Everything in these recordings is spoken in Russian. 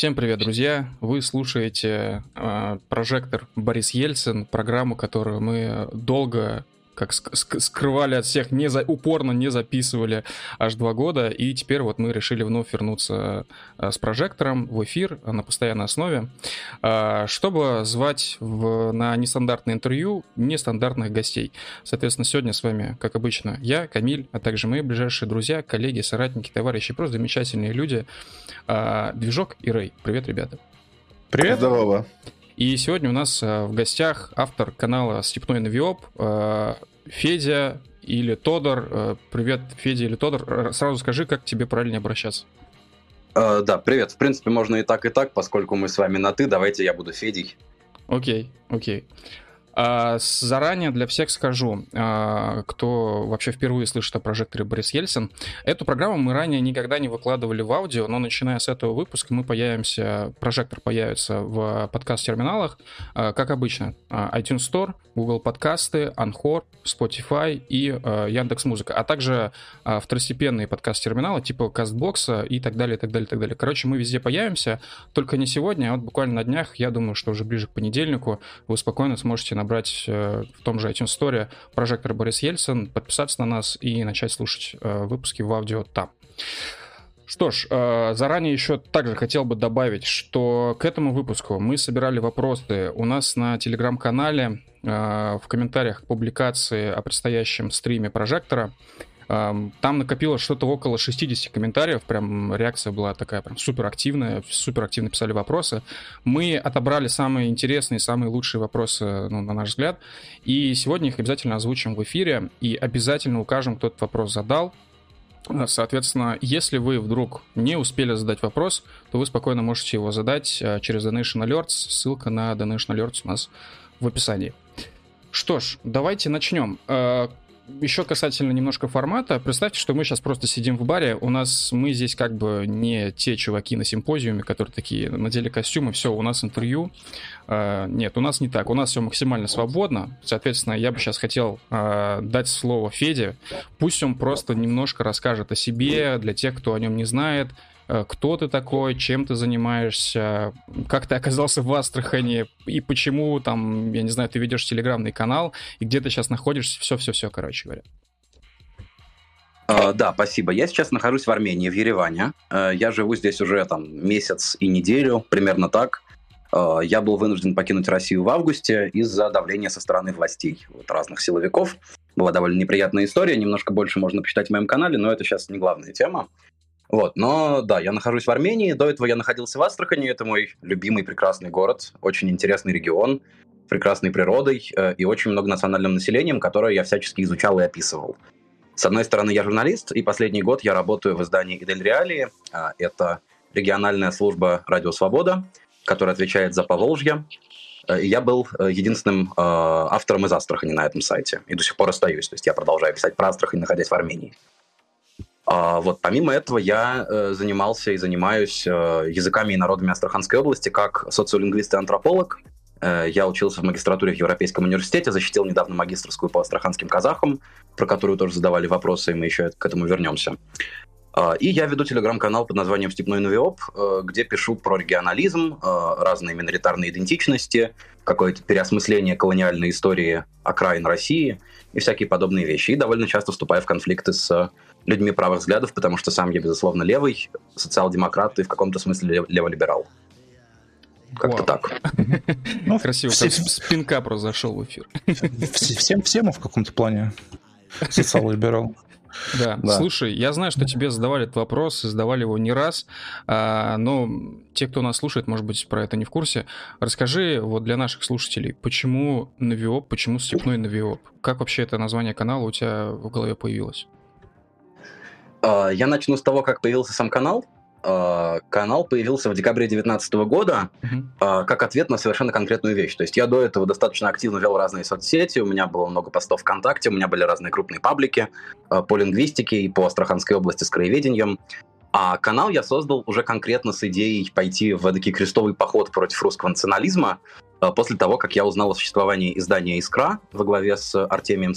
Всем привет, друзья! Вы слушаете э, прожектор Борис Ельцин, программу, которую мы долго как скрывали от всех, не за, упорно не записывали аж два года, и теперь вот мы решили вновь вернуться э, с прожектором в эфир на постоянной основе, э, чтобы звать в, на нестандартное интервью нестандартных гостей. Соответственно, сегодня с вами, как обычно, я, Камиль, а также мои ближайшие друзья, коллеги, соратники, товарищи, просто замечательные люди. Э, Движок и Рэй. Привет, ребята. Привет. Здорово. И сегодня у нас в гостях автор канала Степной Навиоп Федя или Тодор. Э, привет, Федя или Тодор. Э, сразу скажи, как тебе правильнее обращаться. Uh, да, привет. В принципе, можно и так, и так, поскольку мы с вами на «ты». Давайте я буду Федей. Окей, окей. А, заранее для всех скажу, а, кто вообще впервые слышит о прожекторе Борис Ельцин. Эту программу мы ранее никогда не выкладывали в аудио, но начиная с этого выпуска мы появимся, прожектор появится в подкаст-терминалах, а, как обычно, iTunes Store, Google подкасты, Anchor, Spotify и Яндекс Музыка, а также второстепенные подкаст-терминалы типа Кастбокса и так далее, и так далее, и так далее. Короче, мы везде появимся, только не сегодня, а вот буквально на днях, я думаю, что уже ближе к понедельнику вы спокойно сможете набрать э, в том же iTunes Store прожектор Борис Ельцин, подписаться на нас и начать слушать э, выпуски в аудио там. Что ж, э, заранее еще также хотел бы добавить, что к этому выпуску мы собирали вопросы у нас на телеграм-канале в комментариях к публикации о предстоящем стриме прожектора. Там накопилось что-то около 60 комментариев, прям реакция была такая прям супер активная, супер активно писали вопросы. Мы отобрали самые интересные, самые лучшие вопросы, ну, на наш взгляд, и сегодня их обязательно озвучим в эфире и обязательно укажем, кто этот вопрос задал, Соответственно, если вы вдруг не успели задать вопрос, то вы спокойно можете его задать э, через Donation Alerts. Ссылка на Donation Alerts у нас в описании. Что ж, давайте начнем. Э, еще касательно немножко формата, представьте, что мы сейчас просто сидим в баре, у нас, мы здесь как бы не те чуваки на симпозиуме, которые такие, надели костюмы, все, у нас интервью. Uh, нет, у нас не так, у нас все максимально свободно, соответственно, я бы сейчас хотел uh, дать слово Феде, пусть он просто немножко расскажет о себе, для тех, кто о нем не знает, Э, кто ты такой, чем ты занимаешься, как ты оказался в Астрахани и почему там, я не знаю, ты ведешь телеграмный канал и где ты сейчас находишься, все-все-все, короче говоря. Uh, да, спасибо. Я сейчас нахожусь в Армении, в Ереване. Uh, я живу здесь уже там месяц и неделю, примерно так. Uh, я был вынужден покинуть Россию в августе из-за давления со стороны властей, вот, разных силовиков. Была довольно неприятная история, немножко больше можно почитать в моем канале, но это сейчас не главная тема. Вот, но да, я нахожусь в Армении, до этого я находился в Астрахани, это мой любимый прекрасный город, очень интересный регион, прекрасной природой э, и очень многонациональным населением, которое я всячески изучал и описывал. С одной стороны, я журналист, и последний год я работаю в издании «Идель Реалии». Э, это региональная служба «Радио Свобода», которая отвечает за Поволжье. Э, я был э, единственным э, автором из Астрахани на этом сайте, и до сих пор остаюсь. То есть я продолжаю писать про Астрахань, находясь в Армении. А, вот, помимо этого, я э, занимался и занимаюсь э, языками и народами Астраханской области как социолингвист и антрополог. Э, я учился в магистратуре в Европейском университете, защитил недавно магистрскую по астраханским казахам, про которую тоже задавали вопросы, и мы еще к этому вернемся. А, и я веду телеграм-канал под названием «Степной Новиоп», где пишу про регионализм, разные миноритарные идентичности, какое-то переосмысление колониальной истории окраин России и всякие подобные вещи. И довольно часто вступаю в конфликты с людьми правых взглядов, потому что сам я, безусловно, левый, социал-демократ и в каком-то смысле леволиберал. Как-то так. Ну, Красиво, все... спинка произошел в эфир. Всем, все мы в каком-то плане социал-либерал. Да. да, слушай, я знаю, что тебе задавали этот вопрос, задавали его не раз, а, но те, кто нас слушает, может быть, про это не в курсе. Расскажи вот для наших слушателей, почему Навиоп, почему Степной Навиоп? Как вообще это название канала у тебя в голове появилось? А, я начну с того, как появился сам канал. А, канал появился в декабре 2019 года uh-huh. как ответ на совершенно конкретную вещь. То есть я до этого достаточно активно вел разные соцсети, у меня было много постов ВКонтакте, у меня были разные крупные паблики по лингвистике и по Астраханской области с краеведением. А канал я создал уже конкретно с идеей пойти в такой крестовый поход против русского национализма после того, как я узнал о существовании издания «Искра» во главе с Артемием.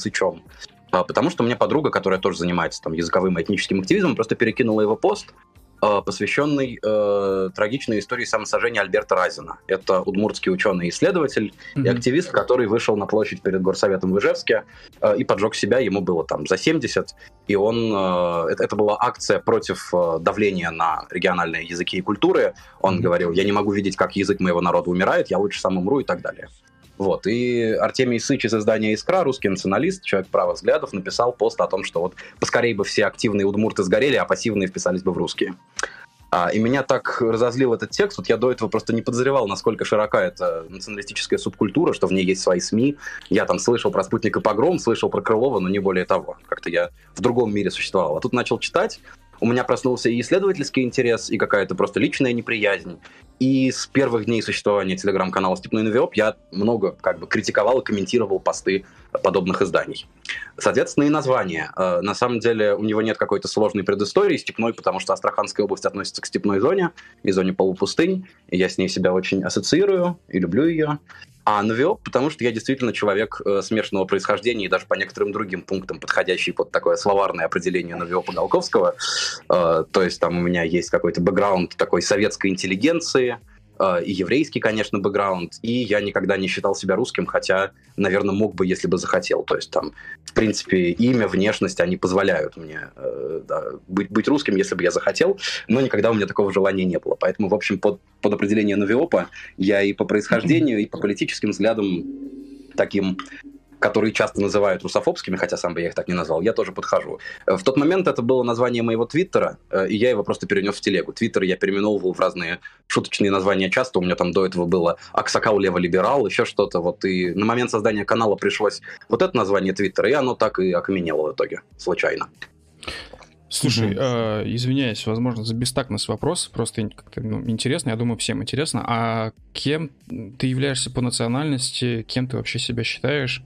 А, потому что у меня подруга, которая тоже занимается там языковым и этническим активизмом, просто перекинула его пост, э, посвященный э, трагичной истории самосожжения Альберта Разина. Это удмуртский ученый-исследователь mm-hmm. и активист, который вышел на площадь перед горсоветом в Ижевске э, и поджег себя. Ему было там за 70, и он... Э, это, это была акция против э, давления на региональные языки и культуры. Он mm-hmm. говорил, я не могу видеть, как язык моего народа умирает, я лучше сам умру и так далее. Вот. И Артемий Сыч из издания «Искра», русский националист, человек правых взглядов, написал пост о том, что вот поскорее бы все активные удмурты сгорели, а пассивные вписались бы в русские. А, и меня так разозлил этот текст, вот я до этого просто не подозревал, насколько широка эта националистическая субкультура, что в ней есть свои СМИ. Я там слышал про «Спутник» и «Погром», слышал про Крылова, но не более того. Как-то я в другом мире существовал. А тут начал читать, у меня проснулся и исследовательский интерес, и какая-то просто личная неприязнь. И с первых дней существования телеграм-канала «Степной Навиоп» я много как бы критиковал и комментировал посты подобных изданий. Соответственно, и название. Э, на самом деле у него нет какой-то сложной предыстории степной, потому что Астраханская область относится к степной зоне и зоне полупустынь, и я с ней себя очень ассоциирую и люблю ее. А навиоп, потому что я действительно человек э, смешанного происхождения и даже по некоторым другим пунктам подходящий под такое словарное определение навиопа Голковского. Э, то есть там у меня есть какой-то бэкграунд такой советской интеллигенции, и еврейский, конечно, бэкграунд, и я никогда не считал себя русским, хотя, наверное, мог бы, если бы захотел. То есть там, в принципе, имя, внешность, они позволяют мне э, да, быть, быть русским, если бы я захотел, но никогда у меня такого желания не было. Поэтому, в общем, под под определение Новиопа, я и по происхождению, и по политическим взглядам таким которые часто называют русофобскими, хотя сам бы я их так не назвал, я тоже подхожу. В тот момент это было название моего твиттера, э, и я его просто перенес в телегу. Твиттер я переименовывал в разные шуточные названия часто, у меня там до этого было Аксакал Лево-Либерал, еще что-то, вот, и на момент создания канала пришлось вот это название твиттера, и оно так и окаменело в итоге, случайно. Слушай, угу. э, извиняюсь, возможно, за бестактность вопрос, просто как-то ну, интересно, я думаю, всем интересно. А кем ты являешься по национальности, кем ты вообще себя считаешь?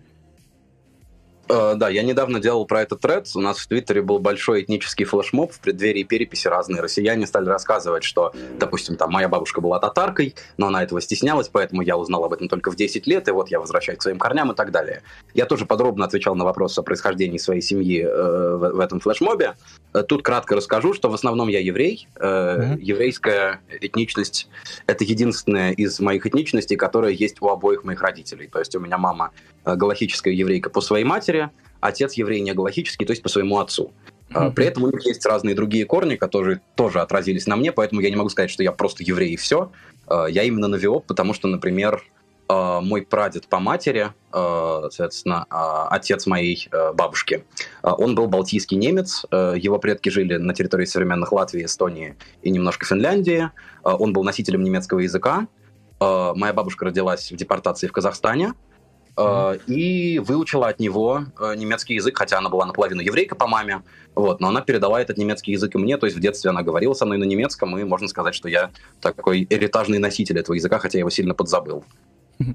Uh, да, я недавно делал про этот тред. У нас в Твиттере был большой этнический флешмоб. В преддверии переписи разные россияне стали рассказывать, что, допустим, там моя бабушка была татаркой, но она этого стеснялась, поэтому я узнал об этом только в 10 лет, и вот я возвращаюсь к своим корням и так далее. Я тоже подробно отвечал на вопрос о происхождении своей семьи э, в, в этом флешмобе. Э, тут кратко расскажу, что в основном я еврей. Э, mm-hmm. Еврейская этничность — это единственная из моих этничностей, которая есть у обоих моих родителей. То есть у меня мама э, галахическая еврейка по своей матери, отец еврей не галахический, то есть по своему отцу. Mm-hmm. При этом у них есть разные другие корни, которые тоже отразились на мне, поэтому я не могу сказать, что я просто еврей и все. Я именно навиоп, потому что, например, э, мой прадед по матери, э, соответственно, э, отец моей э, бабушки, э, он был балтийский немец. Э, его предки жили на территории современных Латвии, Эстонии и немножко Финляндии. Э, он был носителем немецкого языка. Э, моя бабушка родилась в депортации в Казахстане. Uh, и выучила от него uh, немецкий язык, хотя она была наполовину еврейка по маме, вот, но она передала этот немецкий язык и мне, то есть в детстве она говорила со мной на немецком, и можно сказать, что я такой эритажный носитель этого языка, хотя я его сильно подзабыл.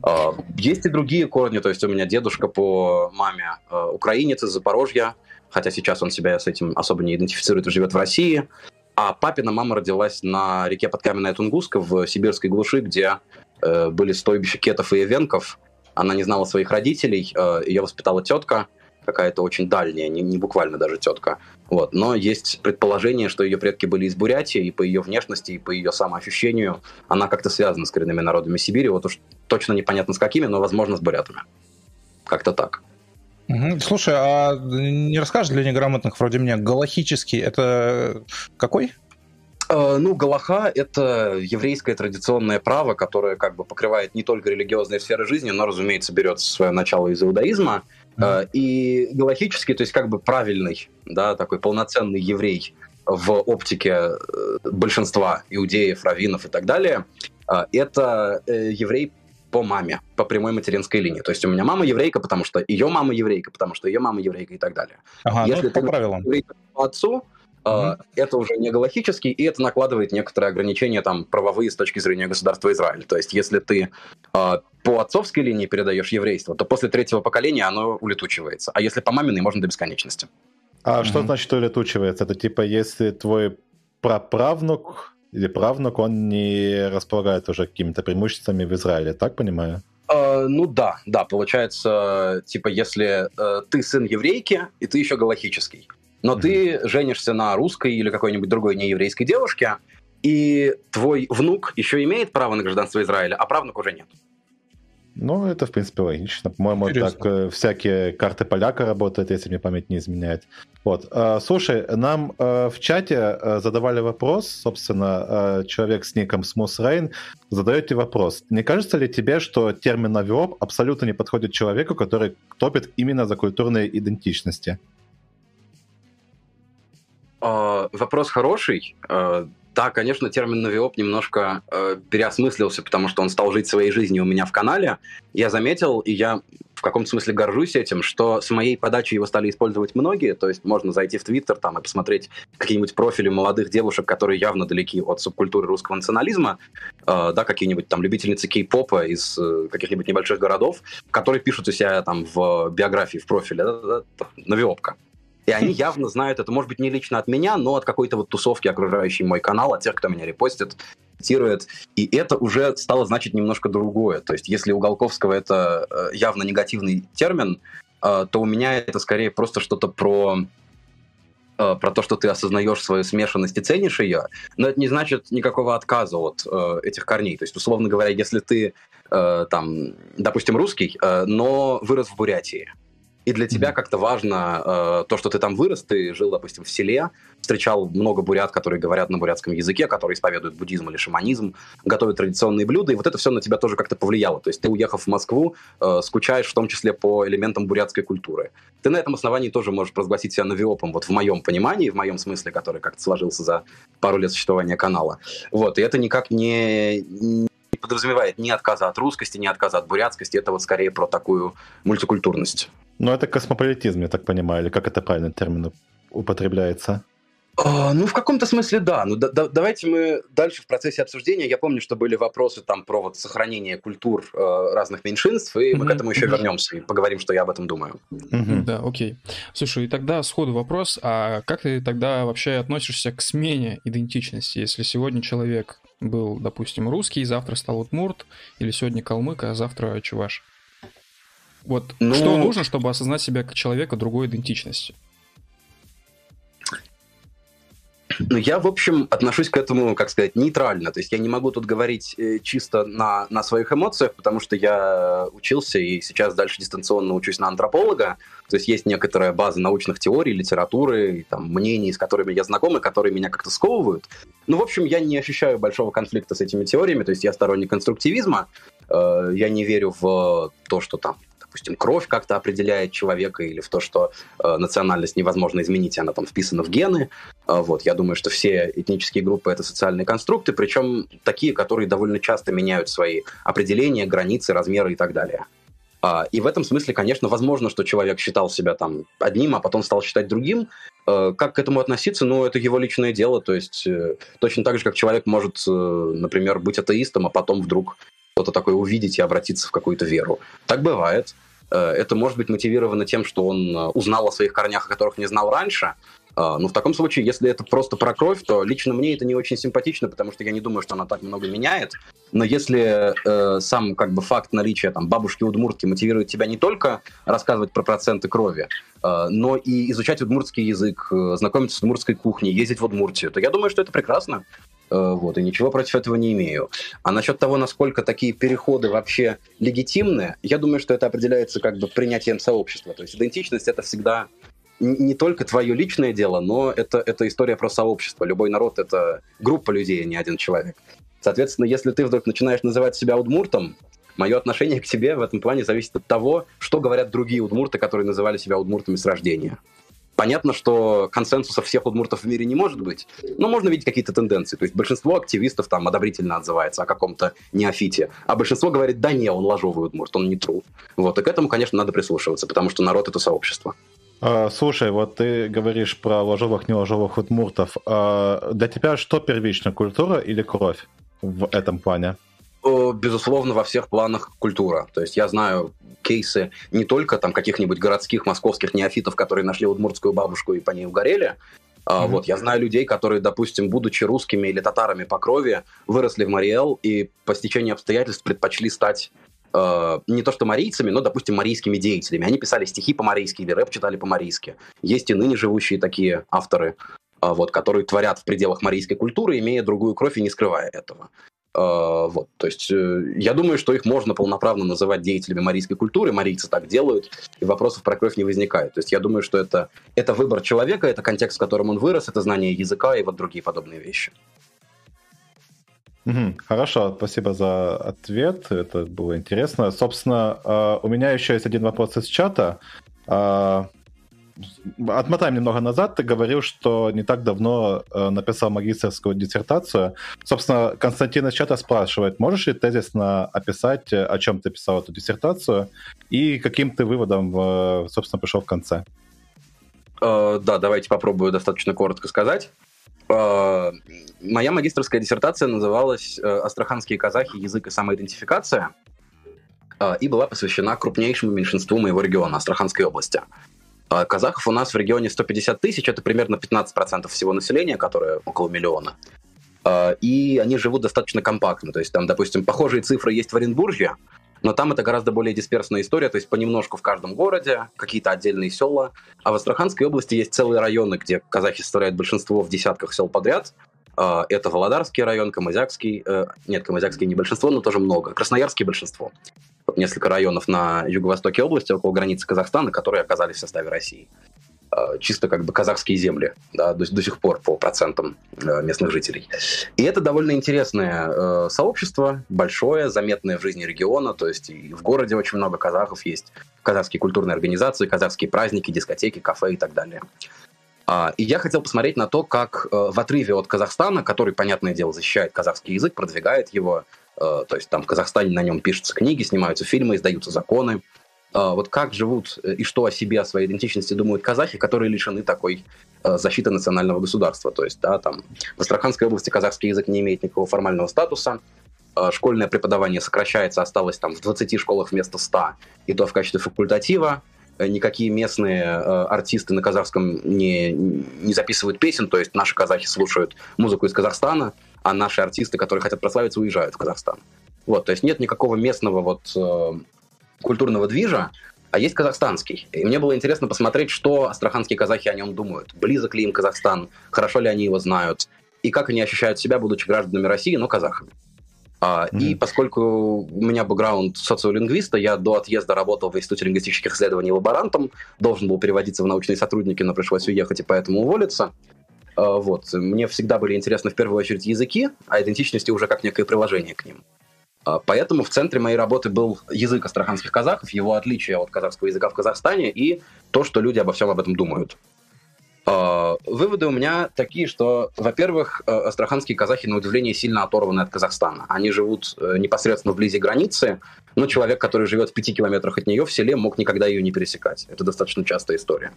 А, есть и другие корни, то есть у меня дедушка по маме украинец из Запорожья, хотя сейчас он себя с этим особо не идентифицирует и живет в России. А папина мама родилась на реке Подкаменная Тунгуска в сибирской глуши, где э, были стойбища кетов и эвенков. Она не знала своих родителей, э, ее воспитала тетка, какая-то очень дальняя, не, не буквально даже тетка. Вот. Но есть предположение, что ее предки были из Бурятии, и по ее внешности, и по ее самоощущению она как-то связана с коренными народами Сибири. Вот уж точно непонятно с какими, но, возможно, с бурятами. Как-то так. Слушай, а не расскажешь для неграмотных вроде меня, галахический это какой? Э, ну, Галаха — это еврейское традиционное право, которое как бы покрывает не только религиозные сферы жизни, но, разумеется, берет свое начало из иудаизма. Mm-hmm. И галахический, то есть как бы правильный, да, такой полноценный еврей в оптике э, большинства иудеев, раввинов и так далее, это еврей по маме, по прямой материнской линии. То есть у меня мама еврейка, потому что ее мама еврейка, потому что ее мама еврейка и так далее. Ага, Если ну, ты по правилам. по отцу, Uh-huh. Это уже не галактический, и это накладывает некоторые ограничения там правовые с точки зрения государства Израиль. То есть, если ты э, по отцовской линии передаешь еврейство, то после третьего поколения оно улетучивается. А если по маминой, можно до бесконечности. А uh-huh. что значит улетучивается? Это типа, если твой праправнук или правнук, он не располагает уже какими-то преимуществами в Израиле, так понимаю? Uh, ну да, да, получается, типа, если uh, ты сын еврейки, и ты еще галахический, Но ты женишься на русской или какой-нибудь другой нееврейской девушке, и твой внук еще имеет право на гражданство Израиля, а правнук уже нет. Ну, это, в принципе, логично. По-моему, так э, всякие карты поляка работают, если мне память не изменяет. Вот. Э, слушай, нам э, в чате э, задавали вопрос, собственно, э, человек с ником Smooth Rain задает тебе вопрос. Не кажется ли тебе, что термин «навиоп» абсолютно не подходит человеку, который топит именно за культурные идентичности? Э, вопрос хороший. Э, да, конечно, термин «новиоп» немножко э, переосмыслился, потому что он стал жить своей жизнью у меня в канале. Я заметил, и я в каком-то смысле горжусь этим, что с моей подачи его стали использовать многие, то есть можно зайти в Твиттер там и посмотреть какие-нибудь профили молодых девушек, которые явно далеки от субкультуры русского национализма, э, да, какие-нибудь там любительницы кей-попа из э, каких-нибудь небольших городов, которые пишут у себя там в биографии, в профиле, да, да, «новиопка». И они явно знают это, может быть, не лично от меня, но от какой-то вот тусовки, окружающей мой канал, от тех, кто меня репостит, цитирует. И это уже стало значить немножко другое. То есть если у Голковского это э, явно негативный термин, э, то у меня это скорее просто что-то про э, про то, что ты осознаешь свою смешанность и ценишь ее, но это не значит никакого отказа от э, этих корней. То есть, условно говоря, если ты, э, там, допустим, русский, э, но вырос в Бурятии, и для тебя как-то важно э, то, что ты там вырос, ты жил, допустим, в селе, встречал много бурят, которые говорят на бурятском языке, которые исповедуют буддизм или шаманизм, готовят традиционные блюда, и вот это все на тебя тоже как-то повлияло. То есть ты, уехав в Москву, э, скучаешь в том числе по элементам бурятской культуры. Ты на этом основании тоже можешь провозгласить себя навиопом, вот в моем понимании, в моем смысле, который как-то сложился за пару лет существования канала. Вот, и это никак не подразумевает ни отказа от русскости, ни отказа от бурятскости, это вот скорее про такую мультикультурность. Ну, это космополитизм, я так понимаю, или как это правильно термин употребляется? Uh, ну, в каком-то смысле да. Ну, да, да, давайте мы дальше в процессе обсуждения. Я помню, что были вопросы там про вот сохранение культур э, разных меньшинств, и mm-hmm. мы к этому еще вернемся и поговорим, что я об этом думаю. Mm-hmm. Да, окей. Слушай, и тогда сходу вопрос, а как ты тогда вообще относишься к смене идентичности, если сегодня человек был, допустим, русский, завтра стал удмурт, или сегодня калмык, а завтра чуваш? Вот ну... что нужно, чтобы осознать себя как человека другой идентичности? Ну, я, в общем, отношусь к этому, как сказать, нейтрально. То есть я не могу тут говорить э, чисто на, на своих эмоциях, потому что я учился и сейчас дальше дистанционно учусь на антрополога. То есть есть некоторая база научных теорий, литературы, там, мнений, с которыми я знаком и которые меня как-то сковывают. Ну, в общем, я не ощущаю большого конфликта с этими теориями. То есть я сторонник конструктивизма. Э, я не верю в то, что там допустим, кровь как-то определяет человека, или в то, что э, национальность невозможно изменить, она там вписана в гены. Э, вот, я думаю, что все этнические группы — это социальные конструкты, причем такие, которые довольно часто меняют свои определения, границы, размеры и так далее. Uh, и в этом смысле, конечно, возможно, что человек считал себя там одним, а потом стал считать другим. Uh, как к этому относиться? Ну, это его личное дело. То есть uh, точно так же, как человек может, э, например, быть атеистом, а потом вдруг что-то такое увидеть и обратиться в какую-то веру. Так бывает. Э, это может быть мотивировано тем, что он э, узнал о своих корнях, о которых не знал раньше. Э, но в таком случае, если это просто про кровь, то лично мне это не очень симпатично, потому что я не думаю, что она так много меняет. Но если э, сам как бы факт наличия там бабушки удмуртки мотивирует тебя не только рассказывать про проценты крови, э, но и изучать удмуртский язык, знакомиться с удмуртской кухней, ездить в Удмуртию, то я думаю, что это прекрасно. Э, вот, и ничего против этого не имею. А насчет того, насколько такие переходы вообще легитимны, я думаю, что это определяется как бы принятием сообщества. То есть идентичность — это всегда не только твое личное дело, но это, это история про сообщество. Любой народ — это группа людей, а не один человек. Соответственно, если ты вдруг начинаешь называть себя удмуртом, мое отношение к тебе в этом плане зависит от того, что говорят другие удмурты, которые называли себя удмуртами с рождения. Понятно, что консенсуса всех удмуртов в мире не может быть, но можно видеть какие-то тенденции. То есть большинство активистов там одобрительно отзывается о каком-то неофите, а большинство говорит, да не, он ложовый удмурт, он не тру. Вот, и к этому, конечно, надо прислушиваться, потому что народ — это сообщество. А, слушай, вот ты говоришь про ложовых, не ложовых удмуртов. А для тебя что первично, культура или кровь в этом плане? Безусловно, во всех планах культура. То есть я знаю кейсы не только там каких-нибудь городских московских неофитов, которые нашли удмуртскую бабушку и по ней угорели, Mm-hmm. Вот, я знаю людей, которые, допустим, будучи русскими или татарами по крови, выросли в Мариэл и по стечению обстоятельств предпочли стать э, не то что марийцами, но, допустим, марийскими деятелями. Они писали стихи по-марийски или рэп читали по-марийски. Есть и ныне живущие такие авторы, э, вот, которые творят в пределах марийской культуры, имея другую кровь и не скрывая этого. Э, вот, то есть э, я думаю, что их можно полноправно называть деятелями марийской культуры, марийцы так делают, и вопросов про кровь не возникает. То есть я думаю, что это, это выбор человека, это контекст, в котором он вырос, это знание языка и вот другие подобные вещи. Хорошо, спасибо за ответ, это было интересно. Собственно, э, у меня еще есть один вопрос из чата. Э, отмотаем немного назад. Ты говорил, что не так давно э, написал магистрскую диссертацию. Собственно, Константин из чата спрашивает, можешь ли тезисно описать, о чем ты писал эту диссертацию и каким ты выводом, собственно, пришел в конце? Да, давайте попробую достаточно коротко сказать. Э, моя магистрская диссертация называлась э, «Астраханские казахи. Язык и самоидентификация» э, и была посвящена крупнейшему меньшинству моего региона, Астраханской области. Казахов у нас в регионе 150 тысяч, это примерно 15% всего населения, которое около миллиона. И они живут достаточно компактно. То есть там, допустим, похожие цифры есть в Оренбурге, но там это гораздо более дисперсная история, то есть понемножку в каждом городе, какие-то отдельные села. А в Астраханской области есть целые районы, где казахи составляют большинство в десятках сел подряд. А, это Володарский район, Камызякский. Э, нет, Камызякский не большинство, но тоже много. Красноярский большинство. Несколько районов на юго-востоке области, около границы Казахстана, которые оказались в составе России. Э, чисто как бы казахские земли, да, до, до сих пор по процентам э, местных жителей. И это довольно интересное э, сообщество, большое, заметное в жизни региона, то есть и в городе очень много казахов есть, казахские культурные организации, казахские праздники, дискотеки, кафе и так далее. А, и я хотел посмотреть на то, как в отрыве от Казахстана, который, понятное дело, защищает казахский язык, продвигает его, то есть там в Казахстане на нем пишутся книги, снимаются фильмы, издаются законы, а, вот как живут э, и что о себе, о своей идентичности думают казахи, которые лишены такой э, защиты национального государства. То есть, да, там в Астраханской области казахский язык не имеет никакого формального статуса, школьное преподавание сокращается, осталось там в 20 школах вместо 100, и то в качестве факультатива. Э, никакие местные артисты на казахском не, не записывают песен, то есть наши казахи слушают музыку из Казахстана, а наши артисты, которые хотят прославиться, уезжают в Казахстан. Вот, то есть нет никакого местного вот культурного движа, а есть казахстанский. И мне было интересно посмотреть, что астраханские казахи о нем думают. Близок ли им Казахстан, хорошо ли они его знают, и как они ощущают себя, будучи гражданами России, но казахами. А, mm-hmm. И поскольку у меня бэкграунд социолингвиста, я до отъезда работал в Институте лингвистических исследований лаборантом, должен был переводиться в научные сотрудники, но пришлось уехать и поэтому уволиться. А, вот. Мне всегда были интересны в первую очередь языки, а идентичности уже как некое приложение к ним. А, поэтому в центре моей работы был язык астраханских казахов, его отличие от казахского языка в Казахстане и то, что люди обо всем об этом думают. А, выводы у меня такие, что, во-первых, э, астраханские казахи, на удивление, сильно оторваны от Казахстана. Они живут э, непосредственно вблизи границы, но человек, который живет в пяти километрах от нее в селе, мог никогда ее не пересекать. Это достаточно частая история.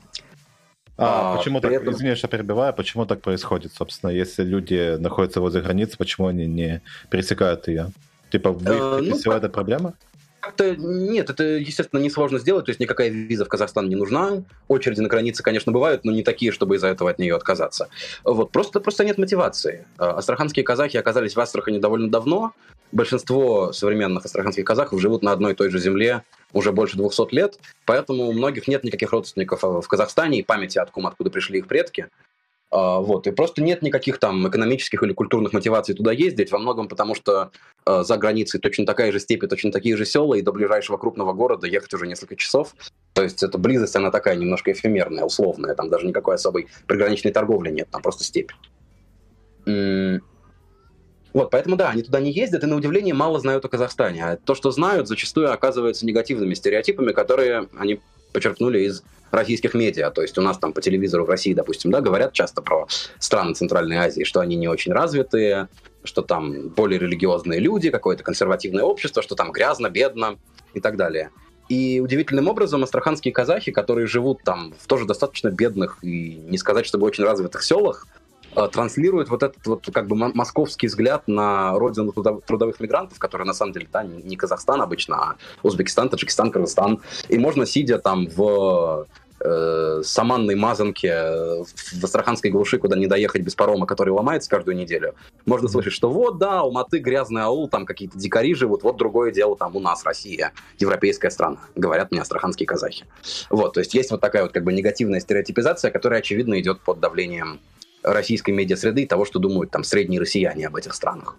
А, а почему так, этом... извини, что перебиваю, почему так происходит, собственно, если люди находятся возле границы, почему они не пересекают ее? Типа, вы э, ну, всего это проблема? Как-то нет, это, естественно, несложно сделать, то есть никакая виза в Казахстан не нужна. Очереди на границе, конечно, бывают, но не такие, чтобы из-за этого от нее отказаться. Вот, просто, просто нет мотивации. Э, астраханские казахи оказались в Астрахани довольно давно. Большинство современных астраханских казахов живут на одной и той же земле уже больше 200 лет, поэтому у многих нет никаких родственников в Казахстане и памяти, откуда, откуда пришли их предки. А, вот, и просто нет никаких там экономических или культурных мотиваций туда ездить, во многом потому, что э, за границей точно такая же степь точно такие же села, и до ближайшего крупного города ехать уже несколько часов. То есть эта близость, она такая немножко эфемерная, условная, там даже никакой особой приграничной торговли нет, там просто степь. Вот, поэтому да, они туда не ездят, и на удивление мало знают о Казахстане. А то, что знают, зачастую оказывается негативными стереотипами, которые они почерпнули из российских медиа. То есть у нас там по телевизору в России, допустим, да, говорят часто про страны Центральной Азии, что они не очень развитые, что там более религиозные люди, какое-то консервативное общество, что там грязно, бедно и так далее. И удивительным образом астраханские казахи, которые живут там в тоже достаточно бедных и не сказать, чтобы очень развитых селах, транслирует вот этот вот как бы московский взгляд на родину трудовых мигрантов, которые на самом деле да, не Казахстан обычно, а Узбекистан, Таджикистан, Кыргызстан. И можно, сидя там в э, саманной мазанке в астраханской глуши, куда не доехать без парома, который ломается каждую неделю, можно слышать, что вот, да, Алматы грязный аул, там какие-то дикари живут, вот другое дело там у нас, Россия, европейская страна, говорят мне астраханские казахи. Вот, то есть есть вот такая вот как бы негативная стереотипизация, которая, очевидно, идет под давлением российской медиа-среды и того, что думают там средние россияне об этих странах.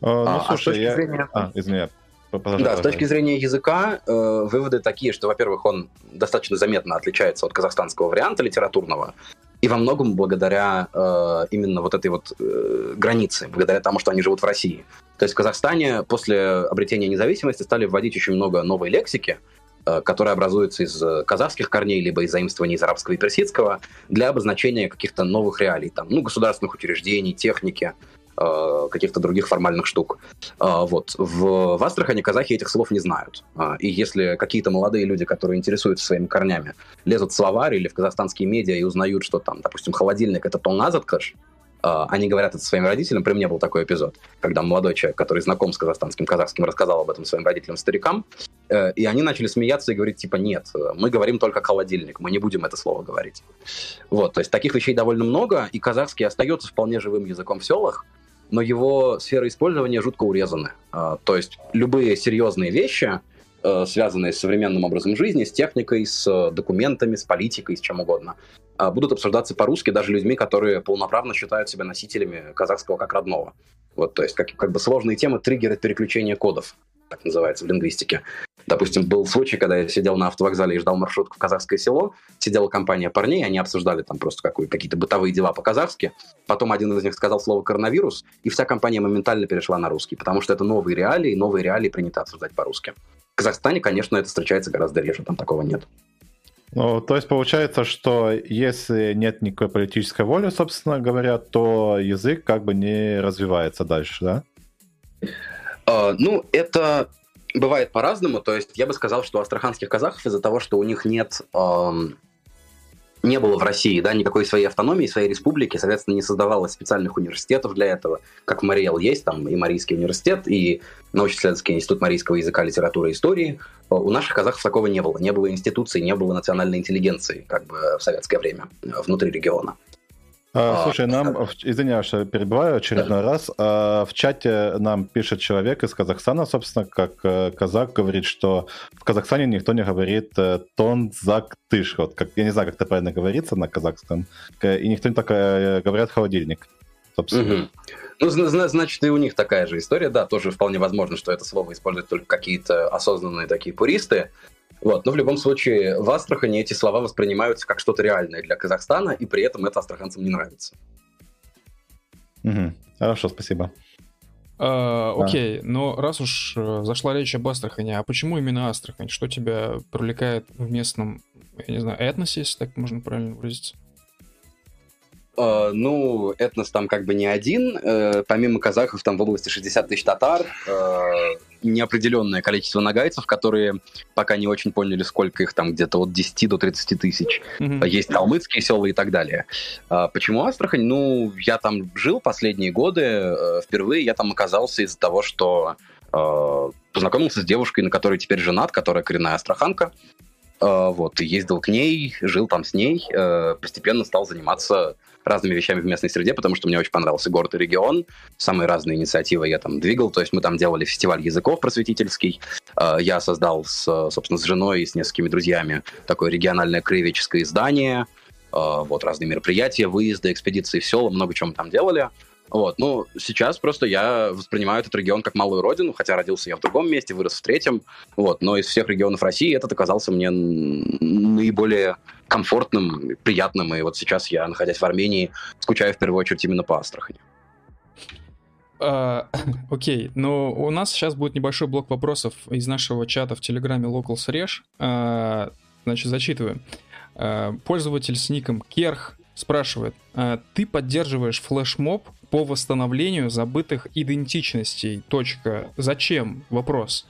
А, ну, а, слушай, а я... Зрения... А, извини, да, с точки зрения языка э, выводы такие, что, во-первых, он достаточно заметно отличается от казахстанского варианта литературного, и во многом благодаря э, именно вот этой вот э, границе, благодаря тому, что они живут в России. То есть в Казахстане после обретения независимости стали вводить очень много новой лексики, э, которая образуется из казахских корней, либо из заимствований из арабского и персидского, для обозначения каких-то новых реалий, там, ну, государственных учреждений, техники, Э, каких-то других формальных штук. Э, вот. В, в Астрахани казахи этих слов не знают. Э, и если какие-то молодые люди, которые интересуются своими корнями, лезут в словарь или в казахстанские медиа и узнают, что там, допустим, холодильник — это тонназаткаш, они говорят это своим родителям. При мне был такой эпизод, когда молодой человек, который знаком с казахстанским, казахским, рассказал об этом своим родителям, старикам, и они начали смеяться и говорить, типа, нет, мы говорим только холодильник, мы не будем это слово говорить. Вот, то есть таких вещей довольно много, и казахский остается вполне живым языком в селах, но его сфера использования жутко урезаны. То есть любые серьезные вещи, э, связанные с современным образом жизни, с техникой, с документами, с политикой, с чем угодно, а, будут обсуждаться по-русски даже людьми, которые полноправно считают себя носителями казахского как родного. Вот, то есть как, как бы сложные темы, триггеры переключения кодов, так называется в лингвистике. Допустим, был случай, когда я сидел на автовокзале и ждал маршрутку в казахское село, сидела компания парней, они обсуждали там просто какие-то бытовые дела по-казахски. Потом один из них сказал слово «коронавирус», и вся компания моментально перешла на русский, потому что это новые реалии, и новые реалии принято обсуждать по-русски. В Казахстане, конечно, это встречается гораздо реже, там такого нет. Ну, то есть получается, что если нет никакой политической воли, собственно говоря, то язык как бы не развивается дальше, да? Uh, ну, это бывает по-разному. То есть я бы сказал, что у астраханских казахов из-за того, что у них нет... Эм, не было в России, да, никакой своей автономии, своей республики, соответственно, не создавалось специальных университетов для этого, как в Мариэл есть, там и Марийский университет, и научно-исследовательский институт марийского языка, литературы и истории. Э, у наших казахов такого не было. Не было институций, не было национальной интеллигенции, как бы в советское время, э, внутри региона. А, слушай, нам, извиняюсь, что перебиваю очередной раз. А, в чате нам пишет человек из Казахстана, собственно, как э, казак, говорит, что в Казахстане никто не говорит э, тонзактыш. Вот, как, я не знаю, как это правильно говорится на казахском. И никто не так э, говорят холодильник. Собственно. Угу. Ну, значит, и у них такая же история, да, тоже вполне возможно, что это слово используют только какие-то осознанные такие пуристы. Вот. Но в любом случае, в Астрахани эти слова воспринимаются как что-то реальное для Казахстана, и при этом это астраханцам не нравится. Угу. Хорошо, спасибо. А, окей, но раз уж э, зашла речь об Астрахани, а почему именно Астрахань? Что тебя привлекает в местном, я не знаю, этносе, если так можно правильно выразиться? Uh, ну, этнос там как бы не один. Uh, помимо казахов, там в области 60 тысяч татар, uh, неопределенное количество нагайцев, которые пока не очень поняли, сколько их там, где-то от 10 до 30 тысяч. Mm-hmm. Есть калмыцкие села и так далее. Почему Астрахань? Ну, я там жил последние годы. Впервые я там оказался из-за того, что познакомился с девушкой, на которой теперь женат, которая коренная астраханка. Вот, ездил к ней, жил там с ней, постепенно стал заниматься разными вещами в местной среде, потому что мне очень понравился город и регион. Самые разные инициативы я там двигал. То есть мы там делали фестиваль языков просветительский. Э, я создал, с, собственно, с женой и с несколькими друзьями такое региональное краеведческое издание. Э, вот разные мероприятия, выезды, экспедиции в села, много чего мы там делали. Вот, ну, сейчас просто я воспринимаю этот регион как малую родину, хотя родился я в другом месте, вырос в третьем, вот, но из всех регионов России этот оказался мне наиболее комфортным, приятным, и вот сейчас я, находясь в Армении, скучаю в первую очередь именно по Астрахани. А, окей, okay. но у нас сейчас будет небольшой блок вопросов из нашего чата в Телеграме Locals Resh. Uh, значит, зачитываю. Uh, пользователь с ником Керх спрашивает, ты поддерживаешь флешмоб по восстановлению забытых идентичностей. Точка. Зачем? Вопрос.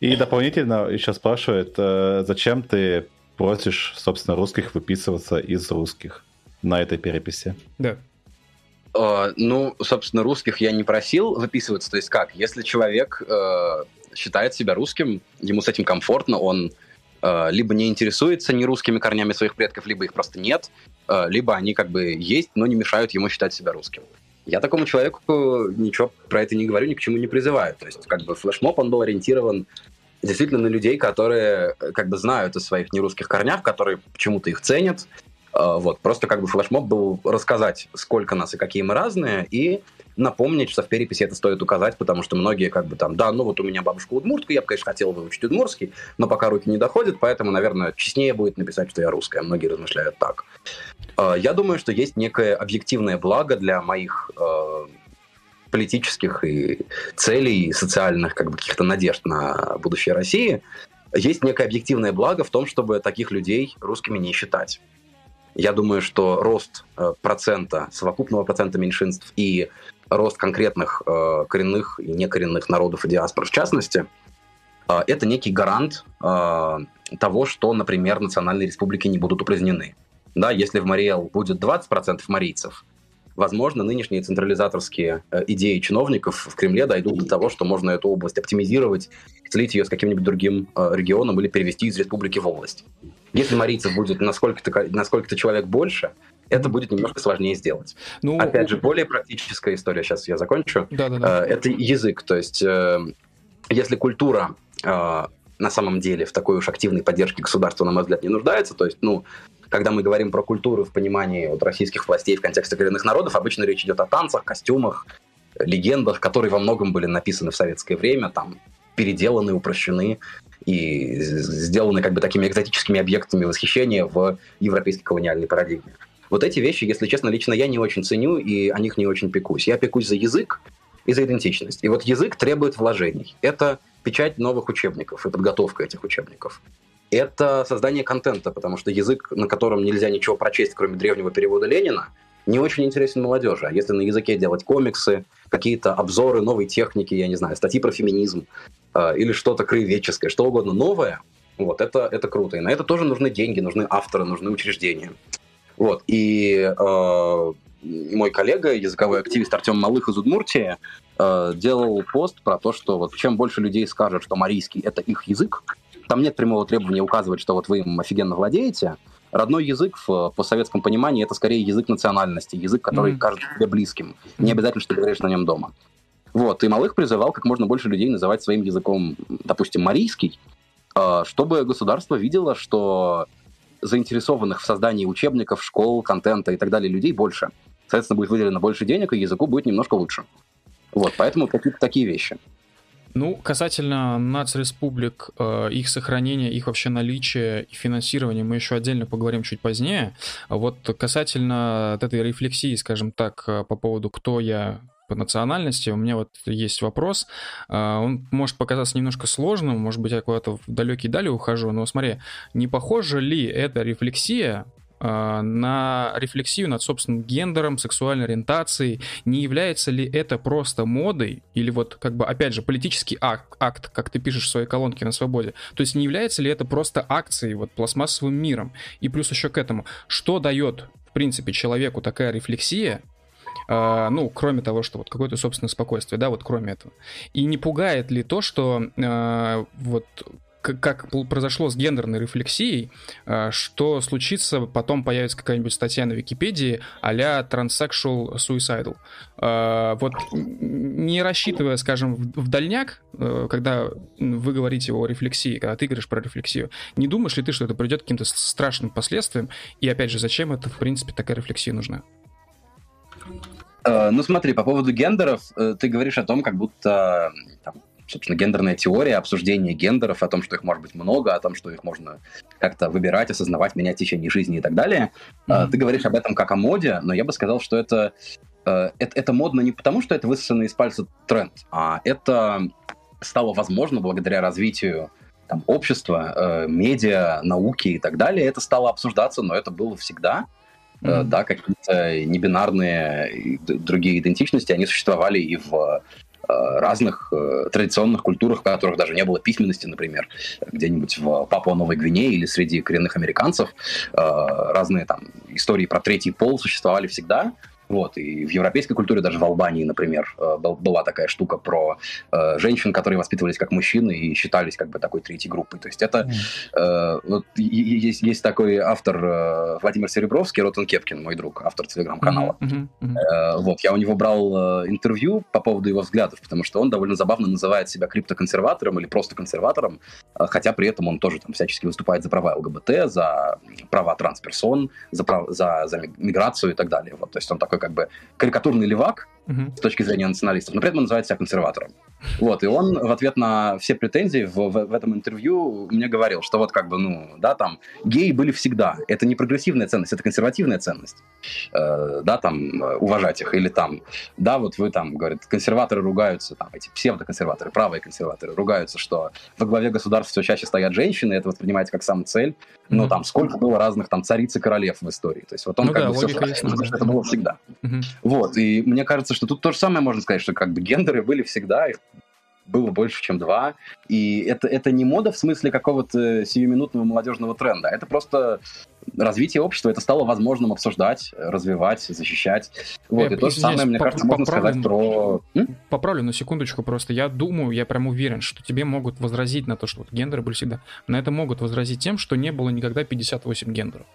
И дополнительно еще спрашивает, зачем ты просишь, собственно, русских выписываться из русских на этой переписи. Да. Uh, ну, собственно, русских я не просил выписываться. То есть как? Если человек uh, считает себя русским, ему с этим комфортно, он э, либо не интересуется ни русскими корнями своих предков, либо их просто нет, э, либо они как бы есть, но не мешают ему считать себя русским. Я такому человеку ничего про это не говорю, ни к чему не призываю. То есть как бы флешмоб, он был ориентирован действительно на людей, которые как бы знают о своих нерусских корнях, которые почему-то их ценят, вот, просто как бы флешмоб был рассказать, сколько нас и какие мы разные, и напомнить, что в переписи это стоит указать, потому что многие как бы там, да, ну вот у меня бабушка удмуртка, я бы, конечно, хотел выучить удмурский, но пока руки не доходят, поэтому, наверное, честнее будет написать, что я русская. Многие размышляют так. А, я думаю, что есть некое объективное благо для моих а, политических и целей, и социальных как бы каких-то надежд на будущее России. Есть некое объективное благо в том, чтобы таких людей русскими не считать. Я думаю, что рост э, процента, совокупного процента меньшинств и рост конкретных э, коренных и некоренных народов и диаспор в частности, э, это некий гарант того, что, например, национальные республики не будут упразднены. Да, если в Мариэл будет 20% марийцев, возможно, нынешние централизаторские идеи чиновников в Кремле дойдут до того, что можно эту область оптимизировать, слить ее с каким-нибудь другим регионом или перевести из республики в область. Если марийцев будет на сколько-то, на сколько-то человек больше, это будет немножко сложнее сделать. Ну, Опять же, более практическая история, сейчас я закончу. Да, да, да. Это язык. То есть, э, если культура э, на самом деле в такой уж активной поддержке государства, на мой взгляд, не нуждается, то есть, ну, когда мы говорим про культуру в понимании вот, российских властей в контексте коренных народов, обычно речь идет о танцах, костюмах, легендах, которые во многом были написаны в советское время, там, переделаны, упрощены и сделаны как бы такими экзотическими объектами восхищения в европейской колониальной парадигме. Вот эти вещи, если честно, лично я не очень ценю и о них не очень пекусь. Я пекусь за язык и за идентичность. И вот язык требует вложений. Это печать новых учебников и подготовка этих учебников. Это создание контента, потому что язык, на котором нельзя ничего прочесть, кроме древнего перевода Ленина, не очень интересен молодежи. А если на языке делать комиксы, какие-то обзоры новой техники, я не знаю, статьи про феминизм, а, или что-то краеведческое, что угодно новое, вот, это, это круто. И на это тоже нужны деньги, нужны авторы, нужны учреждения. Вот, и э, мой коллега, языковой активист Артем Малых из Удмуртии, э, делал пост про то, что вот чем больше людей скажет, что марийский — это их язык, там нет прямого требования указывать, что вот вы им офигенно владеете, родной язык в постсоветском понимании это скорее язык национальности, язык, который mm. кажется тебе близким. Не обязательно, что ты говоришь на нем дома. Вот, и Малых призывал как можно больше людей называть своим языком, допустим, марийский, а, чтобы государство видело, что заинтересованных в создании учебников, школ, контента и так далее людей больше. Соответственно, будет выделено больше денег, и языку будет немножко лучше. Вот, поэтому какие-то такие вещи. Ну, касательно нацреспублик, э, их сохранения, их вообще наличия и финансирования мы еще отдельно поговорим чуть позднее. Вот касательно этой рефлексии, скажем так, э, по поводу «кто я», по национальности, у меня вот есть вопрос. А, он может показаться немножко сложным, может быть, я куда-то в далекие дали ухожу, но смотри, не похожа ли эта рефлексия на рефлексию над собственным гендером, сексуальной ориентацией, не является ли это просто модой или вот как бы опять же политический акт, акт, как ты пишешь в своей колонке на свободе, то есть не является ли это просто акцией вот пластмассовым миром? И плюс еще к этому, что дает в принципе человеку такая рефлексия, Uh, ну, кроме того, что вот какое-то собственное спокойствие, да, вот кроме этого. И не пугает ли то, что uh, вот как произошло с гендерной рефлексией, uh, что случится, потом появится какая-нибудь статья на Википедии а-ля transsexual suicidal. Вот не рассчитывая, скажем, в дальняк, когда вы говорите о рефлексии, когда ты говоришь про рефлексию, не думаешь ли ты, что это придет к каким-то страшным последствиям? И опять же, зачем это, в принципе, такая рефлексия нужна? Э, ну смотри, по поводу гендеров, э, ты говоришь о том, как будто там, собственно, гендерная теория, обсуждение гендеров, о том, что их может быть много, о том, что их можно как-то выбирать, осознавать, менять в течение жизни и так далее. Mm-hmm. Ты говоришь об этом как о моде, но я бы сказал, что это, это, это модно не потому, что это высосанный из пальца тренд, а это стало возможно благодаря развитию там, общества, медиа, науки и так далее. Это стало обсуждаться, но это было всегда. Mm-hmm. Да, какие-то небинарные другие идентичности, они существовали и в э, разных э, традиционных культурах, в которых даже не было письменности, например, где-нибудь в Папуа-Новой Гвинее или среди коренных американцев. Разные там истории про третий пол существовали всегда. Вот, и в европейской культуре, даже в Албании, например, э, была такая штука про э, женщин, которые воспитывались как мужчины и считались как бы такой третьей группой. То есть это... Э, вот, есть, есть такой автор Владимир Серебровский, Ротан Кепкин, мой друг, автор телеграм-канала. Mm-hmm. Mm-hmm. Э, вот, я у него брал интервью по поводу его взглядов, потому что он довольно забавно называет себя криптоконсерватором или просто консерватором, хотя при этом он тоже там всячески выступает за права ЛГБТ, за права трансперсон, за, прав... за, за миграцию и так далее. Вот, то есть он такой такой как бы карикатурный левак угу. с точки зрения националистов, но при этом он называет себя консерватором. Вот, и он в ответ на все претензии в, в, в этом интервью мне говорил, что вот как бы, ну, да, там, геи были всегда. Это не прогрессивная ценность, это консервативная ценность. Э, да, там, уважать их. Или там, да, вот вы там, говорят, консерваторы ругаются, там, эти псевдоконсерваторы, правые консерваторы ругаются, что во главе государства все чаще стоят женщины, это воспринимается как самая цель. Но mm-hmm. там сколько было разных там цариц и королев в истории. То есть вот он ну, как да, бы все, что, это было всегда. Mm-hmm. Вот, и мне кажется, что тут то же самое можно сказать, что как бы гендеры были всегда, их было больше, чем два. И это, это не мода в смысле какого-то сиюминутного молодежного тренда. Это просто развитие общества. Это стало возможным обсуждать, развивать, защищать. Вот. Я, и то же самое, мне кажется, можно сказать про... Поправлю на секундочку просто. Я думаю, я прям уверен, что тебе могут возразить на то, что вот гендеры были всегда. На это могут возразить тем, что не было никогда 58 гендеров.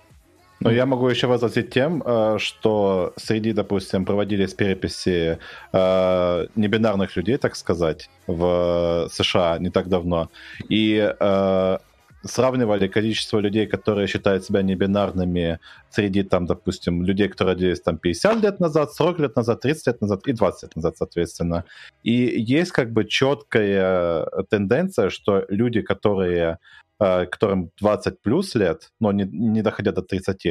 Но я могу еще возразить тем, э, что среди, допустим, проводились переписи э, небинарных людей, так сказать, в США не так давно, и э, сравнивали количество людей, которые считают себя небинарными среди, там, допустим, людей, которые родились там 50 лет назад, 40 лет назад, 30 лет назад и 20 лет назад, соответственно. И есть как бы четкая тенденция, что люди, которые которым 20 плюс лет, но не, не доходя до 30,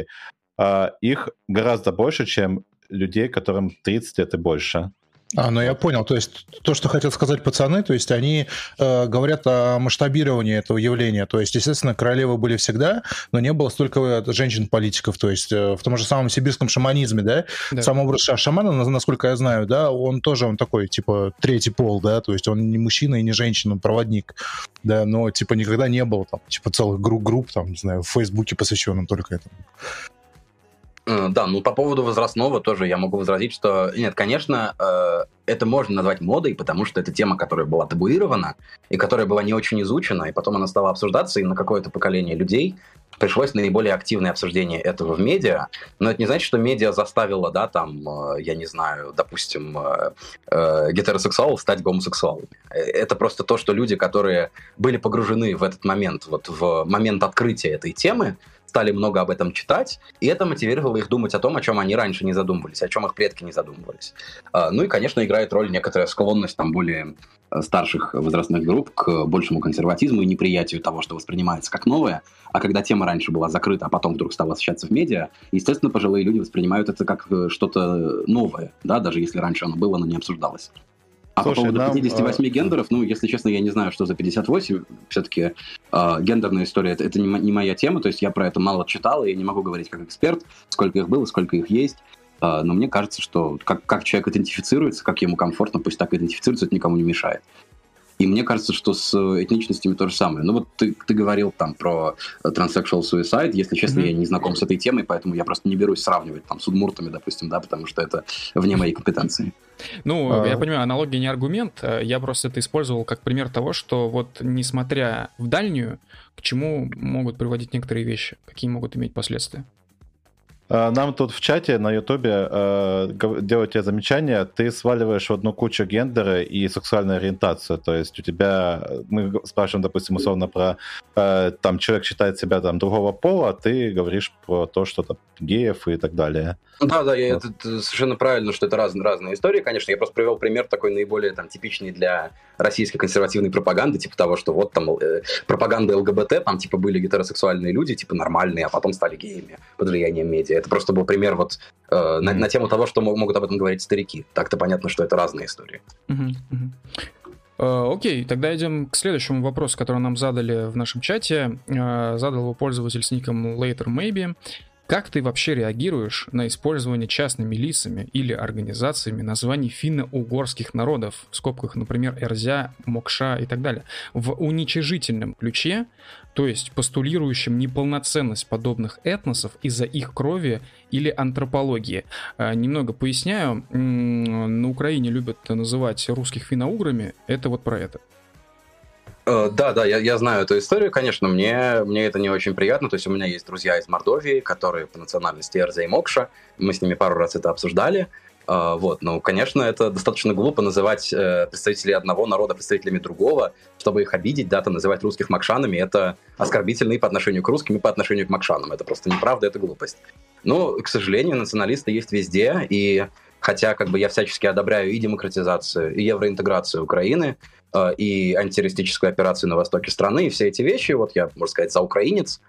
э, их гораздо больше, чем людей, которым 30 лет и больше. А, ну я понял. То есть то, что хотят сказать пацаны, то есть они э, говорят о масштабировании этого явления. То есть, естественно, королевы были всегда, но не было столько женщин-политиков. То есть э, в том же самом сибирском шаманизме, да, да. сам образ шамана, насколько я знаю, да, он тоже он такой, типа, третий пол, да, то есть он не мужчина и не женщина, он проводник, да, но, типа, никогда не было там, типа, целых групп, групп там, не знаю, в Фейсбуке посвященным только этому. Э, да, ну по поводу возрастного тоже я могу возразить, что нет, конечно, э, это можно назвать модой, потому что это тема, которая была табуирована и которая была не очень изучена, и потом она стала обсуждаться, и на какое-то поколение людей пришлось наиболее активное обсуждение этого в медиа. Но это не значит, что медиа заставило, да, там, э, я не знаю, допустим, гетеросексуалов стать гомосексуалами. Это просто то, что люди, которые были погружены в этот момент, вот в момент открытия этой темы, стали много об этом читать, и это мотивировало их думать о том, о чем они раньше не задумывались, о чем их предки не задумывались. А, ну и, конечно, играет роль некоторая склонность там более э, старших возрастных групп к большему консерватизму и неприятию того, что воспринимается как новое. А когда тема раньше была закрыта, а потом вдруг стала освещаться в медиа, естественно, пожилые люди воспринимают это как э, что-то новое, да, даже если раньше оно было, но не обсуждалось. А Слушай, по поводу нам, 58 а... гендеров, ну, если честно, я не знаю, что за 58. Все-таки э, гендерная история это, это не, не моя тема, то есть я про это мало читал, и я не могу говорить как эксперт, сколько их было, сколько их есть. Э, но мне кажется, что как, как человек идентифицируется, как ему комфортно, пусть так идентифицируется, это никому не мешает. И мне кажется, что с э, этничностями то же самое. Ну вот ты, ты говорил там про э, transsexual suicide. Если честно, mm-hmm. я не знаком с этой темой, поэтому я просто не берусь сравнивать там с удмуртами, допустим, да, потому что это вне моей компетенции. Ну, а... я понимаю, аналогия не аргумент. Э, я просто это использовал как пример того, что вот несмотря в дальнюю, к чему могут приводить некоторые вещи, какие могут иметь последствия. Э, нам тут в чате на Ютубе э, делают тебе замечания, ты сваливаешь в одну кучу гендеры и сексуальную ориентацию. То есть у тебя, мы спрашиваем, допустим, условно про, э, там, человек считает себя там другого пола, а ты говоришь про то, что там геев и так далее. Да, да, я, вот. это, совершенно правильно, что это разные, разные истории, конечно. Я просто привел пример такой наиболее там типичный для российской консервативной пропаганды, типа того, что вот там э, пропаганда ЛГБТ, там типа были гетеросексуальные люди, типа нормальные, а потом стали геями под влиянием медиа. Это просто был пример вот э, на, на тему того, что могут об этом говорить старики. Так-то понятно, что это разные истории. Mm-hmm. Окей, тогда идем к следующему вопросу, который нам задали в нашем чате. Э, задал его пользователь с ником Later Maybe. Как ты вообще реагируешь на использование частными лицами или организациями названий финно-угорских народов, в скобках, например, Эрзя, Мокша и так далее, в уничижительном ключе, то есть постулирующим неполноценность подобных этносов из-за их крови или антропологии. А, немного поясняю, на Украине любят называть русских финно-уграми, это вот про это. Э, да, да, я, я знаю эту историю, конечно, мне, мне это не очень приятно, то есть у меня есть друзья из Мордовии, которые по национальности Эрза и Мокша, мы с ними пару раз это обсуждали, Uh, вот, ну, конечно, это достаточно глупо называть э, представителей одного народа представителями другого, чтобы их обидеть, да, там называть русских макшанами, это оскорбительно и по отношению к русским, и по отношению к макшанам. Это просто неправда, это глупость. Но, к сожалению, националисты есть везде, и хотя как бы я всячески одобряю и демократизацию, и евроинтеграцию Украины, э, и антитеррористическую операцию на востоке страны, и все эти вещи, вот я, можно сказать, за украинец,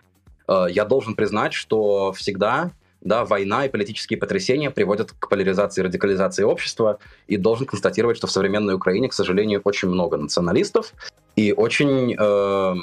э, я должен признать, что всегда да, война и политические потрясения приводят к поляризации и радикализации общества, и должен констатировать, что в современной Украине, к сожалению, очень много националистов, и очень, э,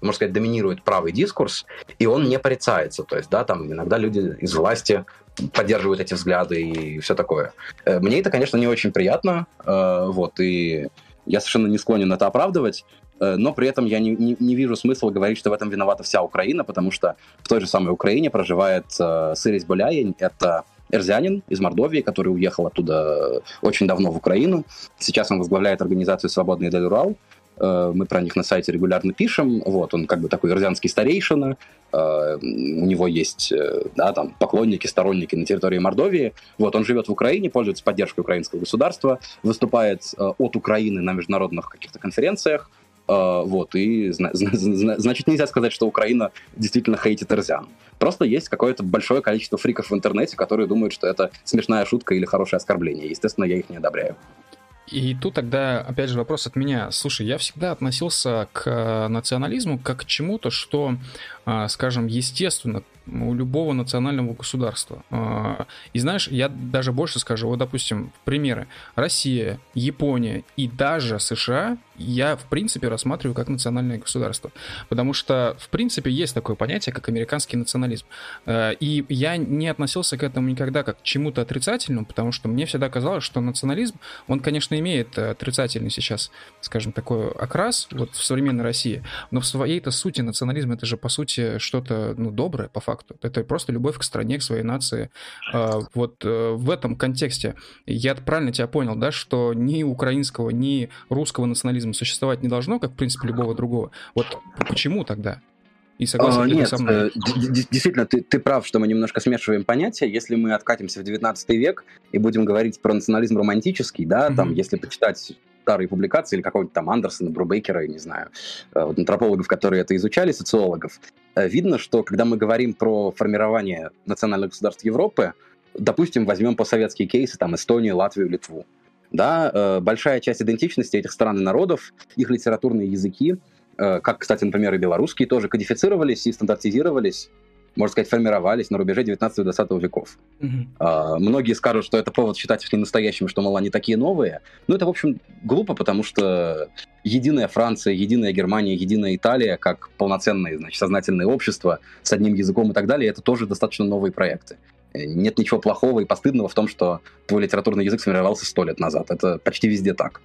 можно сказать, доминирует правый дискурс, и он не порицается. То есть, да, там иногда люди из власти поддерживают эти взгляды и все такое. Мне это, конечно, не очень приятно, вот, и я совершенно не склонен это оправдывать, Э, но при этом я не, не, не вижу смысла говорить, что в этом виновата вся Украина, потому что в той же самой Украине проживает э, Сырис Буляин, это эрзянин из Мордовии, который уехал оттуда очень давно в Украину. Сейчас он возглавляет организацию «Свободный Дель Урал», мы про них на сайте регулярно пишем. Вот, он как бы такой эрзянский старейшина. Э, у него есть да, там, поклонники, сторонники на территории Мордовии. Вот, он живет в Украине, пользуется поддержкой украинского государства, выступает от Украины на международных каких-то конференциях. Вот, и значит нельзя сказать, что Украина действительно хейтит Эрзян. Просто есть какое-то большое количество фриков в интернете, которые думают, что это смешная шутка или хорошее оскорбление. Естественно, я их не одобряю. И тут тогда, опять же, вопрос от меня. Слушай, я всегда относился к э, национализму как к чему-то, что, скажем, естественно у любого национального государства. А, и знаешь, я даже больше скажу, вот, допустим, примеры. Россия, Япония и даже США я, в принципе, рассматриваю как национальное государство. Потому что, в принципе, есть такое понятие, как американский национализм. А, и я не относился к этому никогда как к чему-то отрицательному, потому что мне всегда казалось, что национализм, он, конечно, имеет отрицательный сейчас, скажем, такой окрас вот в современной России, но в своей-то сути национализм это же, по сути, что-то, ну, доброе, по факту. Это просто любовь к стране, к своей нации. А, вот э, в этом контексте я правильно тебя понял, да, что ни украинского, ни русского национализма существовать не должно, как, в принципе, любого другого. Вот почему тогда? И согласен а, нет, со мной? Э, действительно, ты, ты прав, что мы немножко смешиваем понятия. Если мы откатимся в 19 век и будем говорить про национализм романтический, да, mm-hmm. там, если почитать старые публикации или какого-нибудь там Андерсона, Брубейкера, не знаю, э, вот, антропологов, которые это изучали, социологов, э, видно, что когда мы говорим про формирование национальных государств Европы, допустим, возьмем постсоветские кейсы, там, Эстонию, Латвию, Литву, да, э, большая часть идентичности этих стран и народов, их литературные языки, как, кстати, например, и белорусские, тоже кодифицировались и стандартизировались можно сказать, формировались на рубеже 19-20 веков. Mm-hmm. А, многие скажут, что это повод считать их ненастоящими, что, мол, они такие новые. Но это, в общем, глупо, потому что единая Франция, единая Германия, единая Италия, как полноценные, значит, сознательные общества с одним языком и так далее, это тоже достаточно новые проекты. Нет ничего плохого и постыдного в том, что твой литературный язык сформировался сто лет назад. Это почти везде так.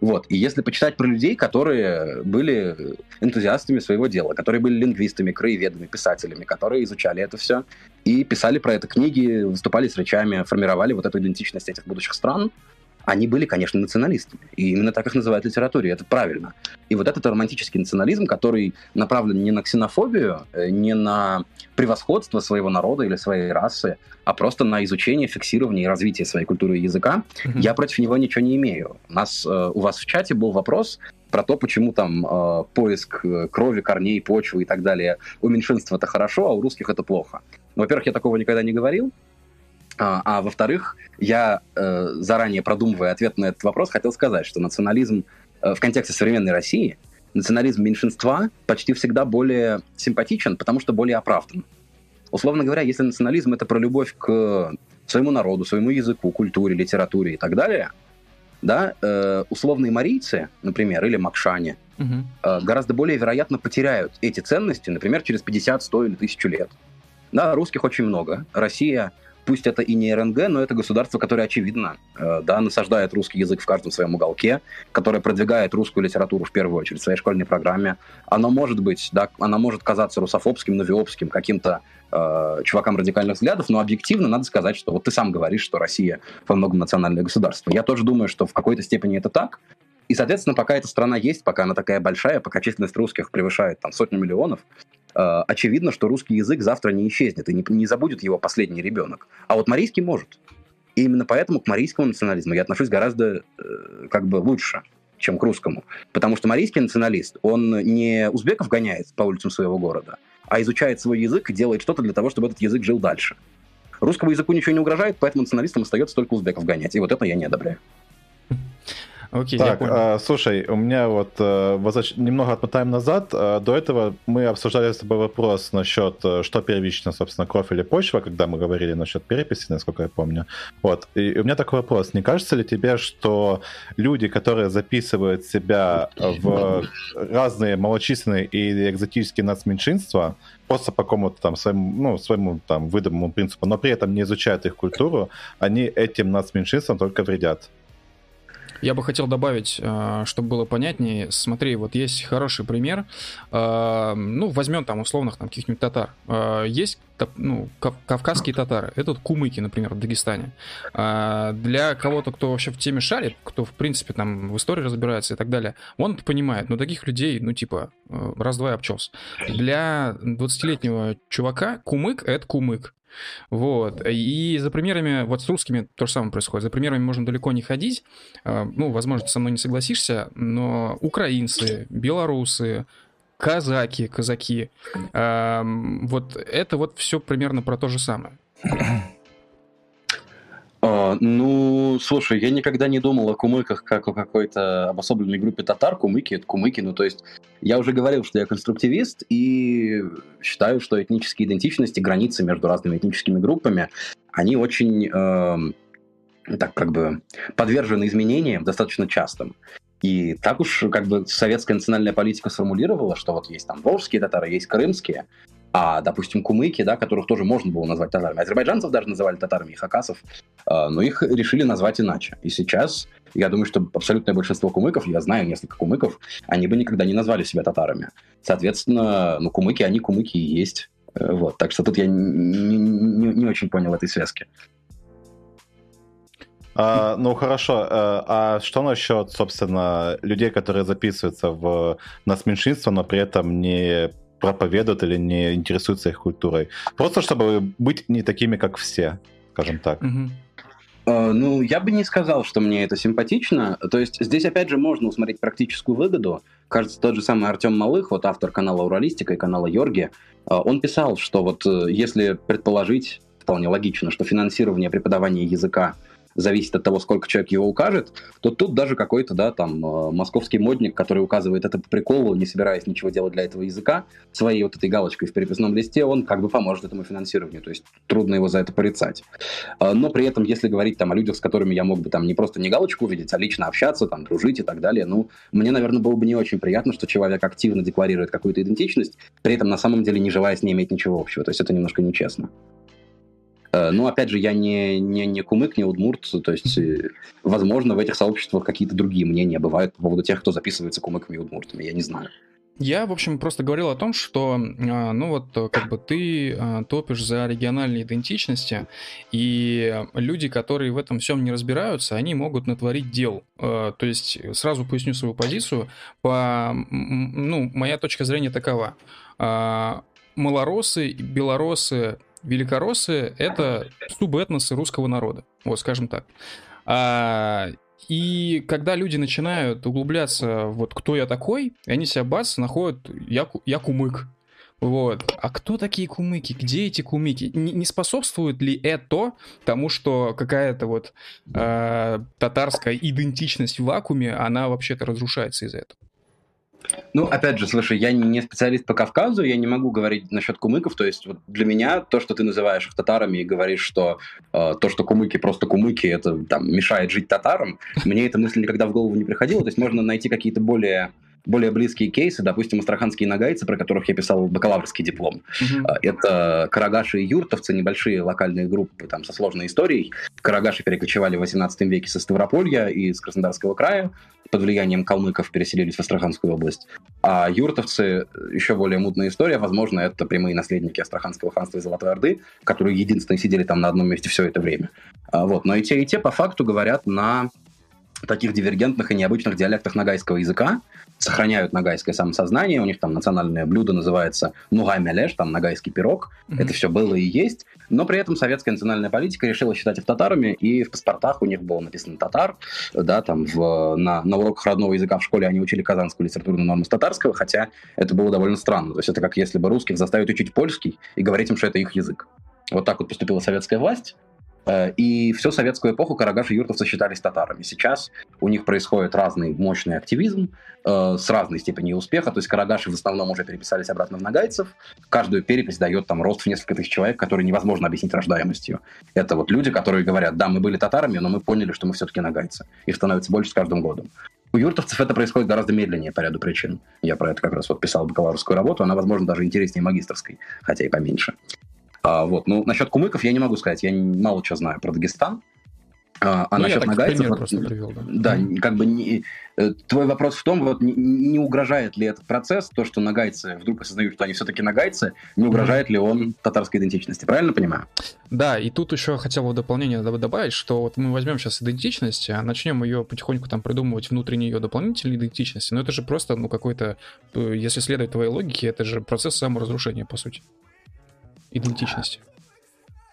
Вот. И если почитать про людей, которые были энтузиастами своего дела, которые были лингвистами, краеведами, писателями, которые изучали это все и писали про это книги, выступали с речами, формировали вот эту идентичность этих будущих стран, они были, конечно, националистами. И именно так их называют в литературе, это правильно. И вот этот романтический национализм, который направлен не на ксенофобию, э, не на превосходство своего народа или своей расы, а просто на изучение, фиксирование и развитие своей культуры и языка, mm-hmm. я против него ничего не имею. У нас, э, у вас в чате был вопрос про то, почему там э, поиск э, крови, корней, почвы и так далее у меньшинства это хорошо, а у русских это плохо. Во-первых, я такого никогда не говорил. А, а во-вторых, я, э, заранее продумывая ответ на этот вопрос, хотел сказать, что национализм э, в контексте современной России, национализм меньшинства почти всегда более симпатичен, потому что более оправдан. Условно говоря, если национализм это про любовь к своему народу, своему языку, культуре, литературе и так далее, да, э, условные марийцы, например, или макшане, угу. э, гораздо более вероятно потеряют эти ценности, например, через 50, 100 или 1000 лет. Да, русских очень много. Россия пусть это и не РНГ, но это государство, которое, очевидно, э, да, насаждает русский язык в каждом своем уголке, которое продвигает русскую литературу в первую очередь в своей школьной программе. Оно может быть, да, оно может казаться русофобским, новиопским, каким-то э, чувакам радикальных взглядов, но объективно надо сказать, что вот ты сам говоришь, что Россия во многом национальное государство. Я тоже думаю, что в какой-то степени это так, и, соответственно, пока эта страна есть, пока она такая большая, пока численность русских превышает там сотню миллионов, очевидно, что русский язык завтра не исчезнет и не, не забудет его последний ребенок. А вот марийский может. И именно поэтому к марийскому национализму я отношусь гораздо э, как бы лучше, чем к русскому. Потому что марийский националист, он не узбеков гоняет по улицам своего города, а изучает свой язык и делает что-то для того, чтобы этот язык жил дальше. Русскому языку ничего не угрожает, поэтому националистам остается только узбеков гонять. И вот это я не одобряю. Окей, так, а, слушай, у меня вот а, возвращ... немного отмотаем назад. А, до этого мы обсуждали с тобой вопрос насчет, э, что первично, собственно, кровь или почва, когда мы говорили насчет переписи, насколько я помню. Вот. И у меня такой вопрос. Не кажется ли тебе, что люди, которые записывают себя в разные малочисленные и экзотические нацменьшинства, просто по какому-то там своему, ну, своему там выдуманному принципу, но при этом не изучают их культуру, они этим нацменьшинствам только вредят? Я бы хотел добавить, э, чтобы было понятнее. Смотри, вот есть хороший пример. Э, ну, возьмем там условных там каких-нибудь татар. Э, есть ну, кавказские татары. Это вот кумыки, например, в Дагестане. Для кого-то, кто вообще в теме шарит, кто, в принципе, там в истории разбирается и так далее, он понимает. Но таких людей, ну, типа, раз-два и обчелся. Для 20-летнего чувака кумык — это кумык. Вот. И за примерами, вот с русскими то же самое происходит. За примерами можно далеко не ходить. А, ну, возможно, ты со мной не согласишься, но украинцы, белорусы, казаки, казаки, вот это вот все примерно про то же самое. А, ну, слушай, я никогда не думал о кумыках как о какой-то обособленной группе татар. Кумыки — это кумыки. Ну, то есть я уже говорил, что я конструктивист и считаю, что этнические идентичности, границы между разными этническими группами, они очень, э, так как бы, подвержены изменениям достаточно частым. И так уж как бы советская национальная политика сформулировала, что вот есть там волжские татары, есть крымские, а, допустим, кумыки, да, которых тоже можно было назвать татарами. Азербайджанцев даже называли татарами, и хакасов, э, но их решили назвать иначе. И сейчас, я думаю, что абсолютное большинство кумыков, я знаю несколько кумыков, они бы никогда не назвали себя татарами. Соответственно, ну, кумыки, они кумыки и есть. Э, вот, так что тут я не, не, не очень понял этой связки. А, ну хорошо, а, а что насчет, собственно, людей, которые записываются в нас меньшинство, но при этом не проповедуют или не интересуются их культурой. Просто чтобы быть не такими, как все, скажем так. Угу. Ну, я бы не сказал, что мне это симпатично. То есть здесь, опять же, можно усмотреть практическую выгоду. Кажется, тот же самый Артем Малых, вот автор канала «Уралистика» и канала «Йорги», а, он писал, что вот э, если предположить, вполне логично, что финансирование преподавания языка зависит от того, сколько человек его укажет, то тут даже какой-то, да, там, э, московский модник, который указывает это по приколу, не собираясь ничего делать для этого языка, своей вот этой галочкой в переписном листе, он как бы поможет этому финансированию, то есть трудно его за это порицать. Э, но при этом, если говорить там о людях, с которыми я мог бы там не просто не галочку увидеть, а лично общаться, там, дружить и так далее, ну, мне, наверное, было бы не очень приятно, что человек активно декларирует какую-то идентичность, при этом на самом деле не желая с ней иметь ничего общего, то есть это немножко нечестно. Э, ну, опять же, я не, не, не кумык, не удмурт, то есть, э, возможно, в этих сообществах какие-то другие мнения бывают по поводу тех, кто записывается кумыками и удмуртами, я не знаю. Я, в общем, просто говорил о том, что, а, ну вот, как бы ты а, топишь за региональные идентичности, и люди, которые в этом всем не разбираются, они могут натворить дел. Э, то есть, сразу поясню свою позицию. По, ну, моя точка зрения такова. А, малоросы, белоросы, великороссы — это субэтносы русского народа, вот скажем так. А, и когда люди начинают углубляться, вот кто я такой, они себя бац, находят, я, я кумык. Вот. А кто такие кумыки? Где эти кумыки? Не, не способствует ли это тому, что какая-то вот э, татарская идентичность в вакууме, она вообще-то разрушается из-за этого? Ну, опять же, слушай, я не специалист по Кавказу, я не могу говорить насчет кумыков. То есть вот для меня то, что ты называешь их татарами и говоришь, что э, то, что кумыки просто кумыки, это там мешает жить татарам, мне эта мысль никогда в голову не приходила. То есть можно найти какие-то более более близкие кейсы, допустим, астраханские нагайцы, про которых я писал бакалаврский диплом. Mm-hmm. Это карагаши и юртовцы, небольшие локальные группы там со сложной историей. Карагаши перекочевали в 18 веке со Ставрополья и из Краснодарского края, под влиянием калмыков переселились в Астраханскую область. А юртовцы, еще более мутная история, возможно, это прямые наследники Астраханского ханства и Золотой Орды, которые единственные сидели там на одном месте все это время. А, вот. Но и те, и те по факту говорят на таких дивергентных и необычных диалектах нагайского языка, сохраняют нагайское самосознание, у них там национальное блюдо называется нугай мелеш, там нагайский пирог, mm-hmm. это все было и есть, но при этом советская национальная политика решила считать их татарами, и в паспортах у них было написано татар, да, там в, на, на уроках родного языка в школе они учили казанскую литературную норму с татарского, хотя это было довольно странно, то есть это как если бы русских заставить учить польский и говорить им, что это их язык. Вот так вот поступила советская власть, и всю советскую эпоху карагаши и юртовцы считались татарами. Сейчас у них происходит разный мощный активизм э, с разной степенью успеха. То есть карагаши в основном уже переписались обратно в нагайцев. Каждую перепись дает там рост в несколько тысяч человек, который невозможно объяснить рождаемостью. Это вот люди, которые говорят, да, мы были татарами, но мы поняли, что мы все-таки нагайцы. Их становится больше с каждым годом. У юртовцев это происходит гораздо медленнее по ряду причин. Я про это как раз вот писал бакалаврскую работу. Она, возможно, даже интереснее магистрской, хотя и поменьше. А, вот. Ну, насчет кумыков я не могу сказать. Я мало чего знаю про Дагестан. А, а ну, насчет нагайцев... Вот, привел, да, да mm-hmm. как бы не, э, твой вопрос в том, вот не, не угрожает ли этот процесс, то, что нагайцы вдруг осознают, что они все-таки нагайцы, не угрожает mm-hmm. ли он татарской идентичности, правильно понимаю? Да, и тут еще хотел бы дополнение добавить, что вот мы возьмем сейчас идентичность, а начнем ее потихоньку там придумывать внутренние ее дополнительные идентичности, но это же просто, ну, какой-то, э, если следовать твоей логике, это же процесс саморазрушения, по сути идентичности?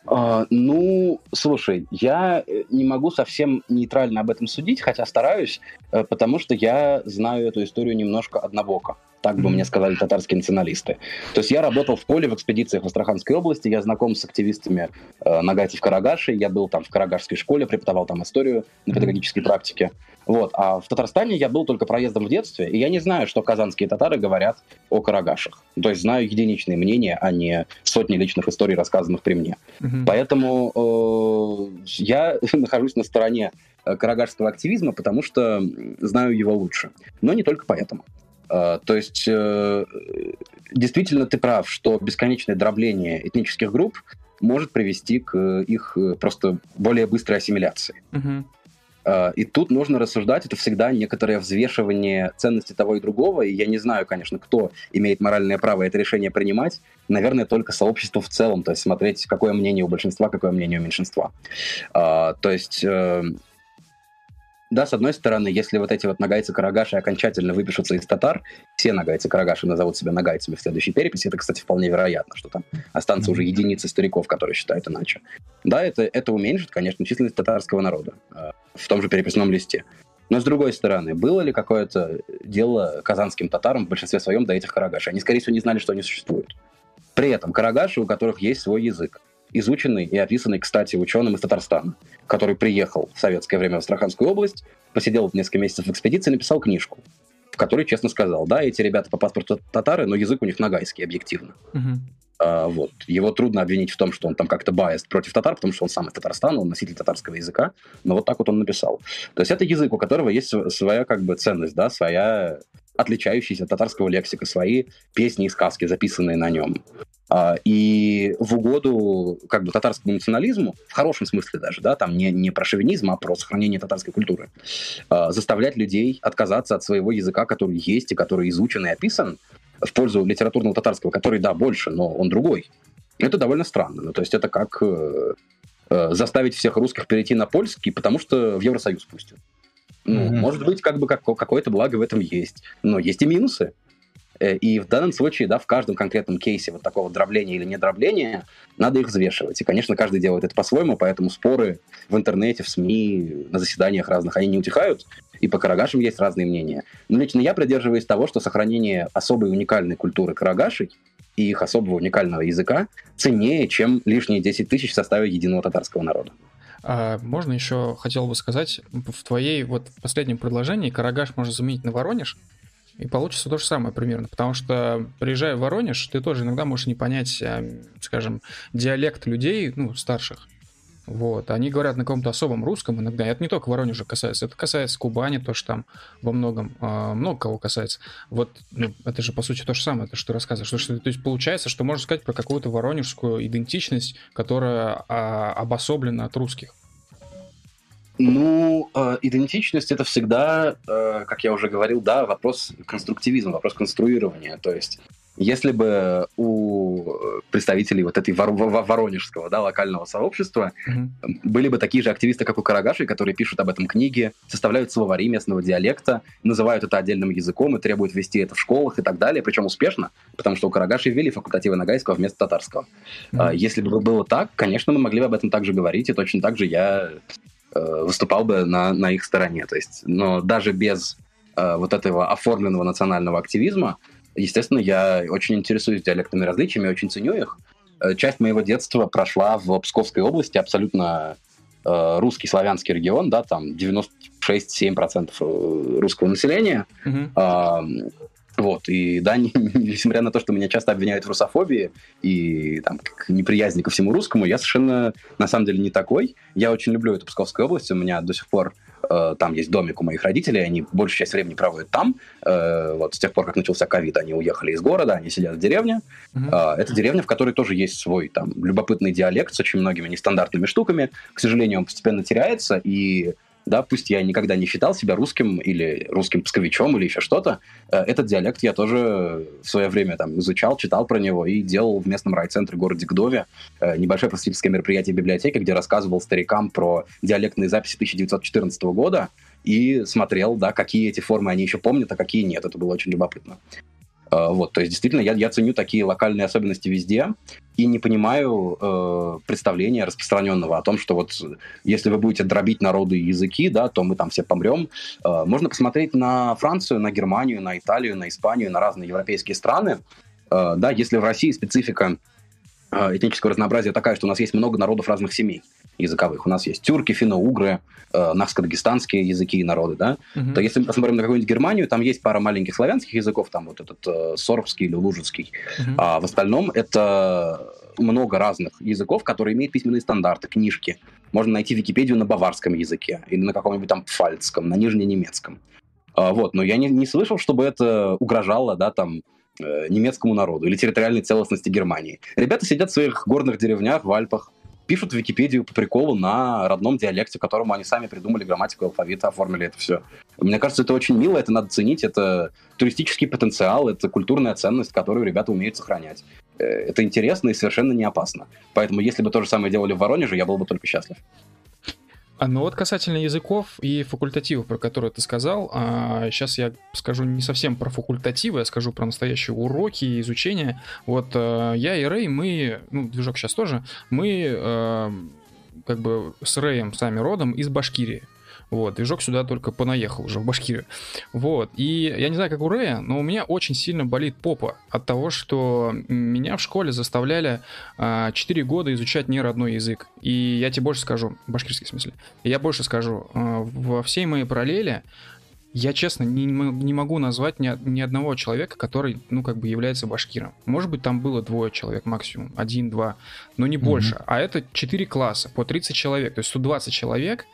Uh, ну, слушай, я э, не могу совсем нейтрально об этом судить, хотя стараюсь, э, потому что я знаю эту историю немножко однобоко так бы мне сказали татарские националисты. То есть я работал в поле в экспедициях в Астраханской области, я знаком с активистами э, Нагатив Карагаши, я был там в Карагашской школе, преподавал там историю на педагогической практике. Вот. А в Татарстане я был только проездом в детстве, и я не знаю, что казанские татары говорят о Карагашах. То есть знаю единичные мнения, а не сотни личных историй, рассказанных при мне. Mm-hmm. Поэтому э, я нахожусь на стороне э, карагашского активизма, потому что знаю его лучше. Но не только поэтому. А, то есть э, действительно ты прав, что бесконечное дробление этнических групп может привести к их э, просто более быстрой ассимиляции. Угу. И тут нужно рассуждать, это всегда некоторое взвешивание ценности того и другого, и я не знаю, конечно, кто имеет моральное право это решение принимать, наверное, только сообщество в целом, то есть смотреть, какое мнение у большинства, какое мнение у меньшинства. То есть э, да, с одной стороны, если вот эти вот нагайцы-карагаши окончательно выпишутся из татар, все нагайцы-карагаши назовут себя нагайцами в следующей переписи, это, кстати, вполне вероятно, что там останутся уже единицы стариков, которые считают иначе. Да, это, это уменьшит, конечно, численность татарского народа э, в том же переписном листе. Но с другой стороны, было ли какое-то дело казанским татарам в большинстве своем до этих карагашей? Они, скорее всего, не знали, что они существуют. При этом карагаши, у которых есть свой язык, изученный и описанный, кстати, ученым из Татарстана, который приехал в советское время в Астраханскую область, посидел несколько месяцев в экспедиции и написал книжку, в которой честно сказал, да, эти ребята по паспорту татары, но язык у них нагайский, объективно. А, вот. Его трудно обвинить в том, что он там как-то баяст против татар, потому что он сам из Татарстана, он носитель татарского языка, но вот так вот он написал. То есть это язык, у которого есть своя как бы ценность, да, своя отличающаяся от татарского лексика, свои песни и сказки, записанные на нем. А, и в угоду как бы татарскому национализму, в хорошем смысле даже, да, там не, не про шовинизм, а про сохранение татарской культуры, а, заставлять людей отказаться от своего языка, который есть и который изучен и описан, в пользу литературного татарского, который, да, больше, но он другой. Это довольно странно. Ну, то есть это как э, э, заставить всех русских перейти на польский, потому что в Евросоюз пустят. Ну, mm-hmm. может быть, как бы как, какое-то благо в этом есть. Но есть и минусы. Э, и в данном случае, да, в каждом конкретном кейсе вот такого дробления или недробления надо их взвешивать. И, конечно, каждый делает это по-своему, поэтому споры в интернете, в СМИ, на заседаниях разных, они не утихают, и по карагашам есть разные мнения. Но лично я придерживаюсь того, что сохранение особой уникальной культуры карагашей и их особого уникального языка ценнее, чем лишние 10 тысяч в составе единого татарского народа. А можно еще хотел бы сказать, в твоей вот последнем предложении Карагаш можно заменить на Воронеж, и получится то же самое примерно, потому что, приезжая в Воронеж, ты тоже иногда можешь не понять, а, скажем, диалект людей, ну, старших. Вот. Они говорят на каком-то особом русском иногда. Это не только Воронежа касается, это касается Кубани, то, что там во многом, э, много кого касается. Вот ну, это же, по сути, то же самое, это что ты рассказываешь. Что, что, то есть получается, что можно сказать про какую-то воронежскую идентичность, которая э, обособлена от русских. Ну, э, идентичность это всегда, э, как я уже говорил, да, вопрос конструктивизма, вопрос конструирования. То есть если бы у представителей вот этой вор- воронежского, да, локального сообщества mm-hmm. были бы такие же активисты, как у Карагаши, которые пишут об этом книги, составляют словари местного диалекта, называют это отдельным языком и требуют вести это в школах и так далее, причем успешно, потому что у Карагаши ввели факультативы нагайского вместо татарского. Mm-hmm. Если бы было так, конечно, мы могли бы об этом также говорить, и точно так же я э, выступал бы на, на их стороне. То есть, но даже без э, вот этого оформленного национального активизма, Естественно, я очень интересуюсь диалектными различиями, очень ценю их. Э, часть моего детства прошла в Псковской области, абсолютно э, русский славянский регион, да, там 96-7% э, русского населения. Mm-hmm. Вот, и да, не, несмотря на то, что меня часто обвиняют в русофобии и там, как неприязни ко всему русскому, я совершенно, на самом деле, не такой. Я очень люблю эту Псковскую область, у меня до сих пор э, там есть домик у моих родителей, они большую часть времени проводят там. Э, вот с тех пор, как начался ковид, они уехали из города, они сидят в деревне. Mm-hmm. Э, это деревня, в которой тоже есть свой там любопытный диалект с очень многими нестандартными штуками. К сожалению, он постепенно теряется, и да, пусть я никогда не считал себя русским или русским псковичом или еще что-то, э, этот диалект я тоже в свое время там изучал, читал про него и делал в местном райцентре городе Гдове э, небольшое просветительское мероприятие в библиотеке, где рассказывал старикам про диалектные записи 1914 года и смотрел, да, какие эти формы они еще помнят, а какие нет. Это было очень любопытно. Э, вот, то есть действительно я, я ценю такие локальные особенности везде и не понимаю э, представления распространенного о том, что вот если вы будете дробить народы и языки, да, то мы там все помрем. Э, можно посмотреть на Францию, на Германию, на Италию, на Испанию, на разные европейские страны. Э, да, если в России специфика э, этнического разнообразия такая, что у нас есть много народов разных семей языковых. У нас есть тюрки, финно-угры, э, дагестанские языки и народы, да, угу. то если мы посмотрим на какую-нибудь Германию, там есть пара маленьких славянских языков, там вот этот э, сорбский или лужицкий, угу. а в остальном это много разных языков, которые имеют письменные стандарты, книжки. Можно найти Википедию на баварском языке или на каком-нибудь там пфальцком, на нижненемецком. А, вот, но я не, не слышал, чтобы это угрожало, да, там, э, немецкому народу или территориальной целостности Германии. Ребята сидят в своих горных деревнях в Альпах, пишут в Википедию по приколу на родном диалекте, которому они сами придумали грамматику алфавита, оформили это все. Мне кажется, это очень мило, это надо ценить, это туристический потенциал, это культурная ценность, которую ребята умеют сохранять. Э, это интересно и совершенно не опасно. Поэтому если бы то же самое делали в Воронеже, я был бы только счастлив. А ну вот касательно языков и факультативов, про которые ты сказал, а, сейчас я скажу не совсем про факультативы, я скажу про настоящие уроки и изучение. Вот а, я и Рэй, мы, ну, движок сейчас тоже, мы а, как бы с Рэем сами родом из Башкирии. Вот, движок сюда только понаехал уже в Башкирию. Вот, и я не знаю, как у Рэя, но у меня очень сильно болит попа от того, что меня в школе заставляли а, 4 года изучать не родной язык. И я тебе больше скажу, башкирский в смысле, я больше скажу, а, во всей моей параллели я, честно, не, не могу назвать ни, ни одного человека, который, ну, как бы является башкиром. Может быть, там было двое человек максимум, один-два, но не mm-hmm. больше. А это четыре класса по 30 человек, то есть 120 человек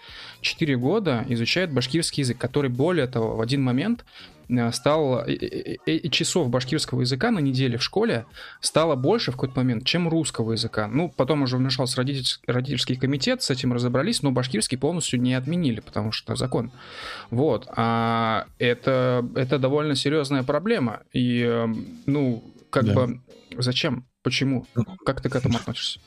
4 года изучают башкирский язык, который, более того, в один момент Э, стал и часов башкирского языка на неделе в школе стало больше в какой-то момент, чем русского языка. Ну, потом уже вмешался родительский, родительский комитет, с этим разобрались, но башкирский полностью не отменили, потому что закон. Вот. А это, это довольно серьезная проблема. И, ну, как да. бы, зачем? Почему? Как ты к этому относишься?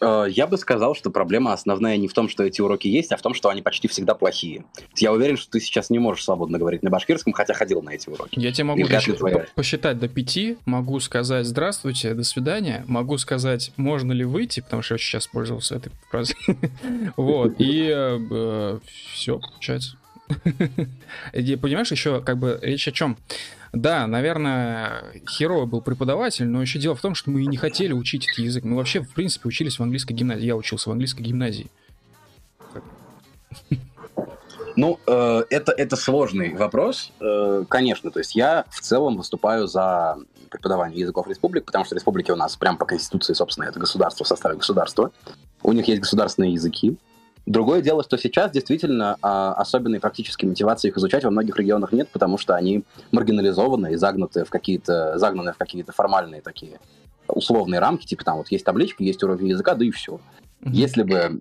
Э, я бы сказал, что проблема основная не в том, что эти уроки есть, а в том, что они почти всегда плохие. Я уверен, что ты сейчас не можешь свободно говорить на башкирском, хотя ходил на эти уроки. Я тебе могу твоя... посчитать до пяти, могу сказать «здравствуйте», «до свидания», могу сказать «можно ли выйти», потому что я сейчас пользовался этой фразой. Вот, и э, все, получается. Понимаешь, еще как бы речь о чем? Да, наверное, херовый был преподаватель, но еще дело в том, что мы и не хотели учить этот язык. Мы вообще, в принципе, учились в английской гимназии. Я учился в английской гимназии. Ну, э, это, это сложный вопрос, э, конечно. То есть я в целом выступаю за преподавание языков республик, потому что республики у нас прям по конституции, собственно, это государство в составе государства. У них есть государственные языки. Другое дело, что сейчас действительно а, особенной практической мотивации их изучать во многих регионах нет, потому что они маргинализованы и загнуты в какие-то, загнаны в какие-то формальные такие условные рамки, типа там вот есть табличка, есть уровень языка, да и все. Если бы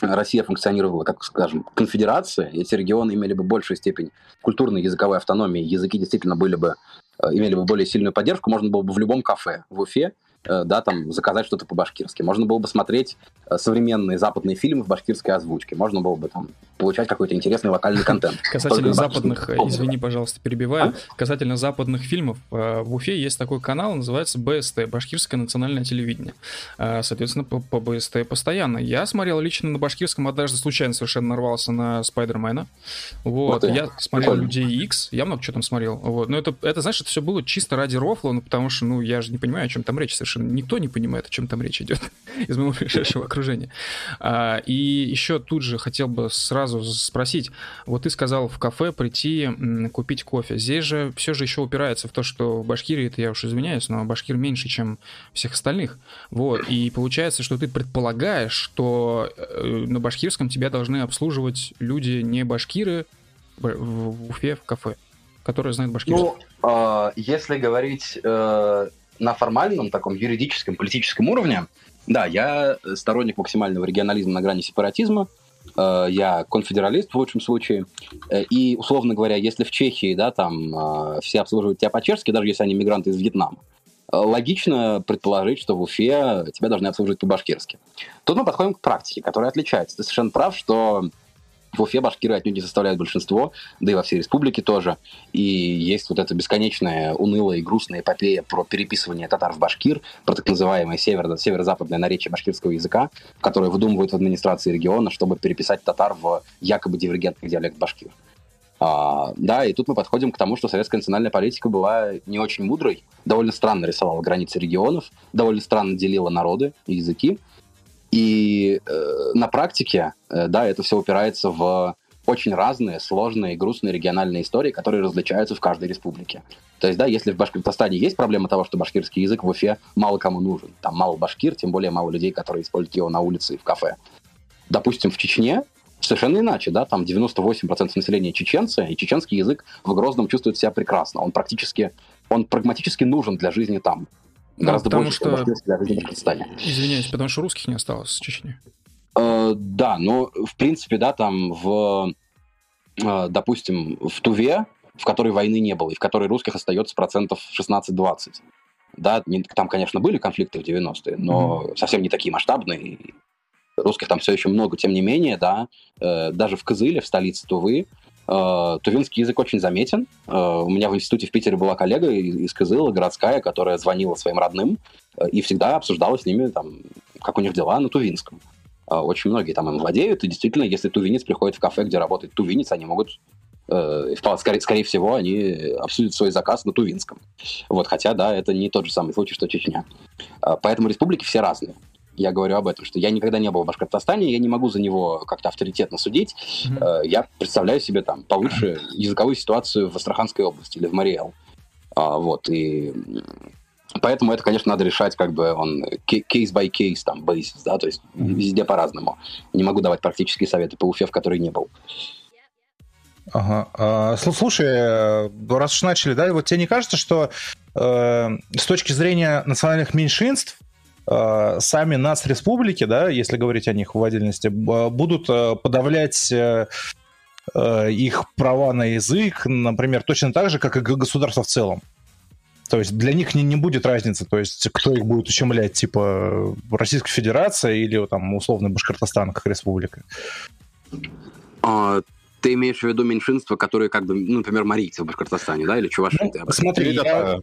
Россия функционировала, как, скажем, конфедерация, эти регионы имели бы большую степень культурной языковой автономии, языки действительно были бы, э, имели бы более сильную поддержку, можно было бы в любом кафе в Уфе да, там, заказать что-то по-башкирски. Можно было бы смотреть э, современные западные фильмы в башкирской озвучке. Можно было бы там получать какой-то интересный локальный контент. Касательно западных, э, извини, пожалуйста, перебиваю. А? Касательно западных фильмов, в Уфе есть такой канал, называется БСТ, Башкирское национальное телевидение. Соответственно, по, по БСТ постоянно. Я смотрел лично на башкирском, однажды случайно совершенно нарвался на Спайдермена. Вот, вот я смотрел Прикольно. Людей X, я много чего там смотрел. Вот, но это, это, знаешь, это все было чисто ради рофла, ну, потому что, ну, я же не понимаю, о чем там речь совершенно совершенно никто не понимает, о чем там речь идет из моего ближайшего окружения. А, и еще тут же хотел бы сразу спросить, вот ты сказал в кафе прийти купить кофе. Здесь же все же еще упирается в то, что в Башкирии, это я уж извиняюсь, но Башкир меньше, чем всех остальных. Вот. И получается, что ты предполагаешь, что э, на башкирском тебя должны обслуживать люди не башкиры в Уфе в кафе, которые знают башкирский. Ну, э, если говорить э, на формальном, таком юридическом, политическом уровне, да, я сторонник максимального регионализма на грани сепаратизма, э, я конфедералист в лучшем случае, э, и, условно говоря, если в Чехии, да, там э, все обслуживают тебя по-чешски, даже если они мигранты из Вьетнама, логично предположить, что в Уфе тебя должны обслуживать по-башкирски. Тут мы подходим к практике, которая отличается. Ты совершенно прав, что в Уфе башкиры отнюдь не составляют большинство, да и во всей республике тоже. И есть вот эта бесконечная унылая и грустная эпопея про переписывание татар в башкир, про так называемое северо- северо-западное наречие башкирского языка, которое выдумывают в администрации региона, чтобы переписать татар в якобы дивергентный диалект башкир. А, да, и тут мы подходим к тому, что советская национальная политика была не очень мудрой, довольно странно рисовала границы регионов, довольно странно делила народы и языки. И э, на практике, э, да, это все упирается в очень разные, сложные, грустные региональные истории, которые различаются в каждой республике. То есть, да, если в Башкортостане есть проблема того, что башкирский язык в Уфе мало кому нужен, там мало башкир, тем более мало людей, которые используют его на улице и в кафе. Допустим, в Чечне совершенно иначе, да, там 98% населения чеченцы, и чеченский язык в Грозном чувствует себя прекрасно. Он практически, он прагматически нужен для жизни там. Гораздо потому больше, что... чем в Кыргызстане. Извиняюсь, потому что русских не осталось в Чечне. Э, да, но в принципе, да, там в, э, допустим, в Туве, в которой войны не было, и в которой русских остается процентов 16-20. Да, не, там, конечно, были конфликты в 90-е, но mm-hmm. совсем не такие масштабные. Русских там все еще много, тем не менее, да, э, даже в Кызыле, в столице Тувы, тувинский язык очень заметен. Э, у меня в институте в Питере была коллега из Кызыла, городская, которая звонила своим родным э, и всегда обсуждала с ними, там, как у них дела на тувинском. Очень многие там им владеют, и действительно, если тувинец приходит в кафе, где работает тувинец, они могут скорее, скорее всего, они обсудят свой заказ на тувинском. Вот, хотя, да, это не тот же самый случай, что Чечня. Поэтому республики все разные я говорю об этом, что я никогда не был в Башкортостане, я не могу за него как-то авторитетно судить. Mm-hmm. Я представляю себе там получше языковую ситуацию в Астраханской области или в Мариэл. А, вот, и поэтому это, конечно, надо решать как бы он case, там, basis, да, то есть mm-hmm. везде по-разному. Не могу давать практические советы по Уфе, в которой не был. Ага. А, слушай, э, раз уж начали, да, вот тебе не кажется, что э, с точки зрения национальных меньшинств сами нас, республики, да, если говорить о них в отдельности, будут э, подавлять э, их права на язык, например, точно так же, как и государство в целом. То есть для них не, не будет разницы, то есть кто их будет ущемлять, типа Российская Федерация или там условно Башкортостан как республика. А, ты имеешь в виду меньшинства, которые как бы, ну, например, марийцы в Башкортостане, да, или чуваши? Ну, смотри, я,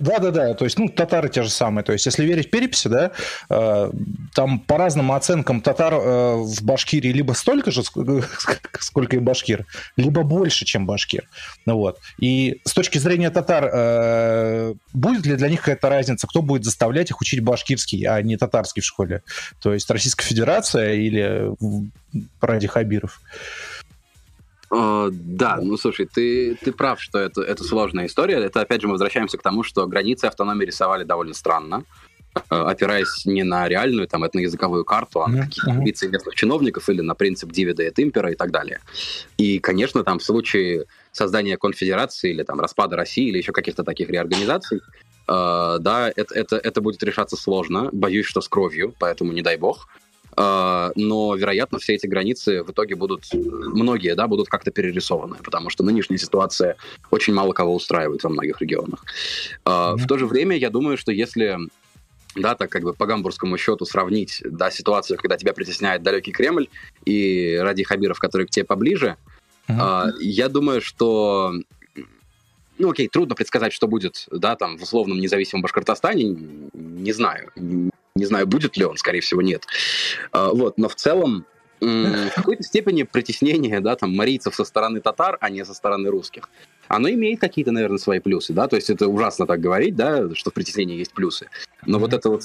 да, да, да. То есть, ну, татары те же самые. То есть, если верить переписи, да, э, там по разным оценкам татар э, в Башкирии либо столько же, сколько и башкир, либо больше, чем башкир. Ну, вот. И с точки зрения татар, э, будет ли для них какая-то разница, кто будет заставлять их учить башкирский, а не татарский в школе? То есть, Российская Федерация или ради Хабиров? Uh, да, ну слушай, ты, ты прав, что это, это сложная история. Это опять же мы возвращаемся к тому, что границы автономии рисовали довольно странно, э, опираясь не на реальную там этноязыковую карту, а на какие-то амбиции местных чиновников или на принцип дивида et impera и так далее. И, конечно, там в случае создания конфедерации или там распада России или еще каких-то таких реорганизаций, Uh, да, это, это, это будет решаться сложно. Боюсь, что с кровью, поэтому не дай бог. А, но, вероятно, все эти границы в итоге будут, многие, да, будут как-то перерисованы, потому что нынешняя ситуация очень мало кого устраивает во многих регионах. Mm-hmm. В то же время, я думаю, что если да, так как бы по гамбургскому счету сравнить, да, ситуацию, когда тебя притесняет далекий Кремль и ради хабиров, которые к тебе поближе, mm-hmm. я думаю, что ну, окей, трудно предсказать, что будет, да, там, в условном независимом Башкортостане, не знаю. Не знаю, будет ли он, скорее всего, нет. А, вот, но в целом в какой-то степени притеснение, да, там, марийцев со стороны татар, а не со стороны русских, оно имеет какие-то, наверное, свои плюсы, да, то есть это ужасно так говорить, да, что в притеснении есть плюсы, но mm-hmm. вот это вот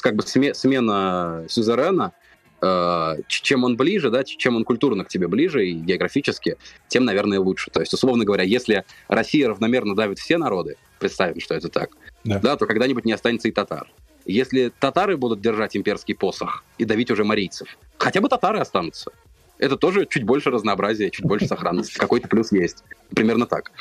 как бы смена сюзерена, э, чем он ближе, да, чем он культурно к тебе ближе и географически, тем, наверное, лучше. То есть, условно говоря, если Россия равномерно давит все народы, представим, что это так, да, да то когда-нибудь не останется и татар. Если татары будут держать имперский посох и давить уже марийцев, хотя бы татары останутся. Это тоже чуть больше разнообразия, чуть больше сохранности. Какой-то плюс есть. Примерно так.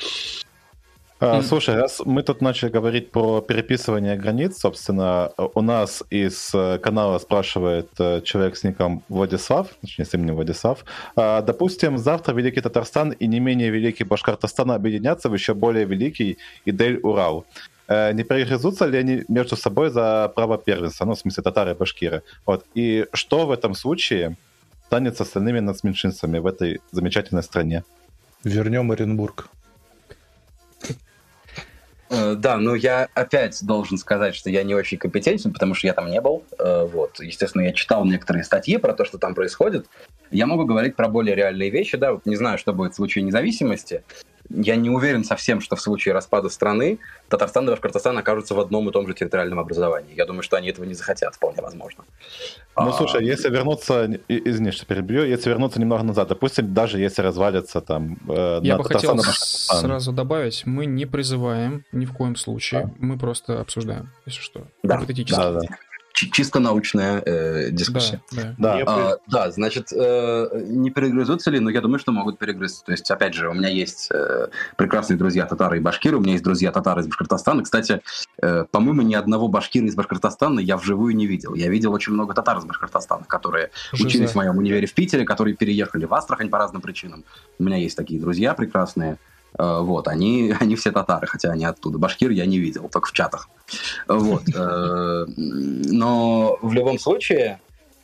А, слушай, раз мы тут начали говорить про переписывание границ, собственно, у нас из э, канала спрашивает э, человек с ником Владислав, точнее, с именем Владислав. А, допустим, завтра Великий Татарстан и не менее Великий Башкортостан объединятся в еще более Великий Идель-Урал. Э, не перегрызутся ли они между собой за право первенства, ну, в смысле, татары и башкиры. Вот. И что в этом случае станет с остальными нацменьшинствами в этой замечательной стране? Вернем Оренбург. Э, да, ну я опять должен сказать, что я не очень компетентен, потому что я там не был. Э, вот, естественно, я читал некоторые статьи про то, что там происходит. Я могу говорить про более реальные вещи, да, вот не знаю, что будет в случае независимости, я не уверен совсем, что в случае распада страны Татарстан и Башкортостан окажутся в одном и том же территориальном образовании. Я думаю, что они этого не захотят, вполне возможно. Ну, а... слушай, если вернуться, извини, что перебью, если вернуться немного назад, допустим, даже если развалится там... Э, Я бы хотел сразу добавить, мы не призываем ни в коем случае, а. мы просто обсуждаем, если что, да. гипотетически. Да, да чисто научная э, дискуссия. Да, да. Да, а, да значит, э, не перегрызутся ли, но я думаю, что могут перегрызться. То есть, опять же, у меня есть э, прекрасные друзья татары и башкиры, у меня есть друзья татары из Башкортостана. Кстати, э, по-моему, ни одного башкира из Башкортостана я вживую не видел. Я видел очень много татар из Башкортостана, которые Жиза. учились в моем универе в Питере, которые переехали в Астрахань по разным причинам. У меня есть такие друзья прекрасные. Э, вот, они, они все татары, хотя они оттуда. Башкир я не видел, только в чатах. Вот. Э, но в любом случае,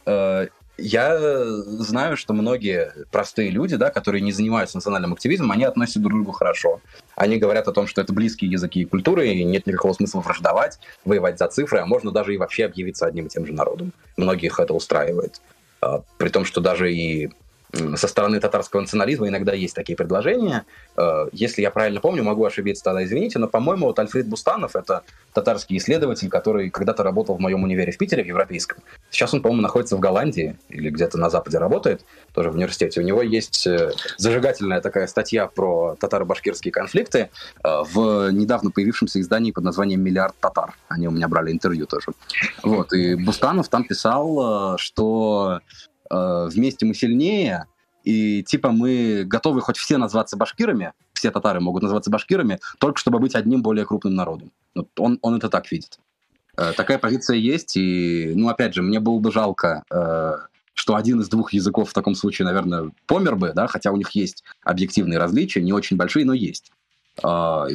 э, я знаю, что многие простые люди, да, которые не занимаются национальным активизмом, они относятся друг к другу хорошо. Они говорят о том, что это близкие языки и культуры, и нет никакого смысла враждовать, воевать за цифры, а можно даже и вообще объявиться одним и тем же народом. Многих это устраивает. При том, что даже и со стороны татарского национализма иногда есть такие предложения. Э, если я правильно помню, могу ошибиться, тогда извините, но, по-моему, вот Альфред Бустанов, это татарский исследователь, который когда-то работал в моем универе в Питере, в Европейском. Сейчас он, по-моему, находится в Голландии или где-то на Западе работает, тоже в университете. У него есть э, зажигательная такая статья про татаро-башкирские конфликты э, в недавно появившемся издании под названием «Миллиард татар». Они у меня брали интервью тоже. Вот, и Бустанов там писал, что э, вместе мы сильнее, и типа мы готовы хоть все назваться башкирами, все татары могут называться башкирами, только чтобы быть одним более крупным народом. Вот он, он это так видит. Э, такая позиция есть, и, ну, опять же, мне было бы жалко, э, что один из двух языков в таком случае, наверное, помер бы, да, хотя у них есть объективные различия, не очень большие, но есть. А,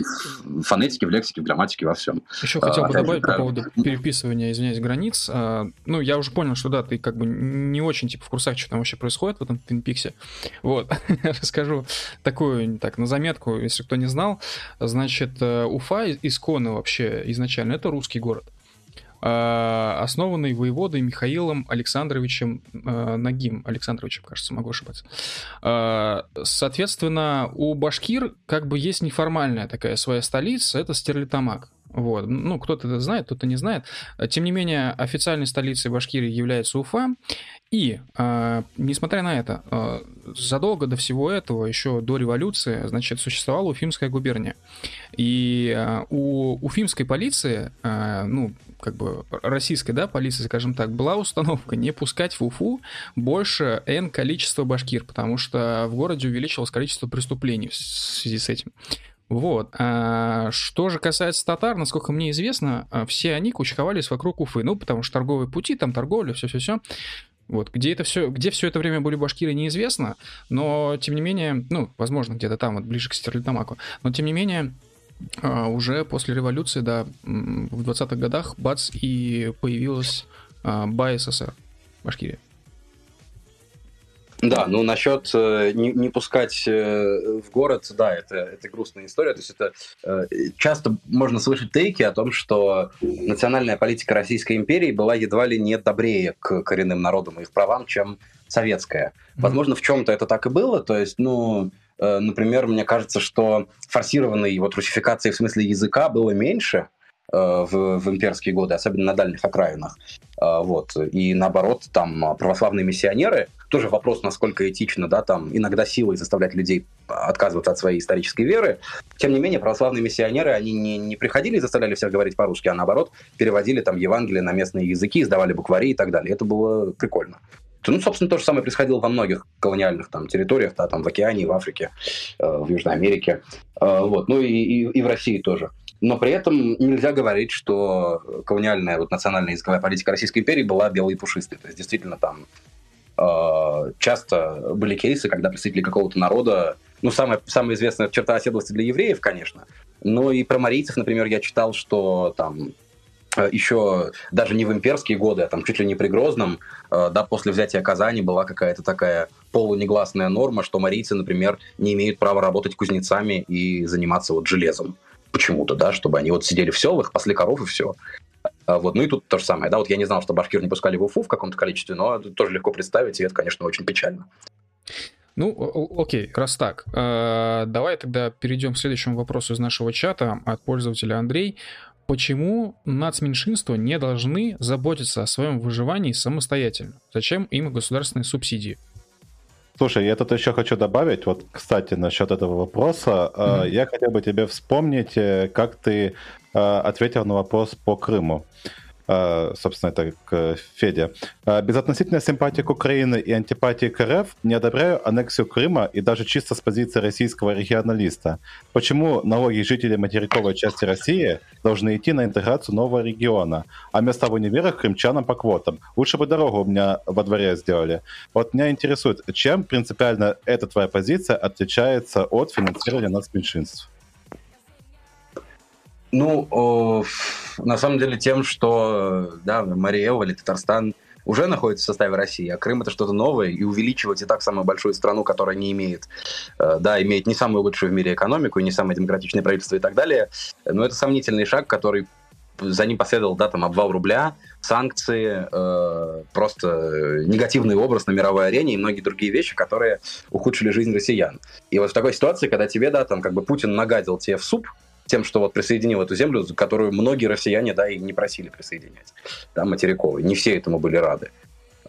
в фонетике, в лексике, в грамматике, во всем. Еще хотел бы а, добавить по поводу переписывания, извиняюсь, границ. А, ну, я уже понял, что да, ты как бы не очень типа в курсах, что там вообще происходит в этом Твинпиксе. Вот, расскажу такую, так, на заметку, если кто не знал. Значит, э, Уфа исконно вообще изначально это русский город. А, основанный воеводой Михаилом Александровичем а, Нагим. Александровичем, кажется, могу ошибаться. А, соответственно, у башкир как бы есть неформальная такая своя столица, это Стерлитамак. Вот. Ну, кто-то это знает, кто-то не знает. Тем не менее, официальной столицей Башкирии является Уфа. И, э, несмотря на это, э, задолго до всего этого, еще до революции, значит, существовала Уфимская губерния. И э, у уфимской полиции, э, ну, как бы российской, да, полиции, скажем так, была установка не пускать в Уфу больше N количества башкир, потому что в городе увеличилось количество преступлений в связи с этим. Вот. А, что же касается татар, насколько мне известно, а, все они кучковались вокруг Уфы. Ну, потому что торговые пути, там торговля, все-все-все. Вот, где это все, где все это время были башкиры, неизвестно, но тем не менее, ну, возможно, где-то там, вот ближе к Стерлитамаку, но тем не менее, а, уже после революции, да, в 20-х годах, бац, и появилась БАССР, Башкирия. Да, ну насчет э, не, не пускать э, в город, да, это, это грустная история. То есть это э, часто можно слышать тейки о том, что национальная политика Российской империи была едва ли не добрее к коренным народам и их правам, чем советская. Mm-hmm. Возможно, в чем-то это так и было. То есть, ну, например, мне кажется, что форсированной вот русификации в смысле языка было меньше, э, в, в имперские годы, особенно на дальних окраинах. Э, вот. И наоборот, там православные миссионеры тоже вопрос, насколько этично, да, там иногда силой заставлять людей отказываться от своей исторической веры. Тем не менее, православные миссионеры, они не, не приходили и заставляли всех говорить по-русски, а наоборот, переводили там Евангелие на местные языки, сдавали буквари и так далее. Это было прикольно. Ну, собственно, то же самое происходило во многих колониальных там, территориях, да, там в океане, в Африке, э, в Южной Америке, э, вот, ну и, и, и в России тоже. Но при этом нельзя говорить, что колониальная вот, национальная языковая политика Российской империи была белой и пушистой. То есть, действительно, там Э, часто были кейсы, когда представители какого-то народа, ну, самая, самая известная черта оседлости для евреев, конечно, но и про марийцев, например, я читал, что там еще даже не в имперские годы, а там чуть ли не при Грозном, э, да, после взятия Казани была какая-то такая полунегласная норма, что марийцы, например, не имеют права работать кузнецами и заниматься вот железом почему-то, да, чтобы они вот сидели в селах, пасли коров и все. А, вот, ну и тут то же самое, да, вот я не знал, что башкир не пускали в Уфу в каком-то количестве, но тоже легко представить, и это, конечно, очень печально. Ну, окей, раз так, э, давай тогда перейдем к следующему вопросу из нашего чата от пользователя Андрей. Почему нацменьшинства не должны заботиться о своем выживании самостоятельно? Зачем им государственные субсидии? Слушай, я тут еще хочу добавить, вот, кстати, насчет этого вопроса. Mm-hmm. Я хотел бы тебе вспомнить, э, как ты э, ответил на вопрос по Крыму. А, собственно, это к Феде. А, Безотносительно симпатии к Украине и антипатии к РФ не одобряю аннексию Крыма и даже чисто с позиции российского регионалиста. Почему налоги жителей материковой части России должны идти на интеграцию нового региона, а места в универах крымчанам по квотам? Лучше бы дорогу у меня во дворе сделали. Вот меня интересует, чем принципиально эта твоя позиция отличается от финансирования нацменьшинств? Ну, э, на самом деле тем, что да, Мариэл или Татарстан уже находится в составе России, а Крым это что-то новое, и увеличивать и так самую большую страну, которая не имеет, э, да, имеет не самую лучшую в мире экономику, не самое демократичное правительство и так далее, но это сомнительный шаг, который за ним последовал, да, там, обвал рубля, санкции, э, просто негативный образ на мировой арене и многие другие вещи, которые ухудшили жизнь россиян. И вот в такой ситуации, когда тебе, да, там, как бы Путин нагадил тебе в суп, тем, что вот присоединил эту землю, которую многие россияне, да, и не просили присоединять, да, материковые. Не все этому были рады.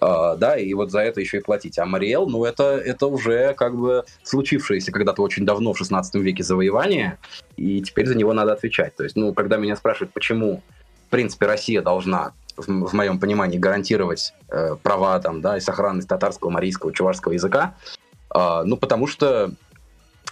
Uh, да, и вот за это еще и платить. А Мариэл, ну, это, это уже как бы случившееся когда-то очень давно, в 16 веке, завоевание, и теперь за него надо отвечать. То есть, ну, когда меня спрашивают, почему, в принципе, Россия должна, в, в моем понимании, гарантировать э, права там, да, и сохранность татарского, марийского, чувашского языка, э, ну, потому что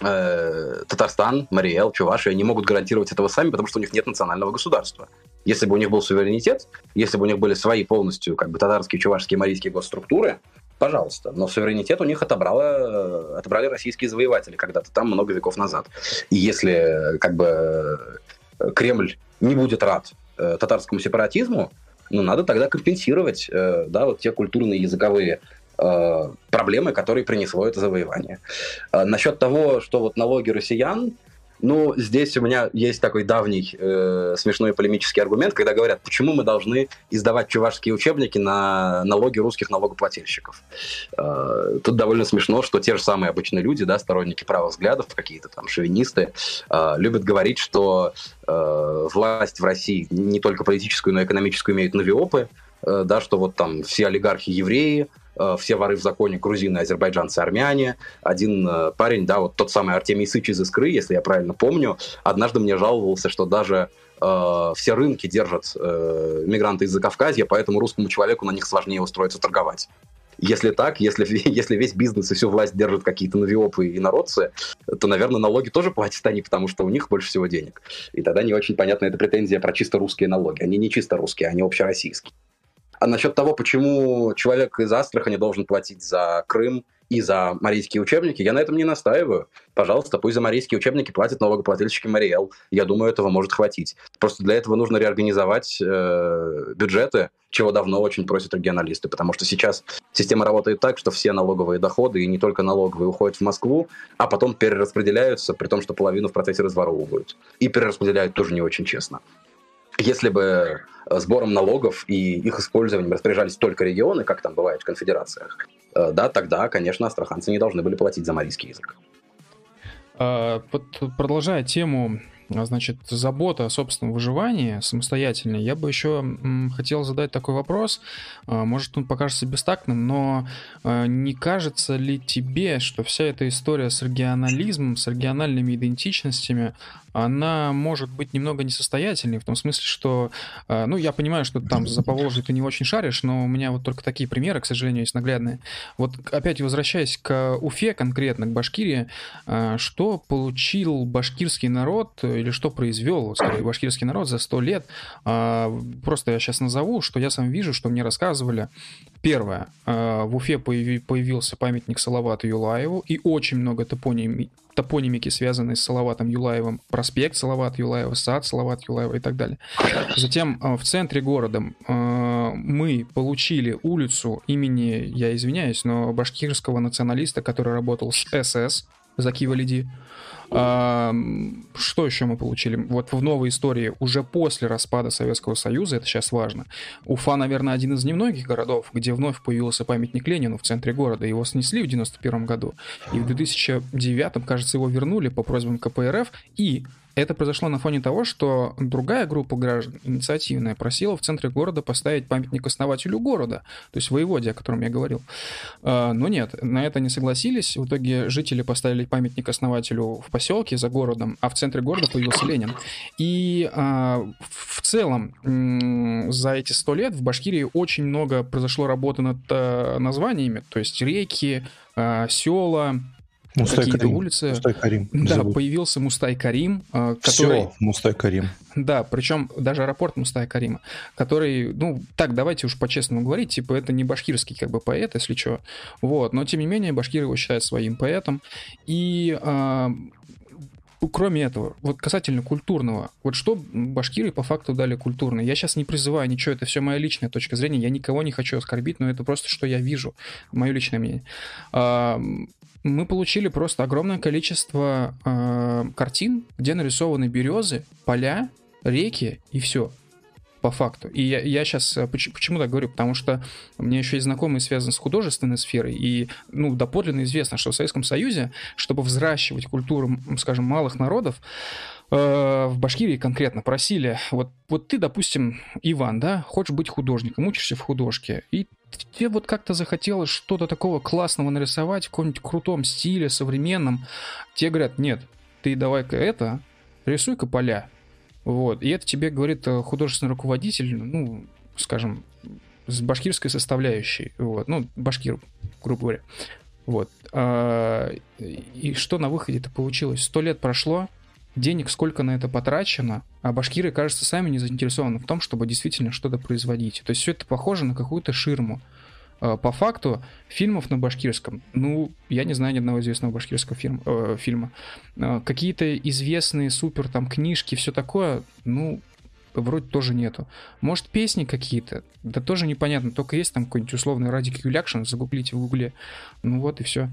э, Татарстан, Мариэл, Чувашия не могут гарантировать этого сами, потому что у них нет национального государства. Если бы у них был суверенитет, если бы у них были свои полностью как бы татарские, чувашские, марийские госструктуры, пожалуйста. Но суверенитет у них отобрало, отобрали российские завоеватели когда-то там много веков назад. И если как бы Кремль не будет рад э, татарскому сепаратизму, ну, надо тогда компенсировать э, да, вот те культурные языковые Э, проблемы, которые принесло это завоевание. Э, насчет того, что вот налоги россиян, Ну, здесь у меня есть такой давний э, смешной полемический аргумент, когда говорят, почему мы должны издавать чувашские учебники на налоги русских налогоплательщиков. Э, тут довольно смешно, что те же самые обычные люди, да, сторонники правых взглядов, какие-то там шовинисты, э, любят говорить, что э, власть в России не только политическую, но и экономическую имеют навиопы, э, да, что вот там все олигархи евреи, Э, все воры в законе грузины, азербайджанцы, армяне. Один э, парень, да, вот тот самый Артемий Сыч из Искры, если я правильно помню, однажды мне жаловался, что даже э, все рынки держат э, мигранты из Закавказья, поэтому русскому человеку на них сложнее устроиться торговать. Если так, если, если весь бизнес и всю власть держат какие-то навиопы и народцы, то, наверное, налоги тоже платят они, потому что у них больше всего денег. И тогда не очень понятна эта претензия про чисто русские налоги. Они не чисто русские, они общероссийские. А насчет того, почему человек из Астрахани должен платить за Крым и за марийские учебники, я на этом не настаиваю. Пожалуйста, пусть за марийские учебники платят налогоплательщики Мариэл. Я думаю, этого может хватить. Просто для этого нужно реорганизовать э, бюджеты, чего давно очень просят регионалисты, потому что сейчас система работает так, что все налоговые доходы, и не только налоговые, уходят в Москву, а потом перераспределяются, при том, что половину в процессе разворовывают. И перераспределяют тоже не очень честно. Если бы э, сбором налогов и их использованием распоряжались только регионы, как там бывает в конфедерациях, э, да, тогда, конечно, астраханцы не должны были платить за марийский язык. А, продолжая тему а, значит, забота о собственном выживании самостоятельной, я бы еще хотел задать такой вопрос. А, может, он покажется бестактным, но не кажется ли тебе, что вся эта история с регионализмом, с региональными идентичностями, она может быть немного несостоятельной, в том смысле, что, э, ну, я понимаю, что там за Поволжье ты не очень шаришь, но у меня вот только такие примеры, к сожалению, есть наглядные. Вот опять возвращаясь к Уфе, конкретно к Башкирии, э, что получил башкирский народ, или что произвел, скорее, башкирский народ за сто лет? Э, просто я сейчас назову, что я сам вижу, что мне рассказывали. Первое. В Уфе появился памятник Салавату Юлаеву и очень много топонимий топонимики, связанные с Салаватом Юлаевым, проспект Салават Юлаева, сад Салават Юлаева и так далее. Затем э, в центре города э, мы получили улицу имени, я извиняюсь, но башкирского националиста, который работал с СС, Заки Валиди. А, что еще мы получили? Вот в новой истории, уже после распада Советского Союза, это сейчас важно, Уфа, наверное, один из немногих городов, где вновь появился памятник Ленину в центре города. Его снесли в 91 году, и в 2009, кажется, его вернули по просьбам КПРФ, и это произошло на фоне того, что другая группа граждан, инициативная, просила в центре города поставить памятник основателю города, то есть воеводе, о котором я говорил. А, но нет, на это не согласились. В итоге жители поставили памятник основателю в поселке за городом, а в центре города появился Ленин. И а, в целом за эти сто лет в Башкирии очень много произошло работы над а, названиями, то есть реки, села, Мустай какие-то Карим. улицы. Мустай Карим. Да, зовут. появился Мустай Карим, а, который... Все, Мустай Карим. Да, причем даже аэропорт Мустай Карима, который, ну, так, давайте уж по-честному говорить, типа, это не башкирский как бы поэт, если что. Вот, но тем не менее, башкир его считает своим поэтом. И а, кроме этого, вот касательно культурного, вот что башкиры по факту дали культурно? Я сейчас не призываю ничего, это все моя личная точка зрения, я никого не хочу оскорбить, но это просто что я вижу, мое личное мнение. А, мы получили просто огромное количество э, картин, где нарисованы березы, поля, реки и все. По факту. И я, я сейчас э, почему, так говорю? Потому что у меня еще есть знакомые связаны с художественной сферой, и ну, доподлинно известно, что в Советском Союзе, чтобы взращивать культуру, скажем, малых народов, э, в Башкирии конкретно просили, вот, вот ты, допустим, Иван, да, хочешь быть художником, учишься в художке, и тебе вот как-то захотелось что-то такого классного нарисовать в каком-нибудь крутом стиле, современном. Тебе говорят, нет, ты давай-ка это, рисуй-ка поля. Вот. И это тебе говорит э, художественный руководитель, ну, скажем, с башкирской составляющей. Вот. Ну, башкир, грубо говоря. Вот. А, и что на выходе-то получилось? Сто лет прошло, денег сколько на это потрачено, а башкиры, кажется, сами не заинтересованы в том, чтобы действительно что-то производить. То есть все это похоже на какую-то ширму. А, по факту фильмов на башкирском, ну, я не знаю ни одного известного башкирского фирм, э, фильма. Э, какие-то известные супер там книжки, все такое, ну, вроде тоже нету. Может, песни какие-то, да тоже непонятно, только есть там какой-нибудь условный Радик Юлякшин, загуглите в гугле. Ну вот и все.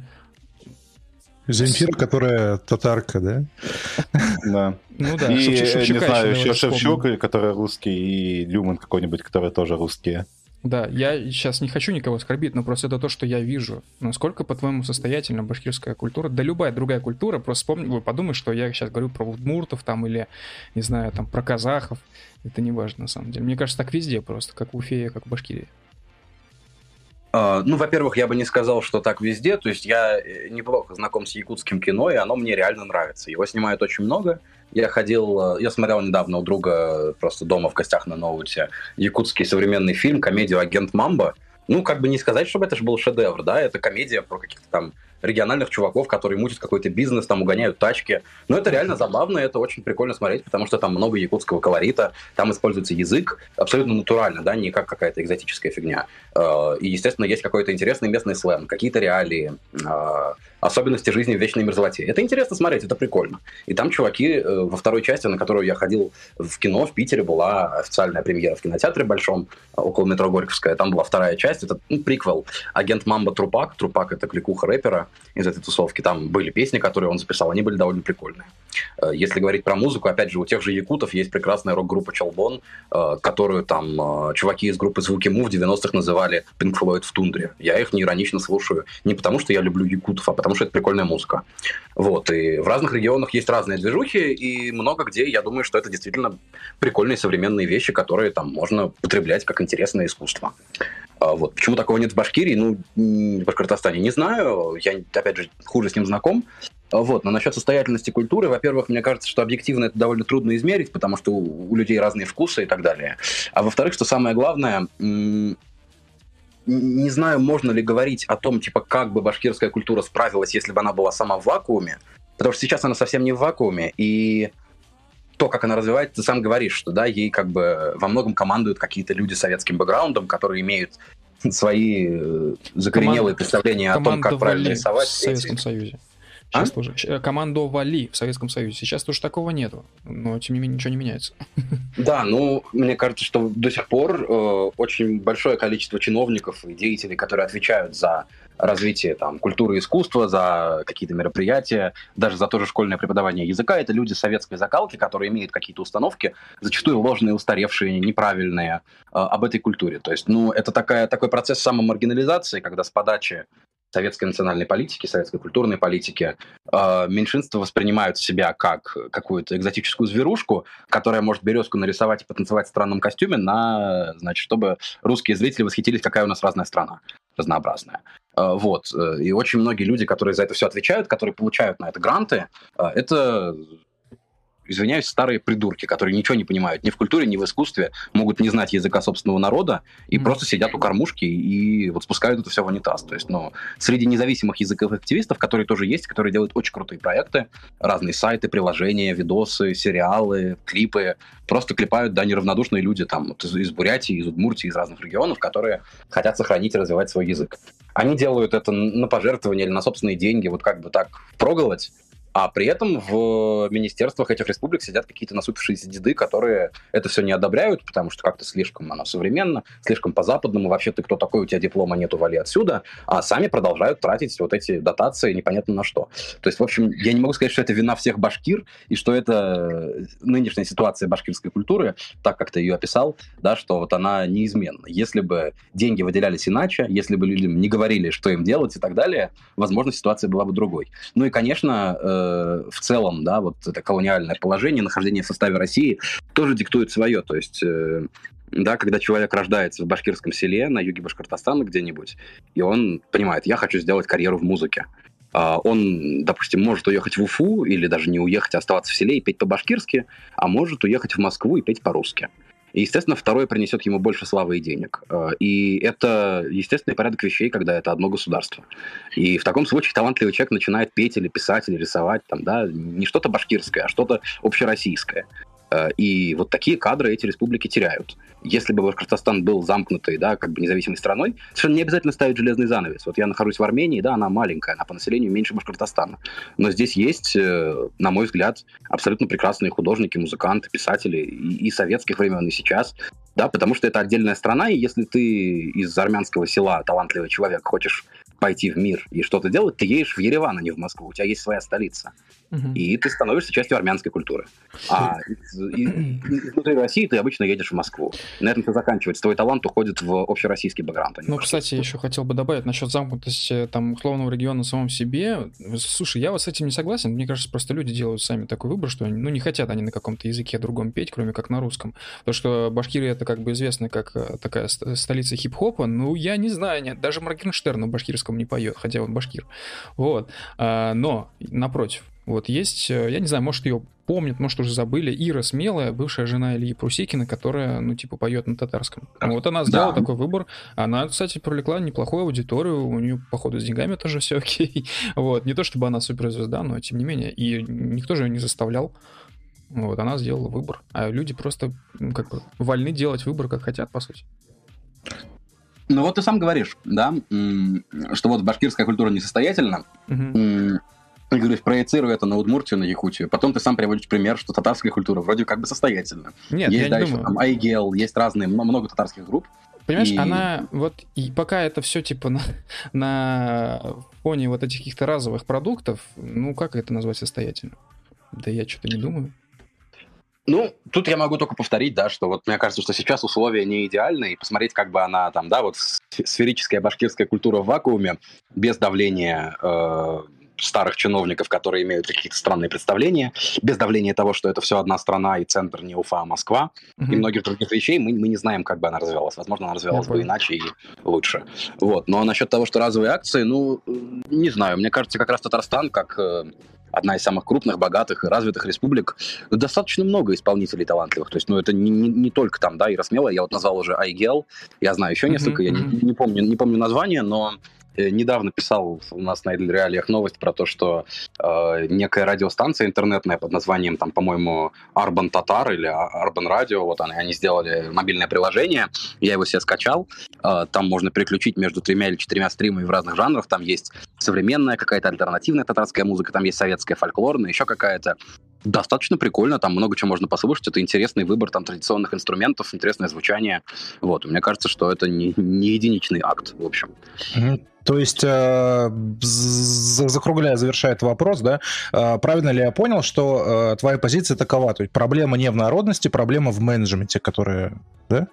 Земфира, которая татарка, да? Да. Ну да, и, Шевчук, не знаю, еще Шевчук, который русский, и Люман какой-нибудь, который тоже русские. Да, я сейчас не хочу никого оскорбить, но просто это то, что я вижу. Насколько, по-твоему, состоятельна башкирская культура? Да любая другая культура, просто вспомни, подумай, что я сейчас говорю про удмуртов там или, не знаю, там про казахов. Это не важно, на самом деле. Мне кажется, так везде просто, как в Уфе, как в Башкирии. А, ну, во-первых, я бы не сказал, что так везде. То есть я э, неплохо знаком с якутским кино, и оно мне реально нравится. Его снимают очень много. Я ходил, э, я смотрел недавно у друга просто дома в гостях на ноуте якутский современный фильм, комедию «Агент Мамба». Ну, как бы не сказать, чтобы это же был шедевр, да, это комедия про каких-то там региональных чуваков, которые мутят какой-то бизнес, там угоняют тачки. Но это реально забавно, это очень прикольно смотреть, потому что там много якутского колорита, там используется язык абсолютно натурально, да, не как какая-то экзотическая фигня. Э, и, естественно, есть какой-то интересный местный сленг, какие-то реалии, э, особенности жизни в вечной мерзлоте. Это интересно смотреть, это прикольно. И там чуваки э, во второй части, на которую я ходил в кино в Питере, была официальная премьера в кинотеатре большом, около метро Горьковская. Там была вторая часть, это ну, приквел. Агент Мамба Трупак. Трупак — это кликуха рэпера из этой тусовки. Там были песни, которые он записал, они были довольно прикольные. Э, если говорить про музыку, опять же, у тех же якутов есть прекрасная рок-группа Челбон, э, которую там чуваки из группы Звуки Му в 90-х называли Pink Floyd в тундре. Я их не иронично слушаю не потому, что я люблю якутов, а потому это прикольная музыка. Вот, и в разных регионах есть разные движухи, и много где, я думаю, что это действительно прикольные современные вещи, которые там можно потреблять как интересное искусство. А вот. Почему такого нет в Башкирии? Ну, в Башкортостане не знаю, я, опять же, хуже с ним знаком. А вот. Но насчет состоятельности культуры, во-первых, мне кажется, что объективно это довольно трудно измерить, потому что у, у людей разные вкусы и так далее. А во-вторых, что самое главное, не знаю, можно ли говорить о том, типа, как бы башкирская культура справилась, если бы она была сама в вакууме, потому что сейчас она совсем не в вакууме, и то, как она развивается, ты сам говоришь, что, да, ей как бы во многом командуют какие-то люди с советским бэкграундом, которые имеют свои э, закоренелые Команд... представления о том, как правильно рисовать. В Советском Союзе. Сейчас а? тоже. Э, командовали в Советском Союзе. Сейчас тоже такого нету. Но, тем не менее, ничего не меняется. Да, ну, мне кажется, что до сих пор э, очень большое количество чиновников и деятелей, которые отвечают за развитие там, культуры и искусства, за какие-то мероприятия, даже за то же школьное преподавание языка, это люди советской закалки, которые имеют какие-то установки, зачастую ложные, устаревшие, неправильные, э, об этой культуре. То есть, ну, это такая, такой процесс самомаргинализации, когда с подачи советской национальной политики, советской культурной политики, э, меньшинства воспринимают себя как какую-то экзотическую зверушку, которая может березку нарисовать и потанцевать в странном костюме, на, значит, чтобы русские зрители восхитились, какая у нас разная страна, разнообразная. Э, вот. И очень многие люди, которые за это все отвечают, которые получают на это гранты, э, это извиняюсь, старые придурки, которые ничего не понимают ни в культуре, ни в искусстве, могут не знать языка собственного народа и mm-hmm. просто сидят у кормушки и вот спускают это все в унитаз. То есть, ну, среди независимых языковых активистов, которые тоже есть, которые делают очень крутые проекты, разные сайты, приложения, видосы, сериалы, клипы, просто клепают, да, неравнодушные люди там вот из, из Бурятии, из Удмуртии, из разных регионов, которые хотят сохранить и развивать свой язык. Они делают это на пожертвования или на собственные деньги, вот как бы так проголодь, а при этом в министерствах этих республик сидят какие-то насупившиеся деды, которые это все не одобряют, потому что как-то слишком оно современно, слишком по-западному. Вообще ты кто такой, у тебя диплома нету, вали отсюда. А сами продолжают тратить вот эти дотации непонятно на что. То есть, в общем, я не могу сказать, что это вина всех башкир, и что это нынешняя ситуация башкирской культуры, так как ты ее описал, да, что вот она неизменна. Если бы деньги выделялись иначе, если бы людям не говорили, что им делать и так далее, возможно, ситуация была бы другой. Ну и, конечно, э, в целом, да, вот это колониальное положение, нахождение в составе России тоже диктует свое. То есть э, да, когда человек рождается в башкирском селе на юге Башкортостана где-нибудь, и он понимает, я хочу сделать карьеру в музыке. А, он, допустим, может уехать в Уфу или даже не уехать, а оставаться в селе и петь по-башкирски, а может уехать в Москву и петь по-русски. И, естественно, второе принесет ему больше славы и денег. Э, и это естественный порядок вещей, когда это одно государство. И в таком случае талантливый человек начинает петь или писать, или рисовать, там, да, не что-то башкирское, а что-то общероссийское. Э, и вот такие кадры эти республики теряют. Если бы Башкортостан был замкнутой, да, как бы независимой страной, совершенно не обязательно ставить железный занавес. Вот я нахожусь в Армении, да, она маленькая, она по населению меньше Башкортостана. Но здесь есть, э, на мой взгляд, абсолютно прекрасные художники, музыканты, писатели и, и советских времен, и сейчас. Да, потому что это отдельная страна, и если ты из армянского села талантливый человек хочешь пойти в мир и что-то делать, ты едешь в Ереван, а не в Москву. У тебя есть своя столица. Угу. И ты становишься частью армянской культуры. А внутри России ты обычно едешь в Москву. На этом все заканчивается. Твой талант уходит в общероссийский бэкграунд. А ну, кстати, я еще хотел бы добавить насчет замкнутости там условного региона самом себе. Слушай, я вот с этим не согласен. Мне кажется, просто люди делают сами такой выбор, что ну, не хотят они на каком-то языке другом петь, кроме как на русском. Потому что Башкирия это как бы известна как э, такая столица хип-хопа. Ну, я не знаю, нет, даже Моргенштерн на башкирском не поет, хотя он башкир. Вот. А, но, напротив, вот есть, э, я не знаю, может ее помнят, может уже забыли, Ира Смелая, бывшая жена Ильи Прусикина, которая, ну, типа, поет на татарском. Вот она сделала да. такой выбор. Она, кстати, привлекла неплохую аудиторию, у нее, походу, с деньгами тоже все окей. Вот, не то чтобы она суперзвезда, но тем не менее. И никто же ее не заставлял. Вот, она сделала выбор. А люди просто, ну, как бы, вольны делать выбор, как хотят, по сути. Ну вот ты сам говоришь, да, что вот башкирская культура несостоятельна. Угу. И говоришь, проецируй это на Удмуртию, на Якутию. Потом ты сам приводишь пример, что татарская культура вроде как бы состоятельна. Нет, есть я дальше, не думаю. там Айгел, есть разные, много татарских групп. Понимаешь, и... она вот и пока это все типа на, на фоне вот этих каких-то разовых продуктов, ну как это назвать состоятельно? Да я что-то не думаю. Ну, тут я могу только повторить, да, что вот мне кажется, что сейчас условия не идеальны, и посмотреть, как бы она там, да, вот сферическая башкирская культура в вакууме, без давления э, старых чиновников, которые имеют какие-то странные представления, без давления того, что это все одна страна и центр не Уфа, а Москва, mm-hmm. и многих других вещей, мы, мы не знаем, как бы она развивалась. Возможно, она развивалась бы иначе и лучше. Вот. Но насчет того, что разовые акции, ну, не знаю. Мне кажется, как раз Татарстан, как э, одна из самых крупных, богатых и развитых республик, достаточно много исполнителей талантливых. То есть, ну, это не, не, не только там, да, Ира Смелая, я вот назвал уже Айгел, я знаю еще несколько, mm-hmm. я не, не, помню, не помню название, но Э, недавно писал у нас на Идл Реалиях новость про то, что э, некая радиостанция интернетная под названием, там, по-моему, Arban Tatar или Arban Radio, вот они, они сделали мобильное приложение, я его себе скачал, э, там можно переключить между тремя или четырьмя стримами в разных жанрах, там есть современная какая-то альтернативная татарская музыка, там есть советская фольклорная, еще какая-то достаточно прикольно, там много чего можно послушать, это интересный выбор там традиционных инструментов, интересное звучание, вот, мне кажется, что это не, не единичный акт, в общем. То есть, э, закругляя, завершая этот вопрос, да, э, правильно ли я понял, что э, твоя позиция такова, то есть проблема не в народности, проблема в менеджменте, которая, да?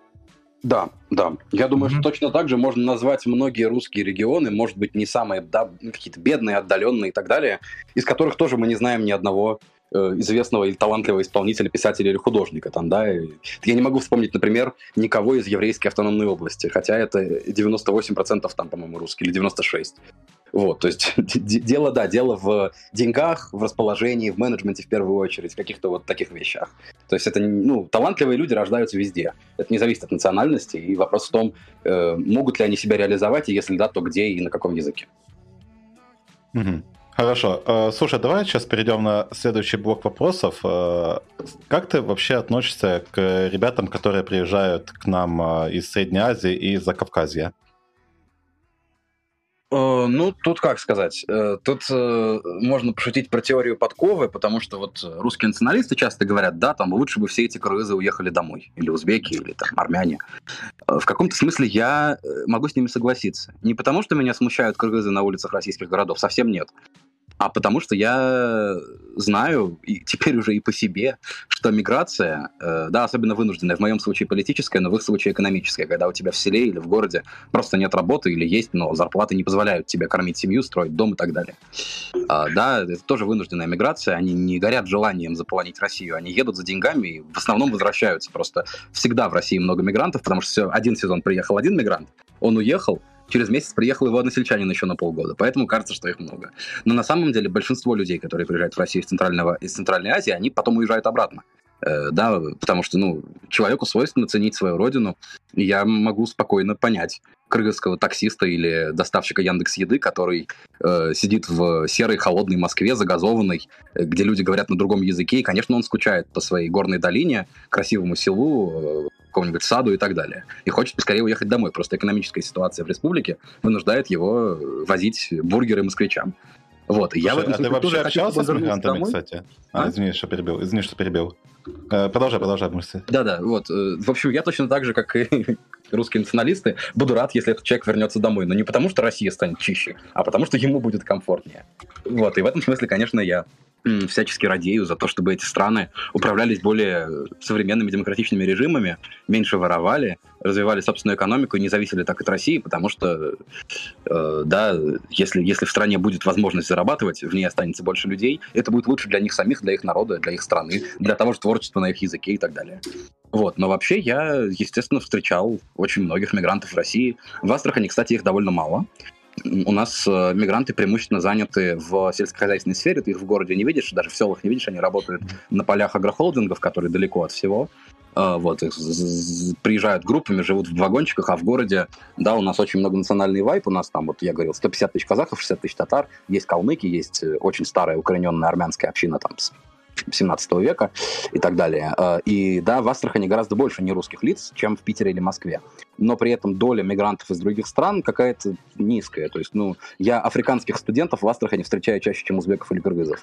Да, да. Я думаю, mm-hmm. что точно так же можно назвать многие русские регионы, может быть, не самые, да, какие-то бедные, отдаленные и так далее, из которых тоже мы не знаем ни одного известного или талантливого исполнителя, писателя или художника. Там, да? Я не могу вспомнить, например, никого из еврейской автономной области, хотя это 98% там, по-моему, русские, или 96%. Вот, то есть дело, да, дело в деньгах, в расположении, в менеджменте в первую очередь, в каких-то вот таких вещах. То есть это, ну, талантливые люди рождаются везде. Это не зависит от национальности, и вопрос в том, э, могут ли они себя реализовать, и если да, то где и на каком языке. Угу. Хорошо. Э, слушай, давай сейчас перейдем на следующий блок вопросов. Э, как ты вообще относишься к ребятам, которые приезжают к нам э, из Средней Азии и из Закавказья? Ну, тут как сказать, тут можно пошутить про теорию подковы, потому что вот русские националисты часто говорят, да, там лучше бы все эти кыргызы уехали домой, или узбеки, или там армяне. В каком-то смысле я могу с ними согласиться. Не потому, что меня смущают кыргызы на улицах российских городов, совсем нет а потому что я знаю, и теперь уже и по себе, что миграция, э, да, особенно вынужденная, в моем случае политическая, но в их случае экономическая, когда у тебя в селе или в городе просто нет работы или есть, но зарплаты не позволяют тебе кормить семью, строить дом и так далее. А, да, это тоже вынужденная миграция, они не горят желанием заполонить Россию, они едут за деньгами и в основном возвращаются. Просто всегда в России много мигрантов, потому что все, один сезон приехал один мигрант, он уехал, через месяц приехал его односельчанин еще на полгода, поэтому кажется, что их много. Но на самом деле большинство людей, которые приезжают в Россию из, Центрального, из Центральной Азии, они потом уезжают обратно. Э, да, потому что, ну, человеку свойственно ценить свою родину, и я могу спокойно понять кыргызского таксиста или доставщика Яндекс Еды, который э, сидит в серой холодной Москве, загазованной, э, где люди говорят на другом языке, и, конечно, он скучает по своей горной долине, красивому селу, э, какому-нибудь саду и так далее. И хочет поскорее уехать домой. Просто экономическая ситуация в республике вынуждает его возить бургеры москвичам. Вот, я Слушай, в этом а ты вообще общался с мигрантами, домой? кстати? А, а? извини, что перебил, извини, что перебил. Э, продолжай, продолжай мысли. Да-да, вот. Э, в общем, я точно так же, как и русские националисты, буду рад, если этот человек вернется домой. Но не потому, что Россия станет чище, а потому, что ему будет комфортнее. Вот, и в этом смысле, конечно, я всячески радею за то, чтобы эти страны управлялись более современными демократичными режимами, меньше воровали, развивали собственную экономику и не зависели так от России, потому что, э, да, если, если в стране будет возможность зарабатывать, в ней останется больше людей, это будет лучше для них самих, для их народа, для их страны, для того же творчества на их языке и так далее. Вот, но вообще я, естественно, встречал очень многих мигрантов в России. В Астрахани, кстати, их довольно мало у нас э, мигранты преимущественно заняты в сельскохозяйственной сфере, ты их в городе не видишь, даже в селах не видишь, они работают на полях агрохолдингов, которые далеко от всего. Э, вот, приезжают группами, живут в вагончиках, а в городе, да, у нас очень много национальный вайп, у нас там, вот я говорил, 150 тысяч казахов, 60 тысяч татар, есть калмыки, есть э, очень старая укорененная армянская община там 17 века и так далее. Э, и да, в Астрахани гораздо больше нерусских лиц, чем в Питере или Москве. Но при этом доля мигрантов из других стран какая-то низкая. То есть, ну, я африканских студентов в Астрахани встречаю чаще, чем узбеков или кыргызов.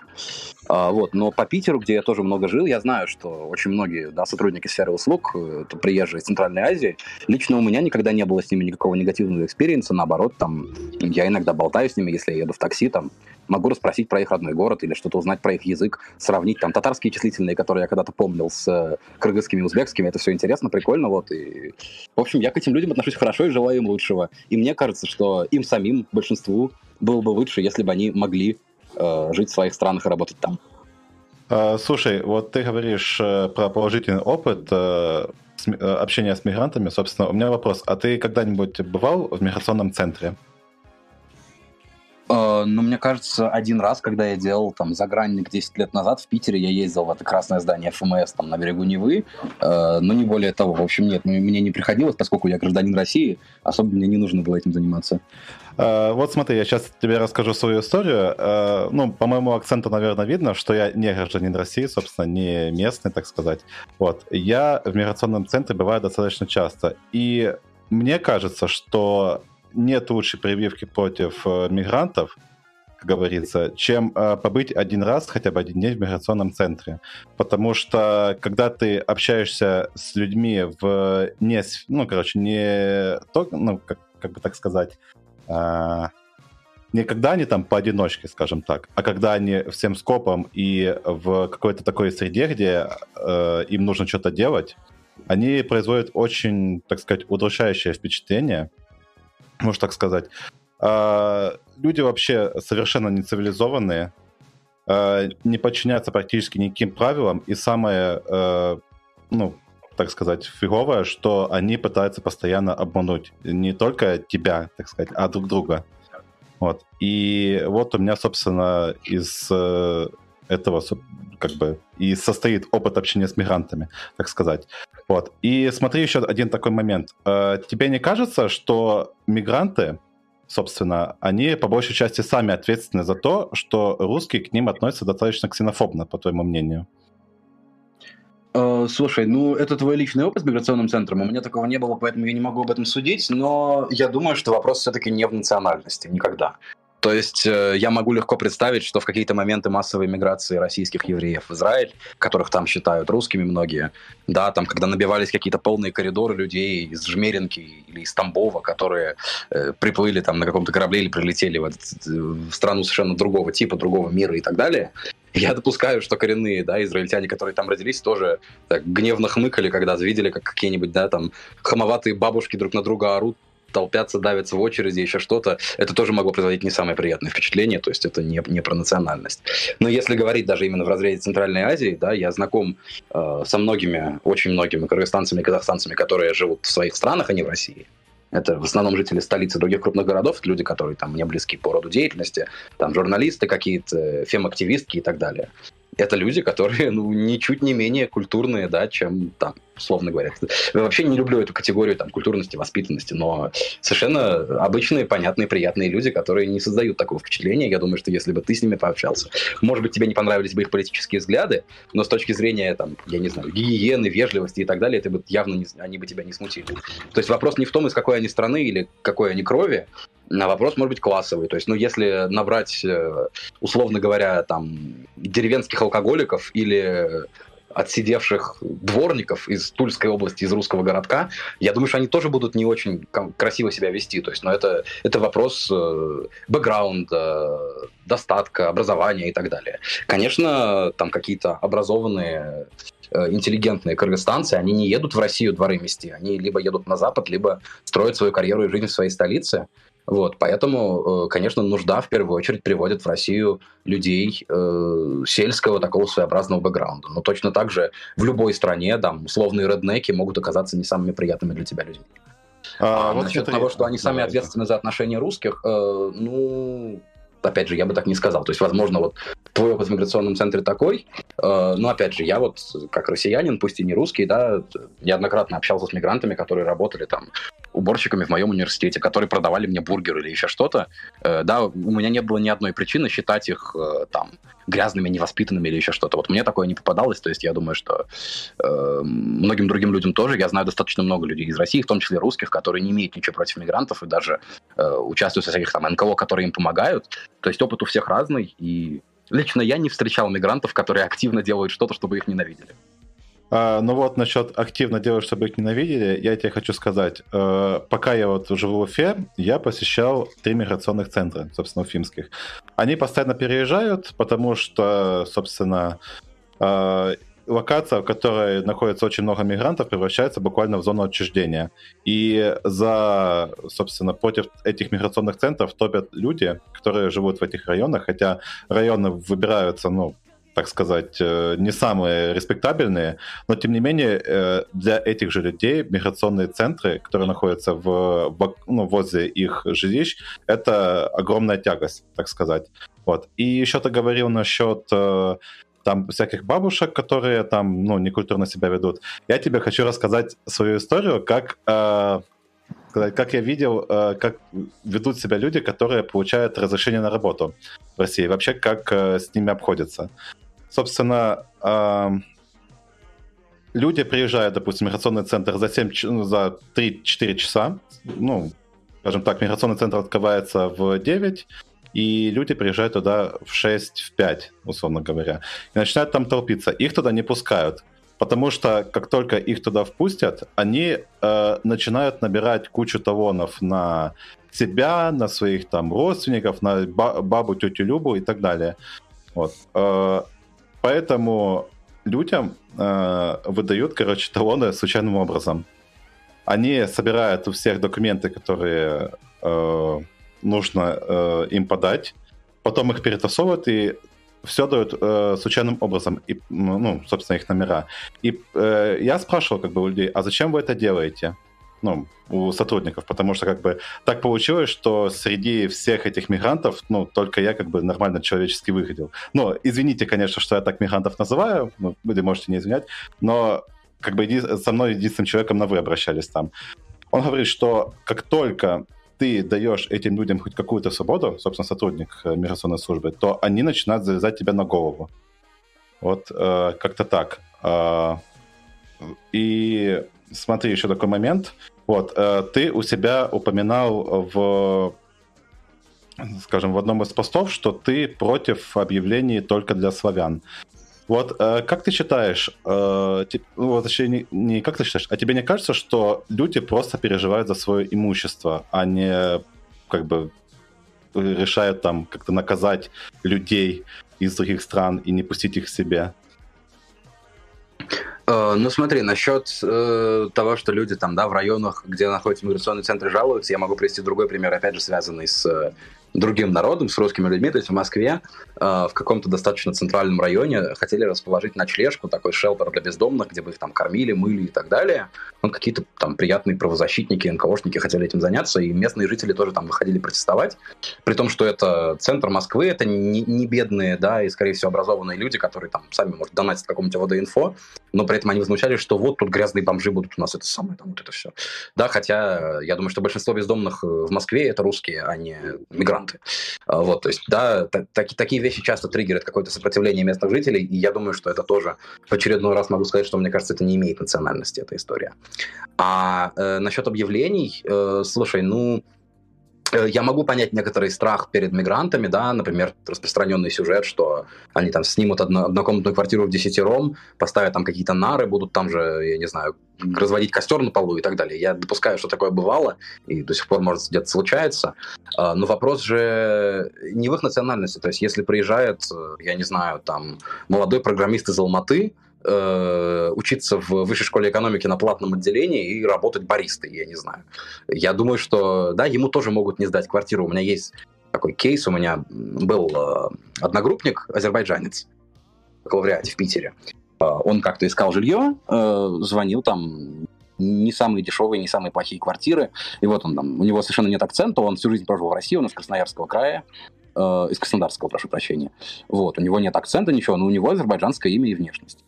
А, вот. Но по Питеру, где я тоже много жил, я знаю, что очень многие да, сотрудники сферы услуг, э, это приезжие из Центральной Азии, лично у меня никогда не было с ними никакого негативного experience а, наоборот, там, я иногда болтаю с ними, если я еду в такси, там, могу расспросить про их родной город или что-то узнать про их язык, сравнить там татарские числительные, которые я когда-то помнил с э, кыргызскими, узбекскими, это все интересно, прикольно, вот, и, в общем, я к этим людям отношусь хорошо и желаю им лучшего, и мне кажется, что им самим, большинству, было бы лучше, если бы они могли э, жить в своих странах и работать там. А, слушай, вот ты говоришь э, про положительный опыт э, общения с мигрантами. Собственно, у меня вопрос. А ты когда-нибудь бывал в миграционном центре? Э, ну, мне кажется, один раз, когда я делал там загранник 10 лет назад в Питере, я ездил в это красное здание ФМС там на берегу Невы, э, но не более того. В общем, нет, мне не приходилось, поскольку я гражданин России, особо мне не нужно было этим заниматься. Uh, вот смотри, я сейчас тебе расскажу свою историю. Uh, ну, по моему акценту, наверное, видно, что я не гражданин России, собственно, не местный, так сказать. Вот. Я в миграционном центре бываю достаточно часто. И мне кажется, что нет лучшей прививки против э, мигрантов, как говорится, чем э, побыть один раз, хотя бы один день в миграционном центре. Потому что когда ты общаешься с людьми в не, ну, короче, не то, ну, как, как бы так сказать, э, не когда они там поодиночке, скажем так, а когда они всем скопом и в какой-то такой среде, где э, им нужно что-то делать, они производят очень, так сказать, удручающее впечатление можно так сказать. А, люди вообще совершенно не цивилизованные, а, не подчиняются практически никаким правилам, и самое, а, ну, так сказать, фиговое, что они пытаются постоянно обмануть не только тебя, так сказать, а друг друга. Вот. И вот у меня, собственно, из э, этого как бы и состоит опыт общения с мигрантами, так сказать. Вот. И смотри еще один такой момент. Э, тебе не кажется, что мигранты, собственно, они по большей части сами ответственны за то, что русские к ним относятся достаточно ксенофобно, по твоему мнению? Э, слушай, ну это твой личный опыт с миграционным центром. У меня такого не было, поэтому я не могу об этом судить. Но я думаю, что вопрос все-таки не в национальности никогда. То есть э, я могу легко представить, что в какие-то моменты массовой миграции российских евреев в Израиль, которых там считают русскими многие, да, там, когда набивались какие-то полные коридоры людей из Жмеринки или из Тамбова, которые э, приплыли там на каком-то корабле или прилетели в, этот, в страну совершенно другого типа, другого мира и так далее, я допускаю, что коренные, да, израильтяне, которые там родились, тоже так, гневно хмыкали, когда видели, как какие-нибудь, да, там, хамоватые бабушки друг на друга орут, толпятся, давятся в очереди, еще что-то, это тоже могло производить не самое приятное впечатление, то есть это не, не про национальность. Но если говорить даже именно в разрезе Центральной Азии, да, я знаком э, со многими, очень многими кыргызстанцами и казахстанцами, которые живут в своих странах, а не в России. Это в основном жители столицы других крупных городов, люди, которые там мне близки по роду деятельности, там журналисты какие-то, фем-активистки и так далее это люди, которые, ну, ничуть не менее культурные, да, чем там, условно говоря. Я вообще не люблю эту категорию там культурности, воспитанности, но совершенно обычные, понятные, приятные люди, которые не создают такого впечатления. Я думаю, что если бы ты с ними пообщался, может быть, тебе не понравились бы их политические взгляды, но с точки зрения, там, я не знаю, гигиены, вежливости и так далее, это бы явно не, они бы тебя не смутили. То есть вопрос не в том, из какой они страны или какой они крови, на вопрос может быть классовый. То есть, ну, если набрать, э, условно говоря, там, деревенских алкоголиков или отсидевших дворников из Тульской области, из русского городка, я думаю, что они тоже будут не очень красиво себя вести. То есть, но ну, это, это вопрос э, бэкграунда, достатка, образования и так далее. Конечно, там какие-то образованные э, интеллигентные кыргызстанцы, они не едут в Россию дворы мести, они либо едут на Запад, либо строят свою карьеру и жизнь в своей столице. Вот, поэтому, э, конечно, нужда в первую очередь приводит в Россию людей э, сельского такого своеобразного бэкграунда. Но точно так же в любой стране, там, условные реднеки могут оказаться не самыми приятными для тебя людьми. А, а вот насчет того, что они сами ответственны за отношения русских, э, ну, опять же, я бы так не сказал. То есть, возможно, вот твой опыт в миграционном центре такой, э, но, опять же, я вот как россиянин, пусть и не русский, да, неоднократно общался с мигрантами, которые работали там уборщиками в моем университете, которые продавали мне бургер или еще что-то. Э, да, у меня не было ни одной причины считать их э, там грязными, невоспитанными или еще что-то. Вот мне такое не попадалось, то есть я думаю, что э, многим другим людям тоже. Я знаю достаточно много людей из России, в том числе русских, которые не имеют ничего против мигрантов и даже э, участвуют в всяких там НКО, которые им помогают. То есть опыт у всех разный, и лично я не встречал мигрантов, которые активно делают что-то, чтобы их ненавидели. А, ну вот насчет активно делать, чтобы их ненавидели, я тебе хочу сказать. Э, пока я вот живу в Уфе, я посещал три миграционных центра, собственно, уфимских. Они постоянно переезжают, потому что, собственно, э, локация, в которой находится очень много мигрантов, превращается буквально в зону отчуждения. И за, собственно, против этих миграционных центров топят люди, которые живут в этих районах, хотя районы выбираются, ну, так сказать, э, не самые респектабельные, но тем не менее э, для этих же людей миграционные центры, которые находятся в, ну, возле их жилищ, это огромная тягость, так сказать. Вот. И еще ты говорил насчет э, там всяких бабушек, которые там, ну, некультурно себя ведут. Я тебе хочу рассказать свою историю, как как я видел, как ведут себя люди, которые получают разрешение на работу в России, вообще как с ними обходятся. Собственно, люди приезжают, допустим, в миграционный центр за, 7, ну, за 3-4 часа. Ну, скажем так, миграционный центр открывается в 9, и люди приезжают туда в 6, в 5, условно говоря, и начинают там толпиться. Их туда не пускают, потому что как только их туда впустят, они э, начинают набирать кучу талонов на себя, на своих там родственников, на бабу, тетю Любу и так далее. Вот. Э, Поэтому людям э, выдают, короче, талоны случайным образом. Они собирают у всех документы, которые э, нужно э, им подать, потом их перетасовывают и все дают э, случайным образом, и, ну, собственно, их номера. И э, я спрашивал как бы у людей, а зачем вы это делаете? Ну, у сотрудников, потому что как бы так получилось, что среди всех этих мигрантов, ну, только я как бы нормально человечески выглядел. Ну, извините, конечно, что я так мигрантов называю, ну, вы можете не извинять, но как бы со мной единственным человеком на «вы» обращались там. Он говорит, что как только ты даешь этим людям хоть какую-то свободу, собственно, сотрудник э, миграционной службы, то они начинают залезать тебя на голову. Вот э, как-то так. Э, и смотри, еще такой момент. Вот, э, ты у себя упоминал в скажем, в одном из постов, что ты против объявлений только для славян. Вот э, как ты считаешь, э, ну, вот, точнее, не, не как ты считаешь, а тебе не кажется, что люди просто переживают за свое имущество, а не как бы решают там как-то наказать людей из других стран и не пустить их к себе? Э, ну смотри, насчет э, того, что люди там, да, в районах, где находятся миграционные центры, жалуются, я могу привести другой пример, опять же, связанный с э, другим народом, с русскими людьми, то есть в Москве э, в каком-то достаточно центральном районе хотели расположить ночлежку, такой шелтер для бездомных, где бы их там кормили, мыли и так далее. Ну, какие-то там приятные правозащитники, НКОшники хотели этим заняться, и местные жители тоже там выходили протестовать, при том, что это центр Москвы, это не, не бедные, да, и, скорее всего, образованные люди, которые там сами, может, донатят какому-нибудь ВД-инфо, но при этом они возмущались, что вот тут грязные бомжи будут у нас, это самое, там вот это все. Да, хотя я думаю, что большинство бездомных в Москве это русские, а не мигранты мигранты. А, вот, то есть, да, так, такие вещи часто триггерят какое-то сопротивление местных жителей, и я думаю, что это тоже в очередной раз могу сказать, что, мне кажется, это не имеет национальности, эта история. А э, насчет объявлений, э, слушай, ну, я могу понять некоторый страх перед мигрантами, да, например, распространенный сюжет, что они там снимут одно, однокомнатную квартиру в десятером, поставят там какие-то нары, будут там же, я не знаю, разводить костер на полу и так далее. Я допускаю, что такое бывало, и до сих пор, может, где-то случается. А, но вопрос же не в их национальности. То есть, если приезжает, э, я не знаю, там, молодой программист из Алматы, э, учиться в высшей школе экономики на платном отделении и работать баристой, я не знаю. Я думаю, что, да, ему тоже могут не сдать квартиру. У меня есть такой кейс, у меня был э, одногруппник, азербайджанец, в лауреате в Питере. Э, он как-то искал жилье, э, звонил там не самые дешевые, не самые плохие квартиры. И вот он там, у него совершенно нет акцента, он всю жизнь прожил в России, он из Красноярского края, э, из Краснодарского, прошу прощения. Вот, у него нет акцента, ничего, но у него азербайджанское имя и внешность.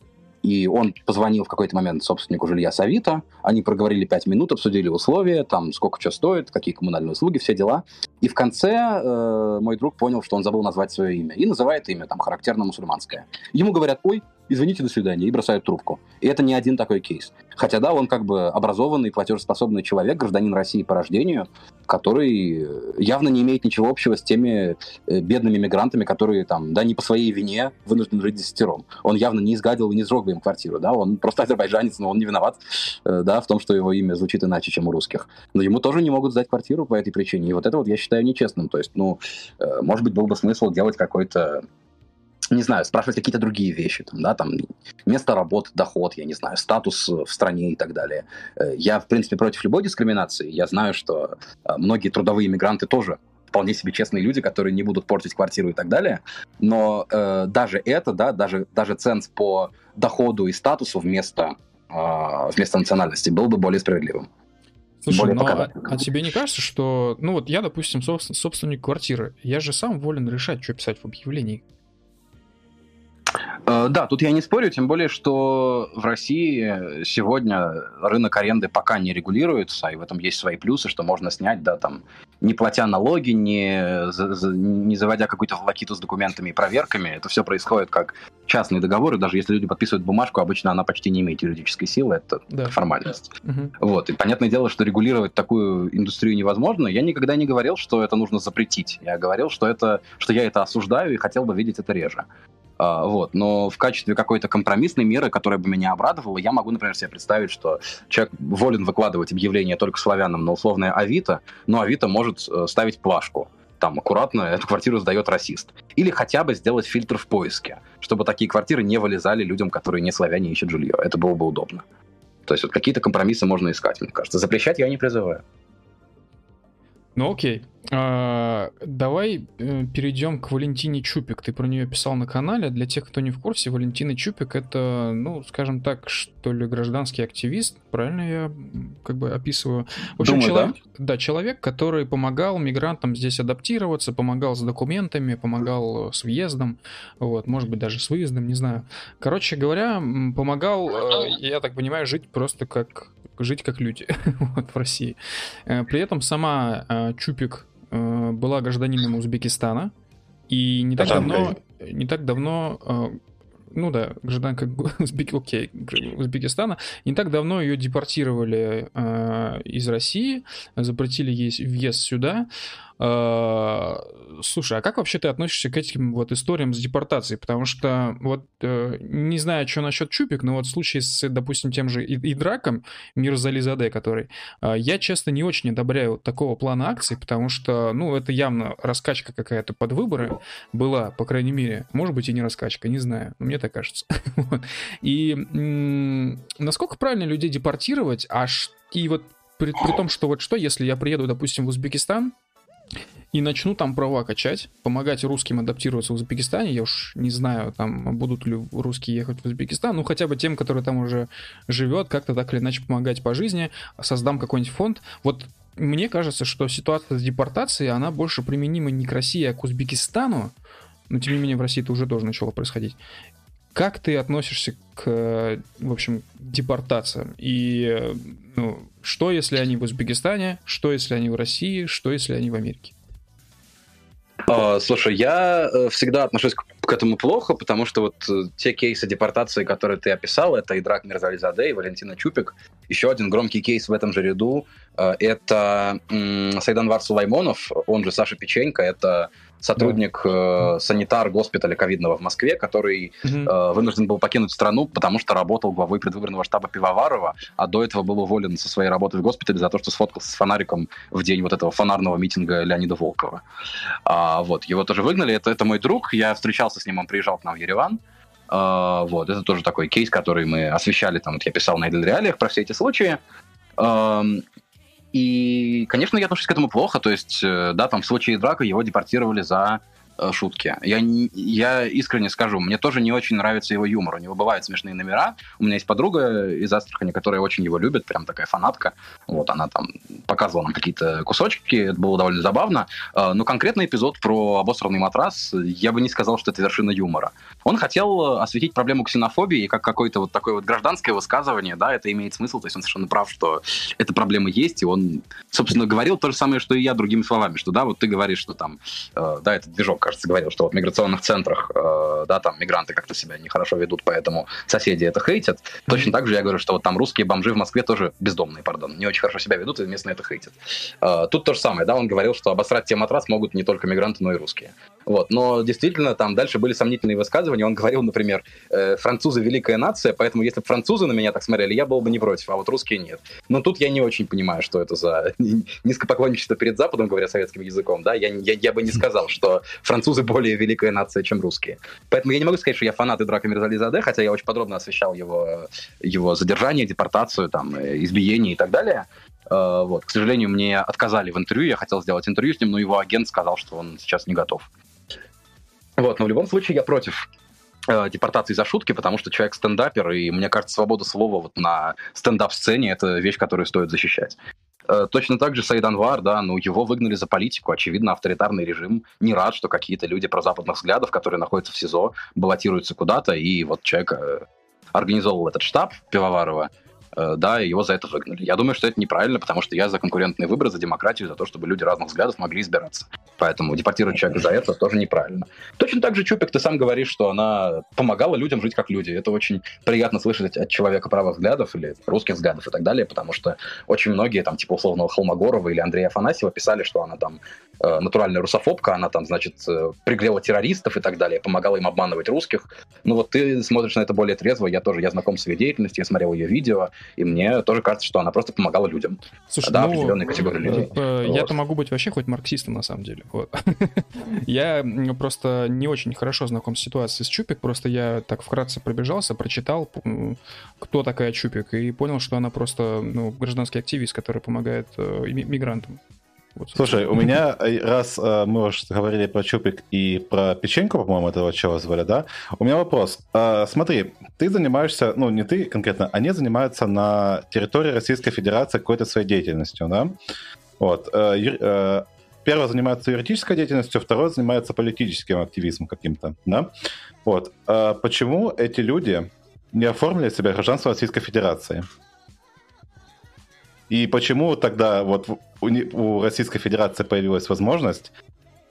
И он позвонил в какой-то момент собственнику жилья Савита, они проговорили пять минут, обсудили условия, там, сколько что стоит, какие коммунальные услуги, все дела. И в конце э, мой друг понял, что он забыл назвать свое имя. И называет имя, там, характерно мусульманское. Ему говорят, ой, извините, до свидания, и бросают трубку. И это не один такой кейс. Хотя, да, он как бы образованный, платежеспособный человек, гражданин России по рождению, который явно не имеет ничего общего с теми э, бедными мигрантами, которые там, да, не по своей вине вынуждены жить десятером. Он явно не изгадил и не сжег им квартиру, да, он просто азербайджанец, но он не виноват, э, да, в том, что его имя звучит иначе, чем у русских. Но ему тоже не могут сдать квартиру по этой причине. И вот это вот я считаю нечестным. То есть, ну, э, может быть, был бы смысл делать какой-то не знаю, спрашивать какие-то другие вещи, там, да, там, место работы, доход, я не знаю, статус в стране и так далее. Э, я, в принципе, против любой дискриминации. Я знаю, что э, многие трудовые мигранты тоже вполне себе честные люди, которые не будут портить квартиру и так далее. Но э, даже это, да, даже, даже ценз по доходу и статусу вместо, э, вместо национальности был бы более справедливым. Слушай, но а, а тебе не кажется, что, ну вот я, допустим, собственник квартиры, я же сам волен решать, что писать в объявлении. Э, да, тут я не спорю, тем более, что в России сегодня рынок аренды пока не регулируется, и в этом есть свои плюсы, что можно снять, да, там, не платя налоги, не, не заводя какую-то волокиту с документами и проверками. Это все происходит как частные договоры, даже если люди подписывают бумажку, обычно она почти не имеет юридической силы, это да. формальность. Угу. Вот, и понятное дело, что регулировать такую индустрию невозможно. Я никогда не говорил, что это нужно запретить. Я говорил, что, это, что я это осуждаю и хотел бы видеть это реже. А, вот. Но в качестве какой-то компромиссной меры, которая бы меня обрадовала, я могу, например, себе представить, что человек волен выкладывать объявление только славянам на условное Авито, но Авито может э, ставить плашку там аккуратно эту квартиру сдает расист. Или хотя бы сделать фильтр в поиске, чтобы такие квартиры не вылезали людям, которые не славяне ищут жилье. Это было бы удобно. То есть вот какие-то компромиссы можно искать, мне кажется. Запрещать я не призываю. Ну окей. А, давай э, перейдем к Валентине Чупик. Ты про нее писал на канале. Для тех, кто не в курсе, Валентина Чупик это, ну, скажем так, что ли, гражданский активист. Правильно я как бы описываю? В общем, Думаю, человек, да? да, человек, который помогал мигрантам здесь адаптироваться, помогал с документами, помогал с въездом, вот, может быть, даже с выездом, не знаю. Короче говоря, помогал, э, я так понимаю, жить просто как жить как люди вот, в России. Э, при этом сама Чупик Э, была гражданином Узбекистана, и не так давно, не так давно, э, ну да, гражданка Узбек, окей, Узбекистана, не так давно ее депортировали э, из России, запретили ей въезд сюда, слушай, а как вообще ты относишься к этим вот историям с депортацией? Потому что вот э, не знаю, что насчет Чупик, но вот в случае с, допустим, тем же и, и Драком, Мирзализаде, который, э, я, честно, не очень одобряю такого плана акций, потому что, ну, это явно раскачка какая-то под выборы была, по крайней мере. Может быть, и не раскачка, не знаю, но мне так кажется. И насколько правильно людей депортировать, а и вот при, при том, что вот что, если я приеду, допустим, в Узбекистан, и начну там права качать, помогать русским адаптироваться в Узбекистане. Я уж не знаю, там будут ли русские ехать в Узбекистан, ну хотя бы тем, которые там уже живет, как-то так или иначе помогать по жизни, создам какой-нибудь фонд. Вот мне кажется, что ситуация с депортацией, она больше применима не к России, а к Узбекистану, но тем не менее в России это уже тоже начало происходить. Как ты относишься к, в общем, депортациям? И ну, что, если они в Узбекистане? Что, если они в России? Что, если они в Америке? А, слушай, я э, всегда отношусь к к этому плохо, потому что вот э, те кейсы депортации, которые ты описал, это и Драк Мирзализаде, и Валентина Чупик. Еще один громкий кейс в этом же ряду э, — это Сайдан Вар Сулаймонов, он же Саша Печенька, это сотрудник да. э, санитар госпиталя ковидного в Москве, который угу. э, вынужден был покинуть страну, потому что работал главой предвыборного штаба Пивоварова, а до этого был уволен со своей работы в госпитале за то, что сфоткался с фонариком в день вот этого фонарного митинга Леонида Волкова. А, вот, его тоже выгнали. Это, это мой друг, я встречался с ним, он приезжал к нам в Ереван. Uh, вот, это тоже такой кейс, который мы освещали, там, вот я писал на Идл Реалиях про все эти случаи. Uh, и, конечно, я отношусь к этому плохо. То есть, э, да, там в случае драка его депортировали за шутки. Я, я искренне скажу, мне тоже не очень нравится его юмор. У него бывают смешные номера. У меня есть подруга из Астрахани, которая очень его любит, прям такая фанатка. Вот она там показывала нам какие-то кусочки, это было довольно забавно. Э, но конкретный эпизод про обосранный матрас, я бы не сказал, что это вершина юмора. Он хотел осветить проблему ксенофобии как какое-то вот такое вот гражданское высказывание, да, это имеет смысл, то есть он совершенно прав, что эта проблема есть, и он, собственно, говорил то же самое, что и я другими словами, что, да, вот ты говоришь, что там, э, да, этот движок, кажется, говорил, что вот в миграционных центрах, э, да, там мигранты как-то себя нехорошо ведут, поэтому соседи это хейтят. Точно так же я говорю, что вот там русские бомжи в Москве тоже бездомные, пардон, не очень хорошо себя ведут, и местные это хейтят. Э, тут то же самое, да, он говорил, что обосрать те матрас могут не только мигранты, но и русские. Вот, но действительно там дальше были сомнительные высказывания. Он говорил, например, э, французы великая нация, поэтому если бы французы на меня так смотрели, я был бы не против, а вот русские нет. Но тут я не очень понимаю, что это за низкопоклонничество перед Западом, говоря советским языком, да, я, я, я бы не сказал, что французы более великая нация, чем русские. Поэтому я не могу сказать, что я фанат Идрака Мирзализаде, хотя я очень подробно освещал его, его задержание, депортацию, там, избиение и так далее. Э, вот. К сожалению, мне отказали в интервью, я хотел сделать интервью с ним, но его агент сказал, что он сейчас не готов. Вот, но в любом случае я против э, депортации за шутки, потому что человек стендапер, и мне кажется, свобода слова вот на стендап-сцене — это вещь, которую стоит защищать. Э, точно так же Саид Анвар, да, ну его выгнали за политику. Очевидно, авторитарный режим не рад, что какие-то люди прозападных взглядов, которые находятся в СИЗО, баллотируются куда-то, и вот человек э, организовал этот штаб Пивоварова, да, его за это выгнали. Я думаю, что это неправильно, потому что я за конкурентные выборы, за демократию, за то, чтобы люди разных взглядов могли избираться. Поэтому депортировать человека за это тоже неправильно. Точно так же, Чупик, ты сам говоришь, что она помогала людям жить как люди. Это очень приятно слышать от человека правых взглядов или русских взглядов и так далее, потому что очень многие, там, типа условного Холмогорова или Андрея Афанасьева писали, что она там э, натуральная русофобка, она там, значит, э, приглела террористов и так далее, помогала им обманывать русских. Ну вот ты смотришь на это более трезво, я тоже, я знаком с ее деятельностью, я смотрел ее видео, и мне тоже кажется, что она просто помогала людям. Слушай, да, ну, определенной категории людей. Э, вот. Я-то могу быть вообще хоть марксистом, на самом деле. Вот. я просто не очень хорошо знаком с ситуацией с Чупик, просто я так вкратце пробежался, прочитал, кто такая Чупик, и понял, что она просто ну, гражданский активист, который помогает э, мигрантам. Вот, Слушай, у меня, э, раз э, мы уже говорили про Чупик и про печеньку, по-моему, этого чего звали, да? У меня вопрос. Э, смотри, ты занимаешься, ну, не ты конкретно, они занимаются на территории Российской Федерации какой-то своей деятельностью, да? Вот. Первый занимается юридической деятельностью, второй занимается политическим активизмом каким-то, да? Вот. Почему эти люди не оформили себе гражданство Российской Федерации? И почему тогда вот у, у Российской Федерации появилась возможность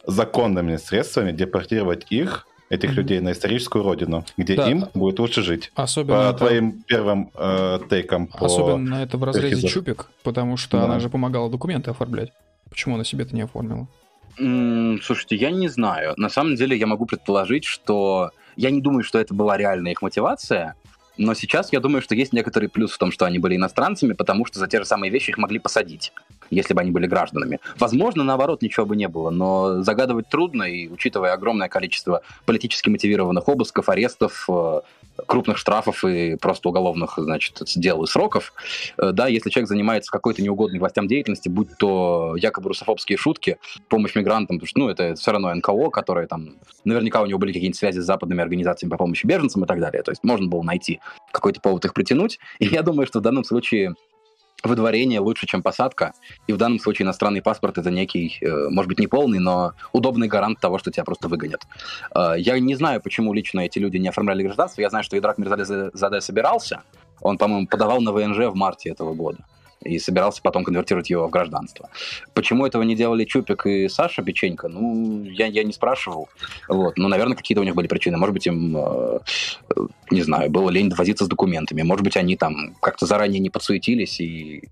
законными средствами депортировать их, этих mm-hmm. людей, на историческую родину, где да. им будет лучше жить. Особенно по это... твоим первым э, тейкам. По Особенно это в разрезе Перхизов. Чупик, потому что да. она же помогала документы оформлять. Почему она себе это не оформила? Mm, слушайте, я не знаю. На самом деле я могу предположить, что я не думаю, что это была реальная их мотивация, но сейчас я думаю, что есть некоторый плюс в том, что они были иностранцами, потому что за те же самые вещи их могли посадить, если бы они были гражданами. Возможно, наоборот, ничего бы не было, но загадывать трудно, и учитывая огромное количество политически мотивированных обысков, арестов, э, крупных штрафов и просто уголовных, значит, дел и сроков, э, да, если человек занимается какой-то неугодной властям деятельности, будь то якобы русофобские шутки, помощь мигрантам, потому что, ну, это все равно НКО, которые там, наверняка у него были какие-нибудь связи с западными организациями по помощи беженцам и так далее, то есть можно было найти какой-то повод их притянуть. И я думаю, что в данном случае выдворение лучше, чем посадка. И в данном случае иностранный паспорт это некий, э, может быть, не полный, но удобный гарант того, что тебя просто выгонят. Э, я не знаю, почему лично эти люди не оформляли гражданство. Я знаю, что Идрак Мирзализаде собирался. Он, по-моему, подавал на ВНЖ в марте этого года. И собирался потом конвертировать его в гражданство. Почему этого не делали Чупик и Саша Печенька, ну, я, я не спрашивал. Вот. Но, наверное, какие-то у них были причины. Может быть, им, э, не знаю, было лень возиться с документами. Может быть, они там как-то заранее не подсуетились и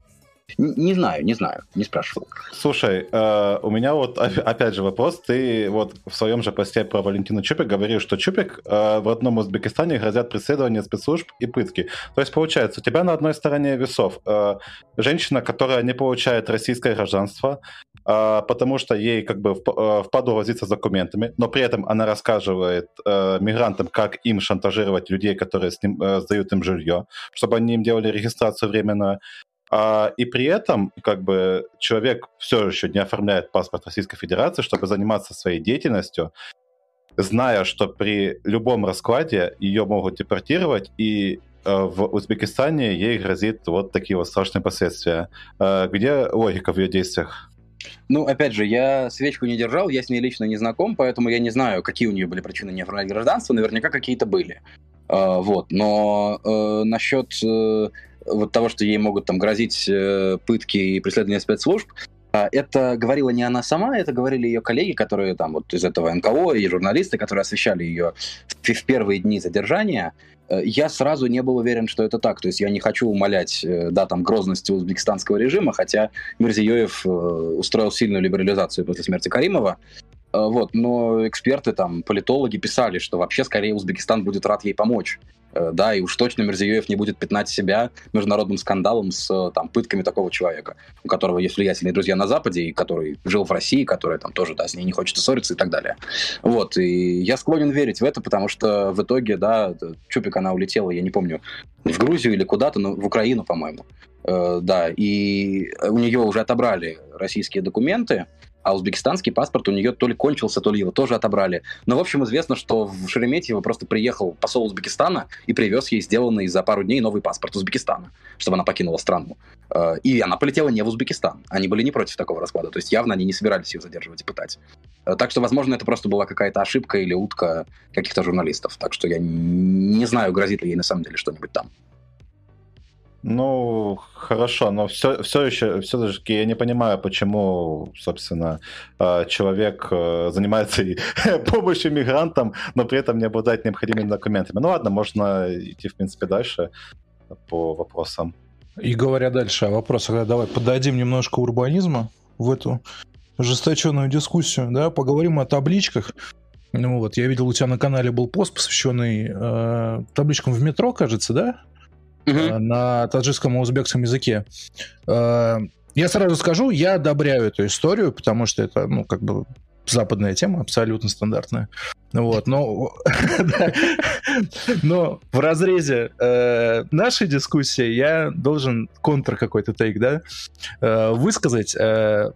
не знаю, не знаю, не спрашивал. Слушай, э, у меня вот опять же вопрос. Ты вот в своем же посте про Валентину Чупик говорил, что Чупик э, в одном Узбекистане грозят преследование спецслужб и пытки. То есть, получается, у тебя на одной стороне весов э, женщина, которая не получает российское гражданство, э, потому что ей как бы э, впаду возиться с документами, но при этом она рассказывает э, мигрантам, как им шантажировать людей, которые с ним, э, сдают им жилье, чтобы они им делали регистрацию временную. А, и при этом как бы человек все еще не оформляет паспорт Российской Федерации, чтобы заниматься своей деятельностью, зная, что при любом раскладе ее могут депортировать, и э, в Узбекистане ей грозит вот такие вот страшные последствия. Э, где логика в ее действиях? Ну, опять же, я свечку не держал, я с ней лично не знаком, поэтому я не знаю, какие у нее были причины не оформлять гражданство, наверняка какие-то были. Uh, вот, но uh, насчет uh, вот того, что ей могут там грозить э, пытки и преследование спецслужб, а, это говорила не она сама, это говорили ее коллеги, которые там вот из этого НКО и журналисты, которые освещали ее в, в первые дни задержания. Э, я сразу не был уверен, что это так. То есть я не хочу умолять, э, да, там, грозности узбекистанского режима, хотя Мирзиёев устроил сильную либерализацию после смерти Каримова. Вот, но эксперты, там, политологи писали, что вообще скорее Узбекистан будет рад ей помочь. Э, да, и уж точно Мерзиёев не будет пятнать себя международным скандалом с э, там, пытками такого человека, у которого есть влиятельные друзья на Западе, и который жил в России, который там тоже, да, с ней не хочет ссориться и так далее. Вот, и я склонен верить в это, потому что в итоге, да, Чупик, она улетела, я не помню, в Грузию или куда-то, но в Украину, по-моему. Э, да, и у нее уже отобрали российские документы, а узбекистанский паспорт у нее то ли кончился, то ли его тоже отобрали. Но, в общем, известно, что в Шереметьево просто приехал посол Узбекистана и привез ей сделанный за пару дней новый паспорт Узбекистана, чтобы она покинула страну. Э, и она полетела не в Узбекистан. Они были не против такого расклада. То есть явно они не собирались ее задерживать и пытать. Э, так что, возможно, это просто была какая-то ошибка или утка каких-то журналистов. Так что я не знаю, грозит ли ей на самом деле что-нибудь там. Ну, хорошо, но все, все еще, все-таки я не понимаю, почему, собственно, э, человек э, занимается помощью мигрантам, но при этом не обладает необходимыми документами. Ну ладно, можно идти, в принципе, дальше по вопросам. И говоря дальше о вопросах, давай подадим немножко урбанизма в эту ожесточенную дискуссию, да, поговорим о табличках. Ну вот, я видел, у тебя на канале был пост, посвященный э, табличкам в метро, кажется, да? Угу. на таджикском и узбекском языке. Э, я сразу скажу, я одобряю эту историю, потому что это, ну, как бы западная тема, абсолютно стандартная. Вот, но, но в разрезе э, нашей дискуссии я должен контр какой-то тейк, да, э, высказать. Э,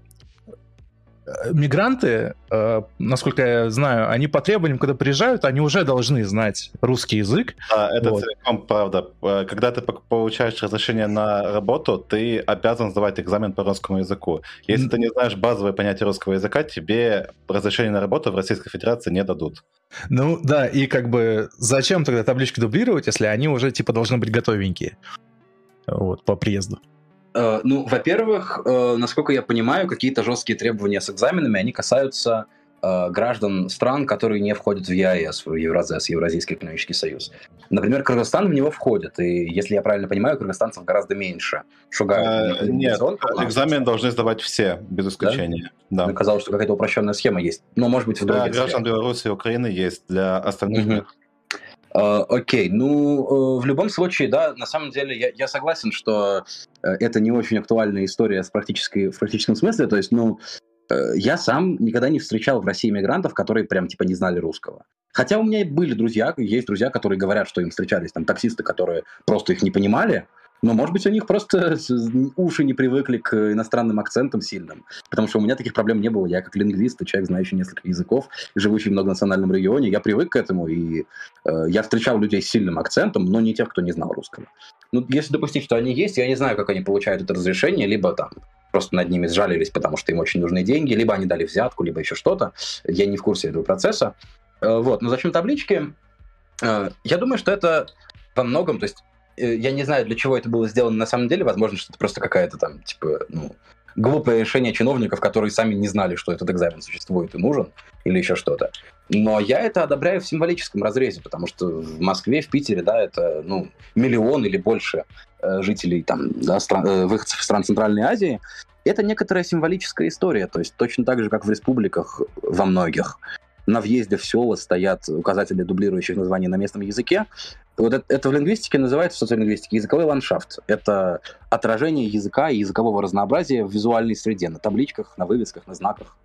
мигранты, э, насколько я знаю, они по требованиям, когда приезжают, они уже должны знать русский язык. Да, это вот. целиком правда. Э, когда ты получаешь разрешение на работу, ты обязан сдавать экзамен по русскому языку. Если ты не знаешь базовые понятия русского языка, тебе разрешение на работу в Российской Федерации не дадут. Ну да, и как бы зачем тогда таблички дублировать, если они уже типа должны быть готовенькие? Вот, по приезду. Э, ну, во-первых, э, насколько я понимаю, какие-то жесткие требования с экзаменами, они касаются э, граждан стран, которые не входят в ЕАЭС, в Евразес, Евразийский экономический союз. Например, Кыргызстан в него входит, и, если я правильно понимаю, кыргызстанцев гораздо меньше шугают. А, нет, экзамен должны сдавать все, без исключения. Да? Да. Мне казалось, что какая-то упрощенная схема есть. Но, может быть, в Для граждан Беларуси и Украины есть, для остальных угу. А, окей, ну, э, в любом случае, да, на самом деле я, я согласен, что э, это не очень актуальная история с практической, в практическом смысле, то есть, ну, э, я сам никогда не встречал в России мигрантов, которые прям, типа, не знали русского. Хотя у меня были друзья, есть друзья, которые говорят, что им встречались там таксисты, которые просто их не понимали, но, может быть, у них просто уши не привыкли к иностранным акцентам сильным. Потому что у меня таких проблем не было. Я как лингвист, человек, знающий несколько языков, живущий в многонациональном регионе, я привык к этому, и э, я встречал людей с сильным акцентом, но не тех, кто не знал русского. Ну, если допустить, что они есть, я не знаю, как они получают это разрешение, либо там просто над ними сжалились, потому что им очень нужны деньги, либо они дали взятку, либо еще что-то. Я не в курсе этого процесса. Э, вот, но зачем таблички? Э, я думаю, что это во многом, то есть я не знаю, для чего это было сделано на самом деле. Возможно, что это просто какая-то там, типа, ну, глупое решение чиновников, которые сами не знали, что этот экзамен существует и нужен, или еще что-то. Но я это одобряю в символическом разрезе, потому что в Москве, в Питере, да, это, ну, миллион или больше э, жителей там, да, стран, э, выходцев стран Центральной Азии. Это некоторая символическая история, то есть точно так же, как в республиках во многих на въезде в села стоят указатели дублирующих названий на местном языке. Вот это, это в лингвистике называется, в социолингвистике, языковой ландшафт. Это отражение языка и языкового разнообразия в визуальной среде, на табличках, на вывесках, на знаках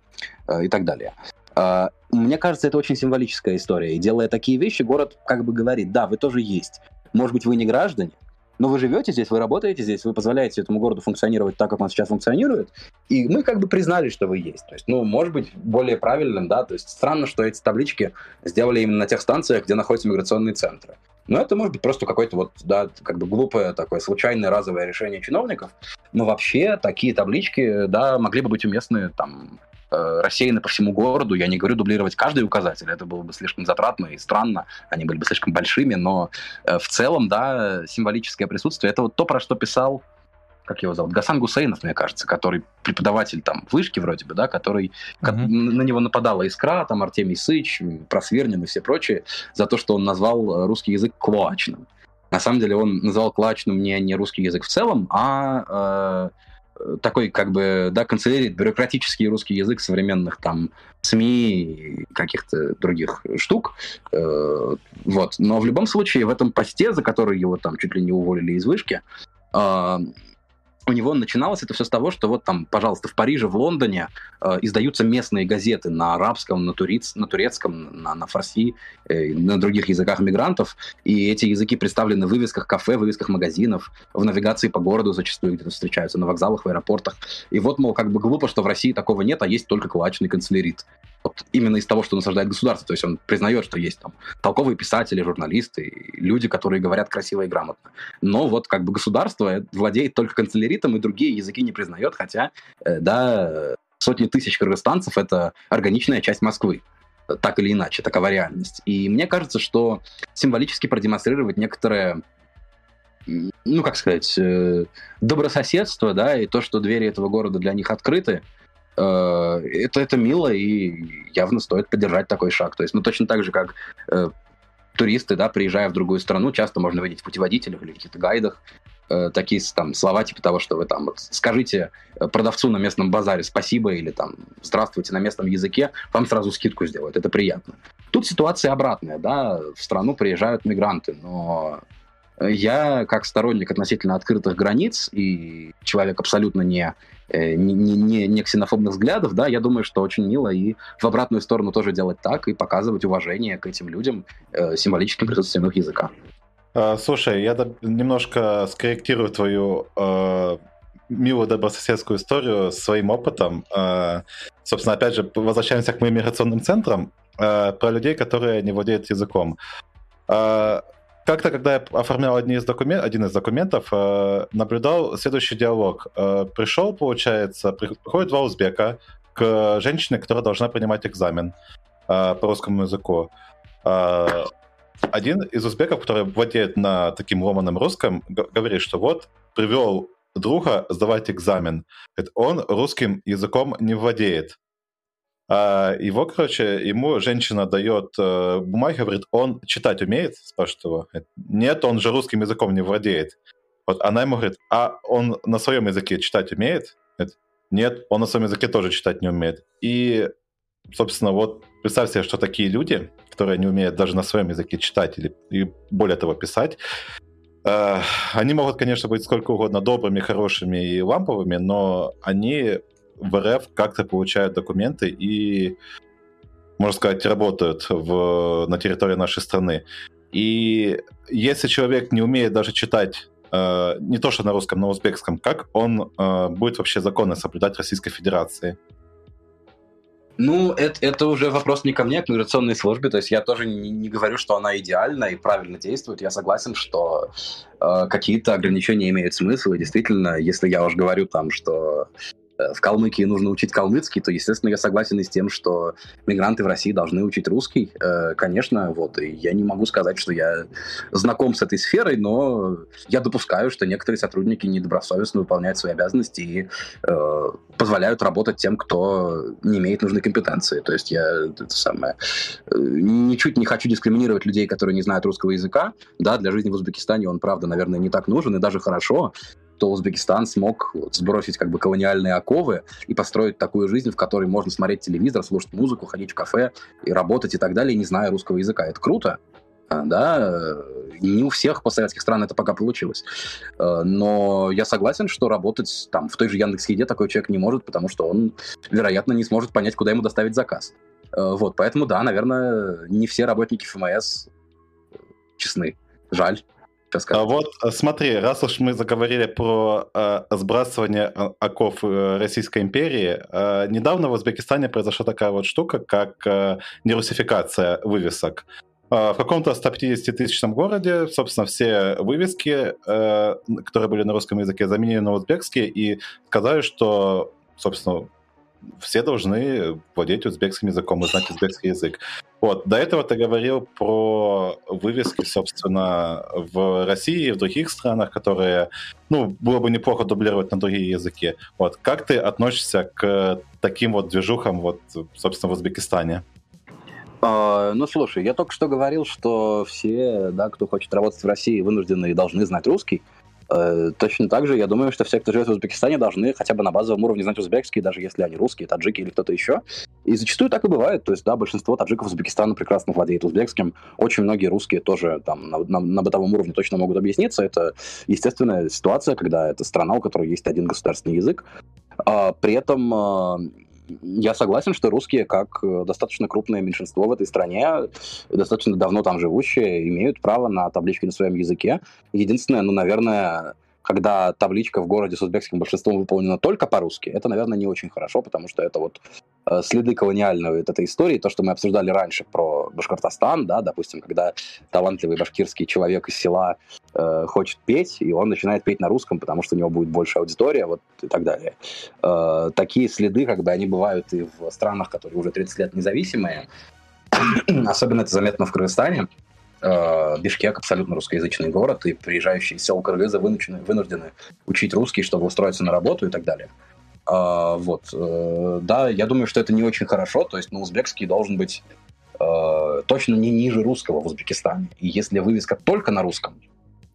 э, и так далее. Э, мне кажется, это очень символическая история. И делая такие вещи, город как бы говорит, да, вы тоже есть. Может быть, вы не граждане, но вы живете здесь, вы работаете здесь, вы позволяете этому городу функционировать так, как он сейчас функционирует, и мы как бы признали, что вы есть. То есть, ну, может быть, более правильным, да, то есть странно, что эти таблички сделали именно на тех станциях, где находятся миграционные центры. Но это может быть просто какое-то вот, да, как бы глупое такое случайное разовое решение чиновников. Но вообще такие таблички, да, могли бы быть уместны там рассеяны по всему городу. Я не говорю дублировать каждый указатель, это было бы слишком затратно и странно, они были бы слишком большими, но э, в целом, да, символическое присутствие, это вот то, про что писал как его зовут, Гасан Гусейнов, мне кажется, который преподаватель там вышки вроде бы, да, который mm-hmm. на него нападала Искра, там Артемий Сыч, Просвернин и все прочие за то, что он назвал э, русский язык клоачным. На самом деле он называл клоачным не, не русский язык в целом, а такой, как бы, да, канцелярит бюрократический русский язык современных там СМИ каких-то других штук. Э, вот. Но в любом случае в этом посте, за который его там чуть ли не уволили из вышки, э, у него начиналось это все с того, что вот там, пожалуйста, в Париже, в Лондоне э, издаются местные газеты на арабском, на, туриц, на турецком, на, на фарси, э, на других языках мигрантов, и эти языки представлены в вывесках кафе, в вывесках магазинов, в навигации по городу зачастую где-то встречаются, на вокзалах, в аэропортах. И вот, мол, как бы глупо, что в России такого нет, а есть только кулачный канцелярит вот именно из того, что насаждает государство. То есть он признает, что есть там толковые писатели, журналисты, люди, которые говорят красиво и грамотно. Но вот как бы государство владеет только канцеляритом и другие языки не признает, хотя, э, да, сотни тысяч кыргызстанцев — это органичная часть Москвы так или иначе, такова реальность. И мне кажется, что символически продемонстрировать некоторое ну, как сказать, э, добрососедство, да, и то, что двери этого города для них открыты, Э, это, это мило и явно стоит поддержать такой шаг. То есть, ну, точно так же, как туристы, да, приезжая в другую страну, часто можно видеть в путеводителях или каких-то гайдах э, такие там слова типа того, что вы там вот скажите продавцу на местном базаре спасибо или там здравствуйте на местном языке, вам сразу скидку сделают, это приятно. Тут ситуация обратная, да, в страну приезжают мигранты, но я, как сторонник относительно открытых границ и человек абсолютно не Э, не, не, не ксенофобных взглядов, да, я думаю, что очень мило и в обратную сторону тоже делать так и показывать уважение к этим людям э, символическим присутствием их языка. А, слушай, я немножко скорректирую твою э, милую добрососедскую историю своим опытом. Э, собственно, опять же, возвращаемся к моим миграционным центрам э, про людей, которые не владеют языком. Э, как-то, когда я оформлял один из, документ, один из документов, э, наблюдал следующий диалог. Э, пришел, получается, приходит два узбека к женщине, которая должна принимать экзамен э, по русскому языку. Э, один из узбеков, который владеет на таким ломаном русском, говорит, что вот привел друга сдавать экзамен. Он русским языком не владеет. А его, короче, ему женщина дает э, бумаги, говорит, он читать умеет? Спрашивает его. Нет, он же русским языком не владеет. Вот она ему говорит, а он на своем языке читать умеет? Нет, он на своем языке тоже читать не умеет. И, собственно, вот представь себе, что такие люди, которые не умеют даже на своем языке читать или и более того писать, э, они могут, конечно, быть сколько угодно добрыми, хорошими и ламповыми, но они в РФ как-то получают документы и, можно сказать, работают в, на территории нашей страны. И если человек не умеет даже читать э, не то что на русском, на узбекском, как он э, будет вообще законно соблюдать Российской Федерации? Ну, это, это уже вопрос не ко мне, а к миграционной службе. То есть я тоже не, не говорю, что она идеальна и правильно действует. Я согласен, что э, какие-то ограничения имеют смысл. И действительно, если я уже говорю там, что в Калмыкии нужно учить калмыцкий, то, естественно, я согласен и с тем, что мигранты в России должны учить русский. Э, конечно, вот, и я не могу сказать, что я знаком с этой сферой, но я допускаю, что некоторые сотрудники недобросовестно выполняют свои обязанности и э, позволяют работать тем, кто не имеет нужной компетенции. То есть я это самое, ничуть не хочу дискриминировать людей, которые не знают русского языка. Да, для жизни в Узбекистане он, правда, наверное, не так нужен, и даже хорошо, то Узбекистан смог сбросить как бы колониальные оковы и построить такую жизнь, в которой можно смотреть телевизор, слушать музыку, ходить в кафе и работать и так далее, не зная русского языка. Это круто, а, да, не у всех постсоветских стран это пока получилось. А, но я согласен, что работать там в той же Яндекс.Еде такой человек не может, потому что он, вероятно, не сможет понять, куда ему доставить заказ. Вот, поэтому, да, наверное, не все работники ФМС честны. Жаль а вот э, смотри, раз уж мы заговорили про э, сбрасывание э, оков э, Российской империи, э, недавно в Узбекистане произошла такая вот штука, как э, нерусификация вывесок. Э, в каком-то 150-тысячном городе, собственно, все вывески, э, которые были на русском языке, заменили на узбекские и сказали, что, собственно, все должны владеть узбекским языком и знать узбекский язык. Вот, до этого ты говорил про вывески, собственно, в России и в других странах, которые, ну, было бы неплохо дублировать на другие языки. Вот, как ты относишься к таким вот движухам, вот, собственно, в Узбекистане? Uh, ну, слушай, я только что говорил, что все, да, кто хочет работать в России, вынуждены и должны знать русский. Э, точно так же, я думаю, что все, кто живет в Узбекистане, должны хотя бы на базовом уровне знать узбекский, даже если они русские, таджики или кто-то еще. И зачастую так и бывает. То есть, да, большинство таджиков Узбекистана прекрасно владеет узбекским. Очень многие русские тоже там на, на, на бытовом уровне точно могут объясниться. Это естественная ситуация, когда это страна, у которой есть один государственный язык. А, при этом а, я согласен, что русские, как э, достаточно крупное меньшинство в этой стране, достаточно давно там живущие, имеют право на таблички на своем языке. Единственное, ну, наверное, когда табличка в городе с узбекским большинством выполнена только по-русски, это, наверное, не очень хорошо, потому что это вот э, следы колониальной вот этой истории, то, что мы обсуждали раньше про Башкортостан, да, допустим, когда талантливый башкирский человек из села э, хочет петь, и он начинает петь на русском, потому что у него будет больше аудитория, вот и так далее. Э, такие следы, как бы, они бывают и в странах, которые уже 30 лет независимые, особенно это заметно в Кыргызстане, э, Бишкек абсолютно русскоязычный город, и приезжающие из сел Кыргызы вынуждены, вынуждены учить русский, чтобы устроиться на работу и так далее. Э, вот, э, да, я думаю, что это не очень хорошо, то есть, ну, узбекский должен быть э, точно не ниже русского в Узбекистане. И если вывеска только на русском,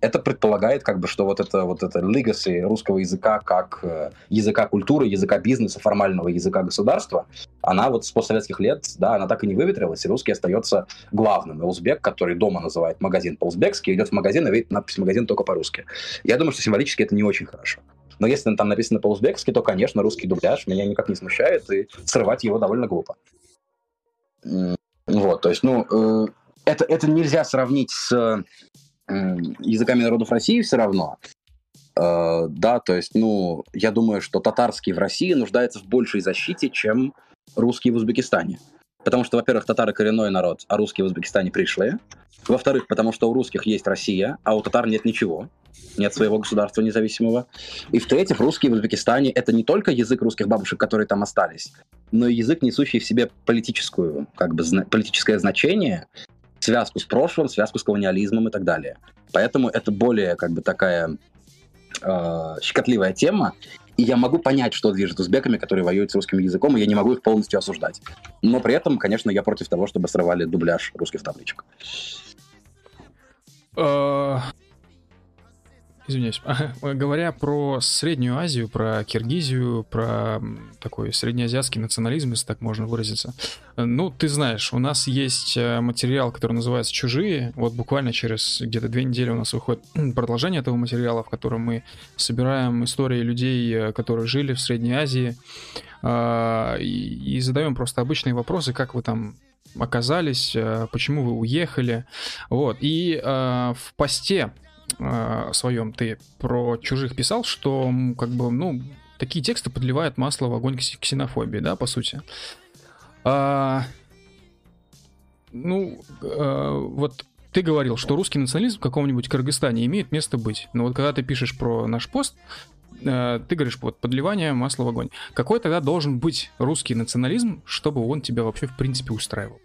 это предполагает, как бы, что вот это вот это legacy русского языка как э, языка культуры, языка бизнеса, формального языка государства, она вот с постсоветских лет, да, она так и не выветрилась, и русский остается главным. И узбек, который дома называет магазин по-узбекски, идет в магазин и видит надпись «магазин» только по-русски. Я думаю, что символически это не очень хорошо. Но если там написано по-узбекски, то, конечно, русский дубляж меня никак не смущает, и срывать его довольно глупо. Вот, то есть, ну, э, это, это нельзя сравнить с языками народов России все равно. Э, да, то есть, ну, я думаю, что татарский в России нуждается в большей защите, чем русский в Узбекистане. Потому что, во-первых, татары коренной народ, а русские в Узбекистане пришлые. Во-вторых, потому что у русских есть Россия, а у татар нет ничего. Нет своего государства независимого. И в-третьих, русские в Узбекистане — это не только язык русских бабушек, которые там остались, но и язык, несущий в себе политическую, как бы, политическое значение связку с прошлым, связку с колониализмом и так далее. Поэтому это более как бы такая э, щекотливая тема. И я могу понять, что движет узбеками, которые воюют с русским языком, и я не могу их полностью осуждать. Но при этом, конечно, я против того, чтобы срывали дубляж русских табличек. Извиняюсь. Говоря про Среднюю Азию, про Киргизию, про такой среднеазиатский национализм, если так можно выразиться. Ну, ты знаешь, у нас есть э, материал, который называется «Чужие». Вот буквально через где-то две недели у нас выходит продолжение этого материала, в котором мы собираем истории людей, э, которые жили в Средней Азии, а, и задаем просто обычные вопросы, как вы там оказались, э, почему вы уехали. Вот. И в посте э, своем ты про чужих писал, что как бы, ну, такие тексты подливают масло в огонь ксенофобии, да, по сути. А, ну, а, вот ты говорил, что русский национализм в каком-нибудь Кыргызстане имеет место быть. Но вот когда ты пишешь про наш пост, э, ты говоришь, вот, подливание масла в огонь. Какой тогда должен быть русский национализм, чтобы он тебя вообще, в принципе, устраивал?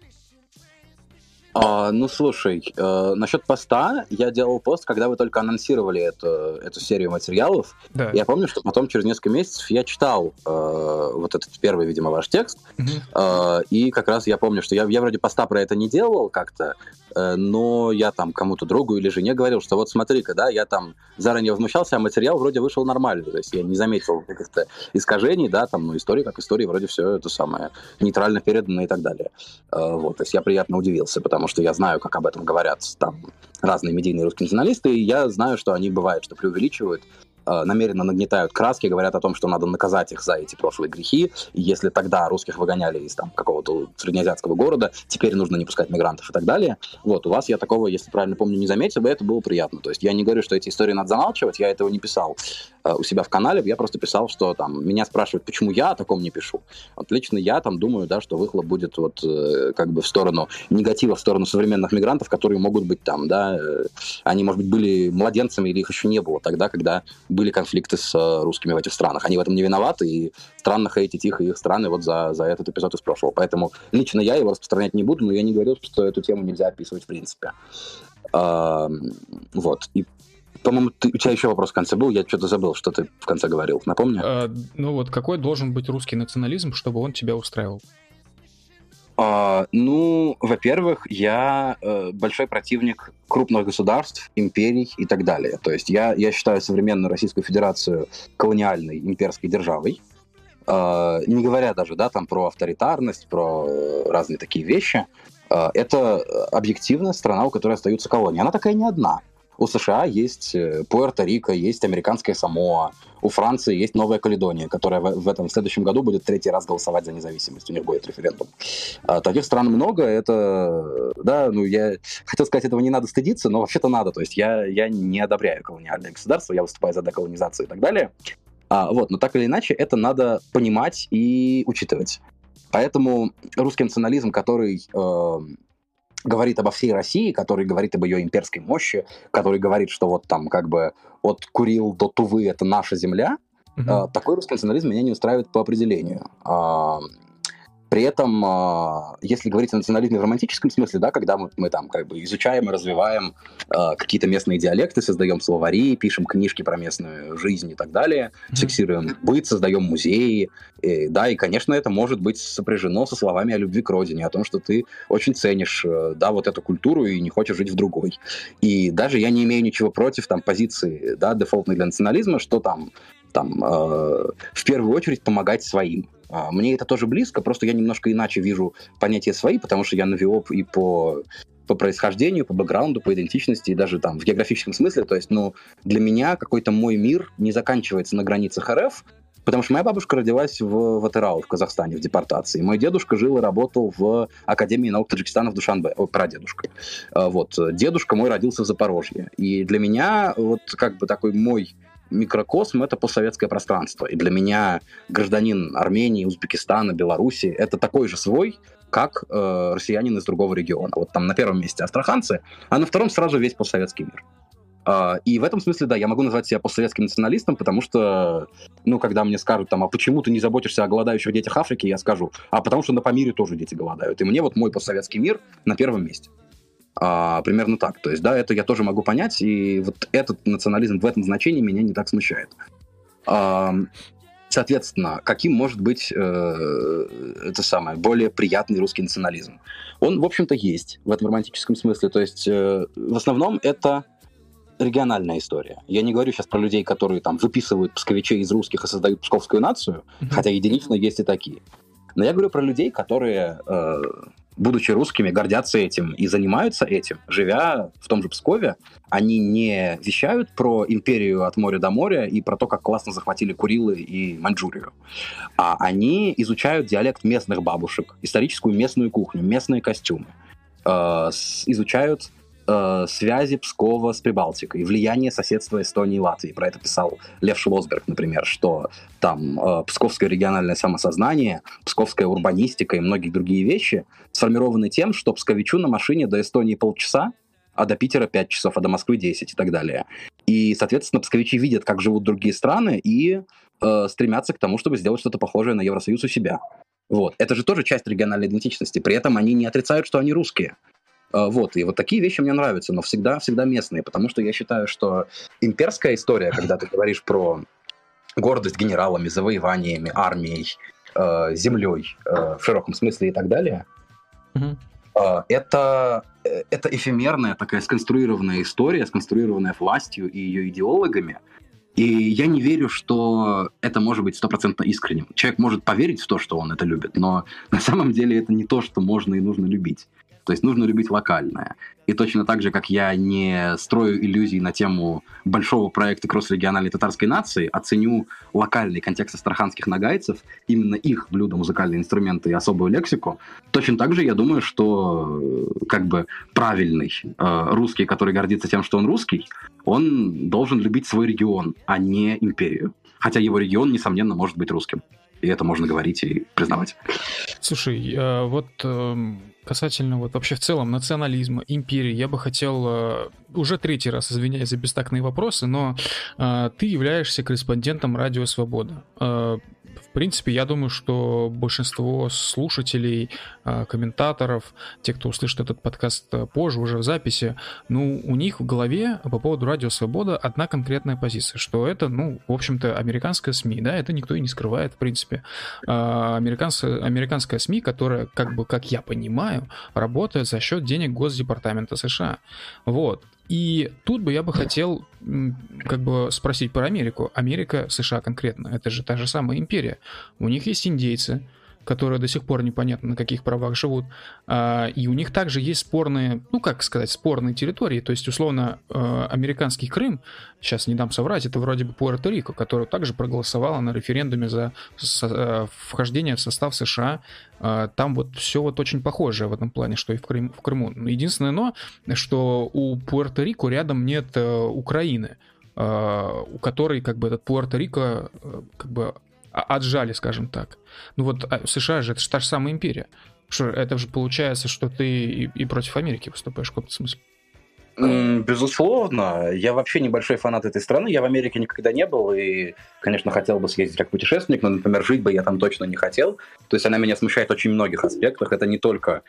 А, ну, слушай, э, насчет поста, я делал пост, когда вы только анонсировали эту, эту серию материалов. Да. Я помню, что потом через несколько месяцев я читал э, вот этот первый, видимо, ваш текст. Угу. Э, и как раз я помню, что я, я вроде поста про это не делал как-то, но я там кому-то другу или жене говорил, что вот смотри-ка, да, я там заранее возмущался, а материал вроде вышел нормальный. То есть я не заметил каких-то искажений, да, там, ну, история как история, вроде все это самое нейтрально передано и так далее. Э, вот, то есть я приятно удивился, потому что я знаю, как об этом говорят там разные медийные русские националисты, и я знаю, что они бывают, что преувеличивают, Э, намеренно нагнетают краски, говорят о том, что надо наказать их за эти прошлые грехи. И если тогда русских выгоняли из там какого-то среднеазиатского города, теперь нужно не пускать мигрантов и так далее. Вот, у вас я такого, если правильно помню, не заметил, и это было приятно. То есть я не говорю, что эти истории надо замалчивать, я этого не писал э, у себя в канале, я просто писал, что там меня спрашивают, почему я о таком не пишу. Вот лично я там думаю, да, что выхлоп будет вот э, как бы в сторону негатива, в сторону современных мигрантов, которые могут быть там, да, э, они, может быть, были младенцами или их еще не было тогда, когда были конфликты с э, русскими в этих странах. Они в этом не виноваты, и странно хейтить их и их страны вот за, за этот эпизод из прошлого. Поэтому лично я его распространять не буду, но я не говорил, что эту тему нельзя описывать в принципе. Вот. И по-моему, ты, у тебя еще вопрос в конце был, я что-то забыл, что ты в конце говорил. Напомни. А, ну вот, какой должен быть русский национализм, чтобы он тебя устраивал? А, ну, во-первых, я э, большой противник крупных государств, империй и так далее. То есть я, я считаю современную Российскую Федерацию колониальной имперской державой. Э, не говоря даже да, там, про авторитарность, про разные такие вещи. Э, это объективная страна, у которой остаются колонии. Она такая не одна. У США есть э, Пуэрто-Рико, есть американская Самоа, у Франции есть Новая Каледония, которая в, этом в следующем году будет третий раз голосовать за независимость, у них будет референдум. А, таких стран много, это, да, ну я хотел сказать, этого не надо стыдиться, но вообще-то надо, то есть я, я не одобряю колониальное государство, я выступаю за деколонизацию и так далее. А, вот, но так или иначе, это надо понимать и учитывать. Поэтому русский национализм, который э, говорит обо всей России, который говорит об ее имперской мощи, который говорит, что вот там как бы от Курил до Тувы это наша земля, угу. такой русский национализм меня не устраивает по определению. При этом, а, если говорить о национализме в романтическом смысле, да, когда мы, мы там как бы изучаем и развиваем э, какие-то местные диалекты, создаем словари, пишем книжки про местную жизнь и так далее, mm-hmm. фиксируем быт, создаем музеи, и, да, и, конечно, это может быть сопряжено со словами о любви к родине, о том, что ты очень ценишь, э, да, вот эту культуру и не хочешь жить в другой. И даже я не имею ничего против там позиции, да, дефолтной для национализма, что там там, э, в первую очередь помогать своим. А, мне это тоже близко, просто я немножко иначе вижу понятия свои, потому что я навиоп и по по происхождению, по бэкграунду, по идентичности и даже там в географическом смысле. То есть, ну, для меня какой-то мой мир не заканчивается на границах РФ, Потому что моя бабушка родилась в, в Атырау, в Казахстане, в депортации. Мой дедушка жил и работал в Академии наук Таджикистана в Душанбе. О, прадедушка. А, вот. Дедушка мой родился в Запорожье. И для меня вот как бы такой мой микрокосм — это постсоветское пространство. И для меня гражданин Армении, Узбекистана, Беларуси — это такой же свой, как э, россиянин из другого региона. Вот там на первом месте астраханцы, а на втором сразу весь постсоветский мир. Uh, и в этом смысле, да, я могу назвать себя постсоветским националистом, потому что, ну, когда мне скажут, там, а почему ты не заботишься о голодающих детях Африки, я скажу, а потому что на Памире тоже дети голодают. И мне вот мой постсоветский мир на первом месте. А, примерно так. То есть, да, это я тоже могу понять, и вот этот национализм в этом значении меня не так смущает. А, соответственно, каким может быть э, это самое более приятный русский национализм? Он, в общем-то, есть в этом романтическом смысле. То есть, э, в основном это региональная история. Я не говорю сейчас про людей, которые там выписывают псковичей из русских и создают псковскую нацию, mm-hmm. хотя единично есть и такие. Но я говорю про людей, которые э, будучи русскими, гордятся этим и занимаются этим, живя в том же Пскове. Они не вещают про империю от моря до моря и про то, как классно захватили Курилы и Маньчжурию. А они изучают диалект местных бабушек, историческую местную кухню, местные костюмы. Э, изучают э, связи Пскова с Прибалтикой, влияние соседства Эстонии и Латвии. Про это писал Лев Шлосберг, например, что там э, псковское региональное самосознание, псковская урбанистика и многие другие вещи сформированы тем, что псковичу на машине до Эстонии полчаса, а до Питера 5 часов, а до Москвы 10 и так далее. И, соответственно, псковичи видят, как живут другие страны, и э, стремятся к тому, чтобы сделать что-то похожее на Евросоюз у себя. Вот. Это же тоже часть региональной идентичности. При этом они не отрицают, что они русские. Э, вот, и вот такие вещи мне нравятся, но всегда, всегда местные, потому что я считаю, что имперская история, когда ты говоришь про гордость генералами, завоеваниями, армией, э, землей э, в широком смысле и так далее, mm-hmm. это, это эфемерная такая сконструированная история, сконструированная властью и ее идеологами, и я не верю, что это может быть стопроцентно искренним. Человек может поверить в то, что он это любит, но на самом деле это не то, что можно и нужно любить. То есть нужно любить локальное. И точно так же, как я не строю иллюзий на тему большого проекта кросс-региональной татарской нации, оценю локальный контекст астраханских нагайцев, именно их блюда, музыкальные инструменты и особую лексику, точно так же я думаю, что э, как бы правильный э, русский, который гордится тем, что он русский, он должен любить свой регион, а не империю. Хотя его регион, несомненно, может быть русским. И это можно говорить и признавать. Слушай, э, вот эм, касательно вот вообще в целом национализма, империи, я бы хотел э, уже третий раз извиняюсь за бестактные вопросы, но э, ты являешься корреспондентом Радио Свобода. Э, в принципе, я думаю, что большинство слушателей, э, комментаторов, те, кто услышит этот подкаст э, позже, уже в записи, ну, у них в голове по поводу Радио Свобода одна конкретная позиция, что это, ну, в общем-то, американская СМИ, да, это никто и не скрывает, в принципе. Американская, американская СМИ, которая, как бы, как я понимаю, работает за счет денег Госдепартамента США. Вот. И тут бы я бы хотел как бы спросить про Америку. Америка, США конкретно, это же та же самая империя. У них есть индейцы, которые до сих пор непонятно на каких правах живут. А, и у них также есть спорные, ну как сказать, спорные территории. То есть, условно, э, американский Крым, сейчас не дам соврать, это вроде бы Пуэрто-Рико, который также проголосовала на референдуме за э, вхождение в состав США. А, там вот все вот очень похоже в этом плане, что и в, Крым, в Крыму. Единственное но, что у Пуэрто-Рико рядом нет э, Украины у которой как бы этот Пуэрто-Рико как бы отжали, скажем так. Ну вот а, США же, это же та же самая империя. Что, это же получается, что ты и, и против Америки выступаешь в каком-то смысле. Безусловно. Я вообще небольшой фанат этой страны. Я в Америке никогда не был и, конечно, хотел бы съездить как путешественник, но, например, жить бы я там точно не хотел. То есть она меня смущает в очень многих аспектах. Это не только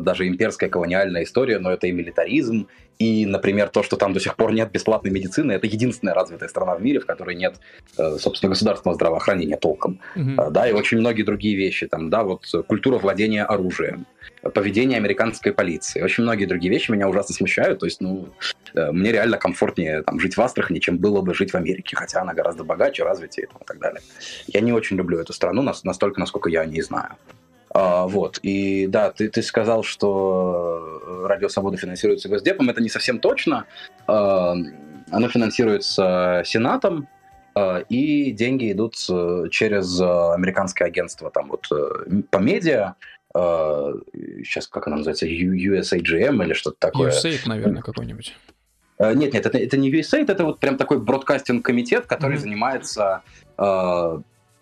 даже имперская колониальная история, но это и милитаризм, и, например, то, что там до сих пор нет бесплатной медицины, это единственная развитая страна в мире, в которой нет, э, собственно, государственного здравоохранения толком. Mm-hmm. Да, и очень многие другие вещи. Там, да, вот культура владения оружием, поведение американской полиции. Очень многие другие вещи меня ужасно смущают. То есть, ну, э, мне реально комфортнее там, жить в Астрахани, чем было бы жить в Америке, хотя она гораздо богаче, развитее и так далее. Я не очень люблю эту страну настолько, насколько я о ней знаю. А, вот. И да, ты, ты сказал, что Радио Свобода финансируется Госдепом. Это не совсем точно. А, оно финансируется Сенатом, а, и деньги идут через американское агентство там вот э, по медиа. Сейчас как оно называется? USAGM или что-то такое? USAID, наверное, какой-нибудь. Нет, нет, это, это не USAID, это вот прям такой бродкастинг-комитет, который mm-hmm. занимается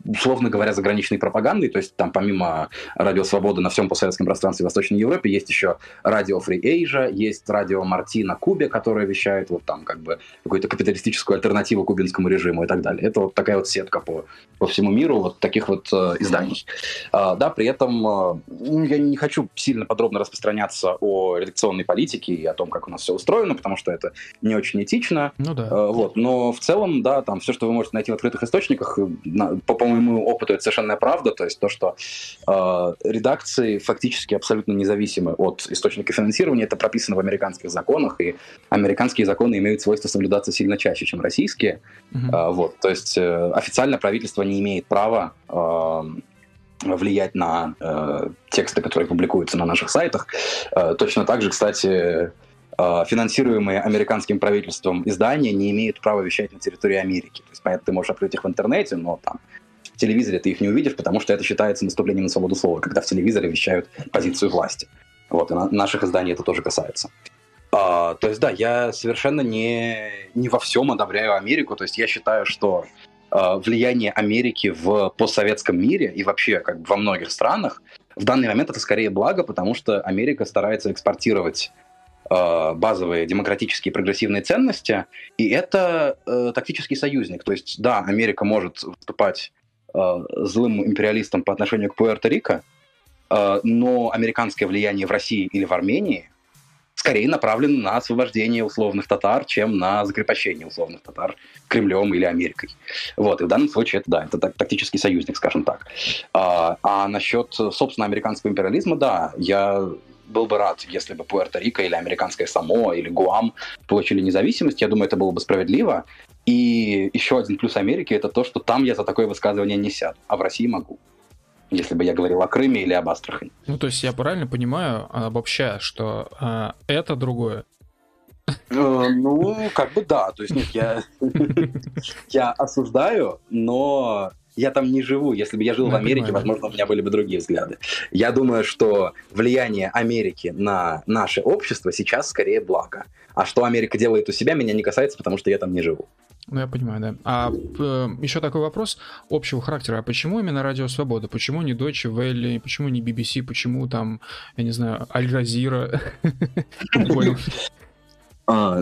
условно говоря, заграничной пропагандой. То есть там помимо Радио Свободы на всем постсоветском пространстве Восточной Европе есть еще Радио Free Asia, есть Радио Марти на Кубе, которое вещает вот там как бы какую-то капиталистическую альтернативу кубинскому режиму и так далее. Это вот такая вот сетка по, по всему миру вот таких вот э, изданий. А, да, при этом э, я не хочу сильно подробно распространяться о редакционной политике и о том, как у нас все устроено, потому что это не очень этично. Ну да. Э, вот. Но в целом, да, там все, что вы можете найти в открытых источниках, на, по, по моему опыту это совершенно правда, то есть то, что э, редакции фактически абсолютно независимы от источника финансирования, это прописано в американских законах, и американские законы имеют свойство соблюдаться сильно чаще, чем российские. Mm-hmm. Э, вот, то есть э, официально правительство не имеет права э, влиять на э, тексты, которые публикуются на наших сайтах. Э, точно так же, кстати, э, финансируемые американским правительством издания не имеют права вещать на территории Америки. То есть, понятно, ты можешь открыть их в интернете, но там телевизоре ты их не увидишь, потому что это считается наступлением на свободу слова, когда в телевизоре вещают позицию власти. Вот, и на, наших изданий это тоже касается. А, то есть, да, я совершенно не, не во всем одобряю Америку. То есть я считаю, что а, влияние Америки в постсоветском мире и вообще как бы во многих странах в данный момент это скорее благо, потому что Америка старается экспортировать э, базовые демократические прогрессивные ценности, и это э, тактический союзник. То есть, да, Америка может выступать злым империалистом по отношению к Пуэрто-Рико, э, но американское влияние в России или в Армении скорее направлен на освобождение условных татар, чем на закрепощение условных татар Кремлем или Америкой. Вот, и в данном случае это, да, это тактический союзник, скажем так. А, а насчет, собственно, американского империализма, да, я был бы рад, если бы Пуэрто-Рико или американское Самоа или Гуам получили независимость. Я думаю, это было бы справедливо. И еще один плюс Америки – это то, что там я за такое высказывание не сяду, а в России могу если бы я говорил о Крыме или об Астрахани. Ну, то есть я правильно понимаю, обобщая, что э, это другое? Э, ну, как бы да. То есть нет, я, я осуждаю, но я там не живу. Если бы я жил я в Америке, понимаю. возможно, у меня были бы другие взгляды. Я думаю, что влияние Америки на наше общество сейчас скорее благо. А что Америка делает у себя, меня не касается, потому что я там не живу. Ну, я понимаю, да. А э, еще такой вопрос общего характера. А почему именно Радио Свобода? Почему не Deutsche Welle? Почему не BBC? Почему там, я не знаю, Аль Джазира? А,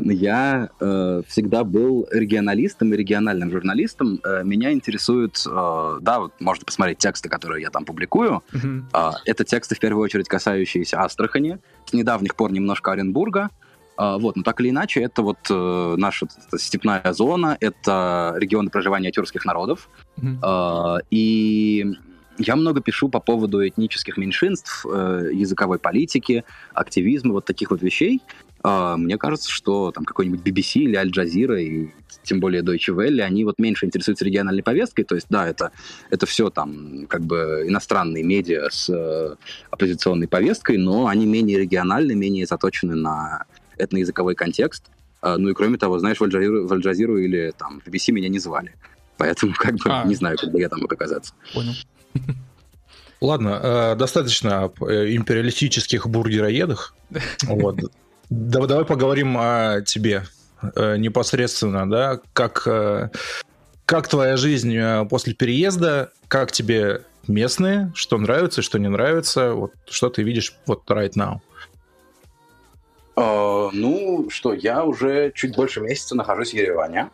я э, всегда был регионалистом и региональным журналистом. Э, меня интересуют, э, да, вот можно посмотреть тексты, которые я там публикую. Э, это тексты в первую очередь касающиеся Астрахани, с недавних пор немножко Оренбурга. А, вот, но так или иначе, это вот э, наша это степная зона, это регионы проживания тюркских народов. Mm-hmm. Э, и я много пишу по поводу этнических меньшинств, э, языковой политики, активизма, вот таких вот вещей. Э, мне кажется, что там какой-нибудь BBC или Аль Джазира, и тем более Deutsche Welle, они вот меньше интересуются региональной повесткой. То есть, да, это, это все там как бы иностранные медиа с э, оппозиционной повесткой, но они менее региональны, менее заточены на этноязыковой контекст. А, ну и кроме того, знаешь, в Аль-Джазиру, или там в BBC меня не звали. Поэтому как бы а. не знаю, когда я там мог оказаться. Понял. Ладно, э, достаточно об э, империалистических бургероедах. Вот. Давай поговорим о тебе э, непосредственно, да, как, как твоя жизнь после переезда, как тебе местные, что нравится, что не нравится, вот что ты видишь вот right now. Uh, ну что, я уже чуть больше месяца нахожусь в Ереване.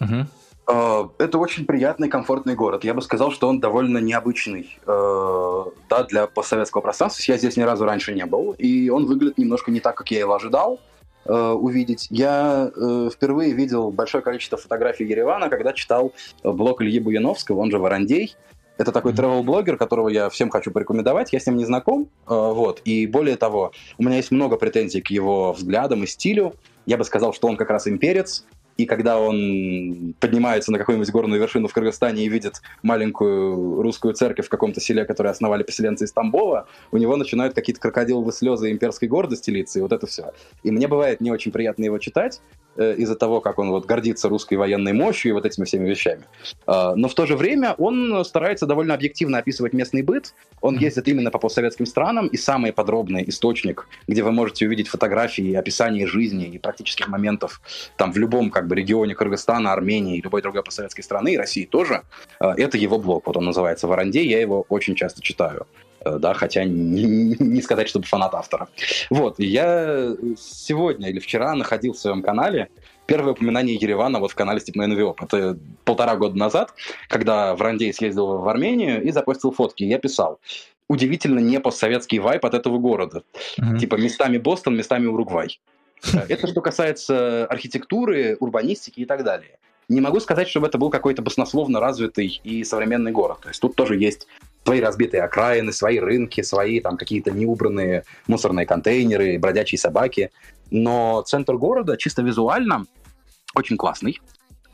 Uh, это очень приятный, комфортный город. Я бы сказал, что он довольно необычный uh, да, для постсоветского пространства. Я здесь ни разу раньше не был, и он выглядит немножко не так, как я его ожидал uh, увидеть. Я впервые видел большое количество фотографий Еревана, когда читал блог Ильи Буяновского, он же Варандей. Это такой travel-блогер, которого я всем хочу порекомендовать. Я с ним не знаком, э, вот. И более того, у меня есть много претензий к его взглядам и стилю. Я бы сказал, что он как раз имперец, и когда он поднимается на какую-нибудь горную вершину в Кыргызстане и видит маленькую русскую церковь в каком-то селе, которое основали поселенцы из Тамбова, у него начинают какие-то крокодиловые слезы имперской гордости литься, и вот это все. И мне бывает не очень приятно его читать, Э, из-за того, как он вот гордится русской военной мощью и вот этими всеми вещами. А, но в то же время он старается довольно объективно описывать местный быт. Он ездит именно по постсоветским странам, и самый подробный источник, где вы можете увидеть фотографии, описание жизни и практических моментов там в любом как бы регионе Кыргызстана, Армении и любой другой постсоветской страны, и России тоже, а, это его блог. Вот он называется «Варанде», я его очень часто читаю. Э, да, хотя не, не сказать, чтобы фанат автора. Вот, я сегодня или вчера находил в своем канале первое упоминание Еревана вот в канале Степной Новиоп. Это полтора года назад, когда Врандей съездил в Армению и запостил фотки. Я писал, удивительно не постсоветский вайп от этого города. Mm-hmm. Типа местами Бостон, местами Уругвай. Это что касается архитектуры, урбанистики и так далее. Не могу сказать, чтобы это был какой-то баснословно развитый и современный город. То есть тут тоже есть свои разбитые окраины, свои рынки, свои там какие-то неубранные мусорные контейнеры, бродячие собаки. Но центр города чисто визуально очень классный.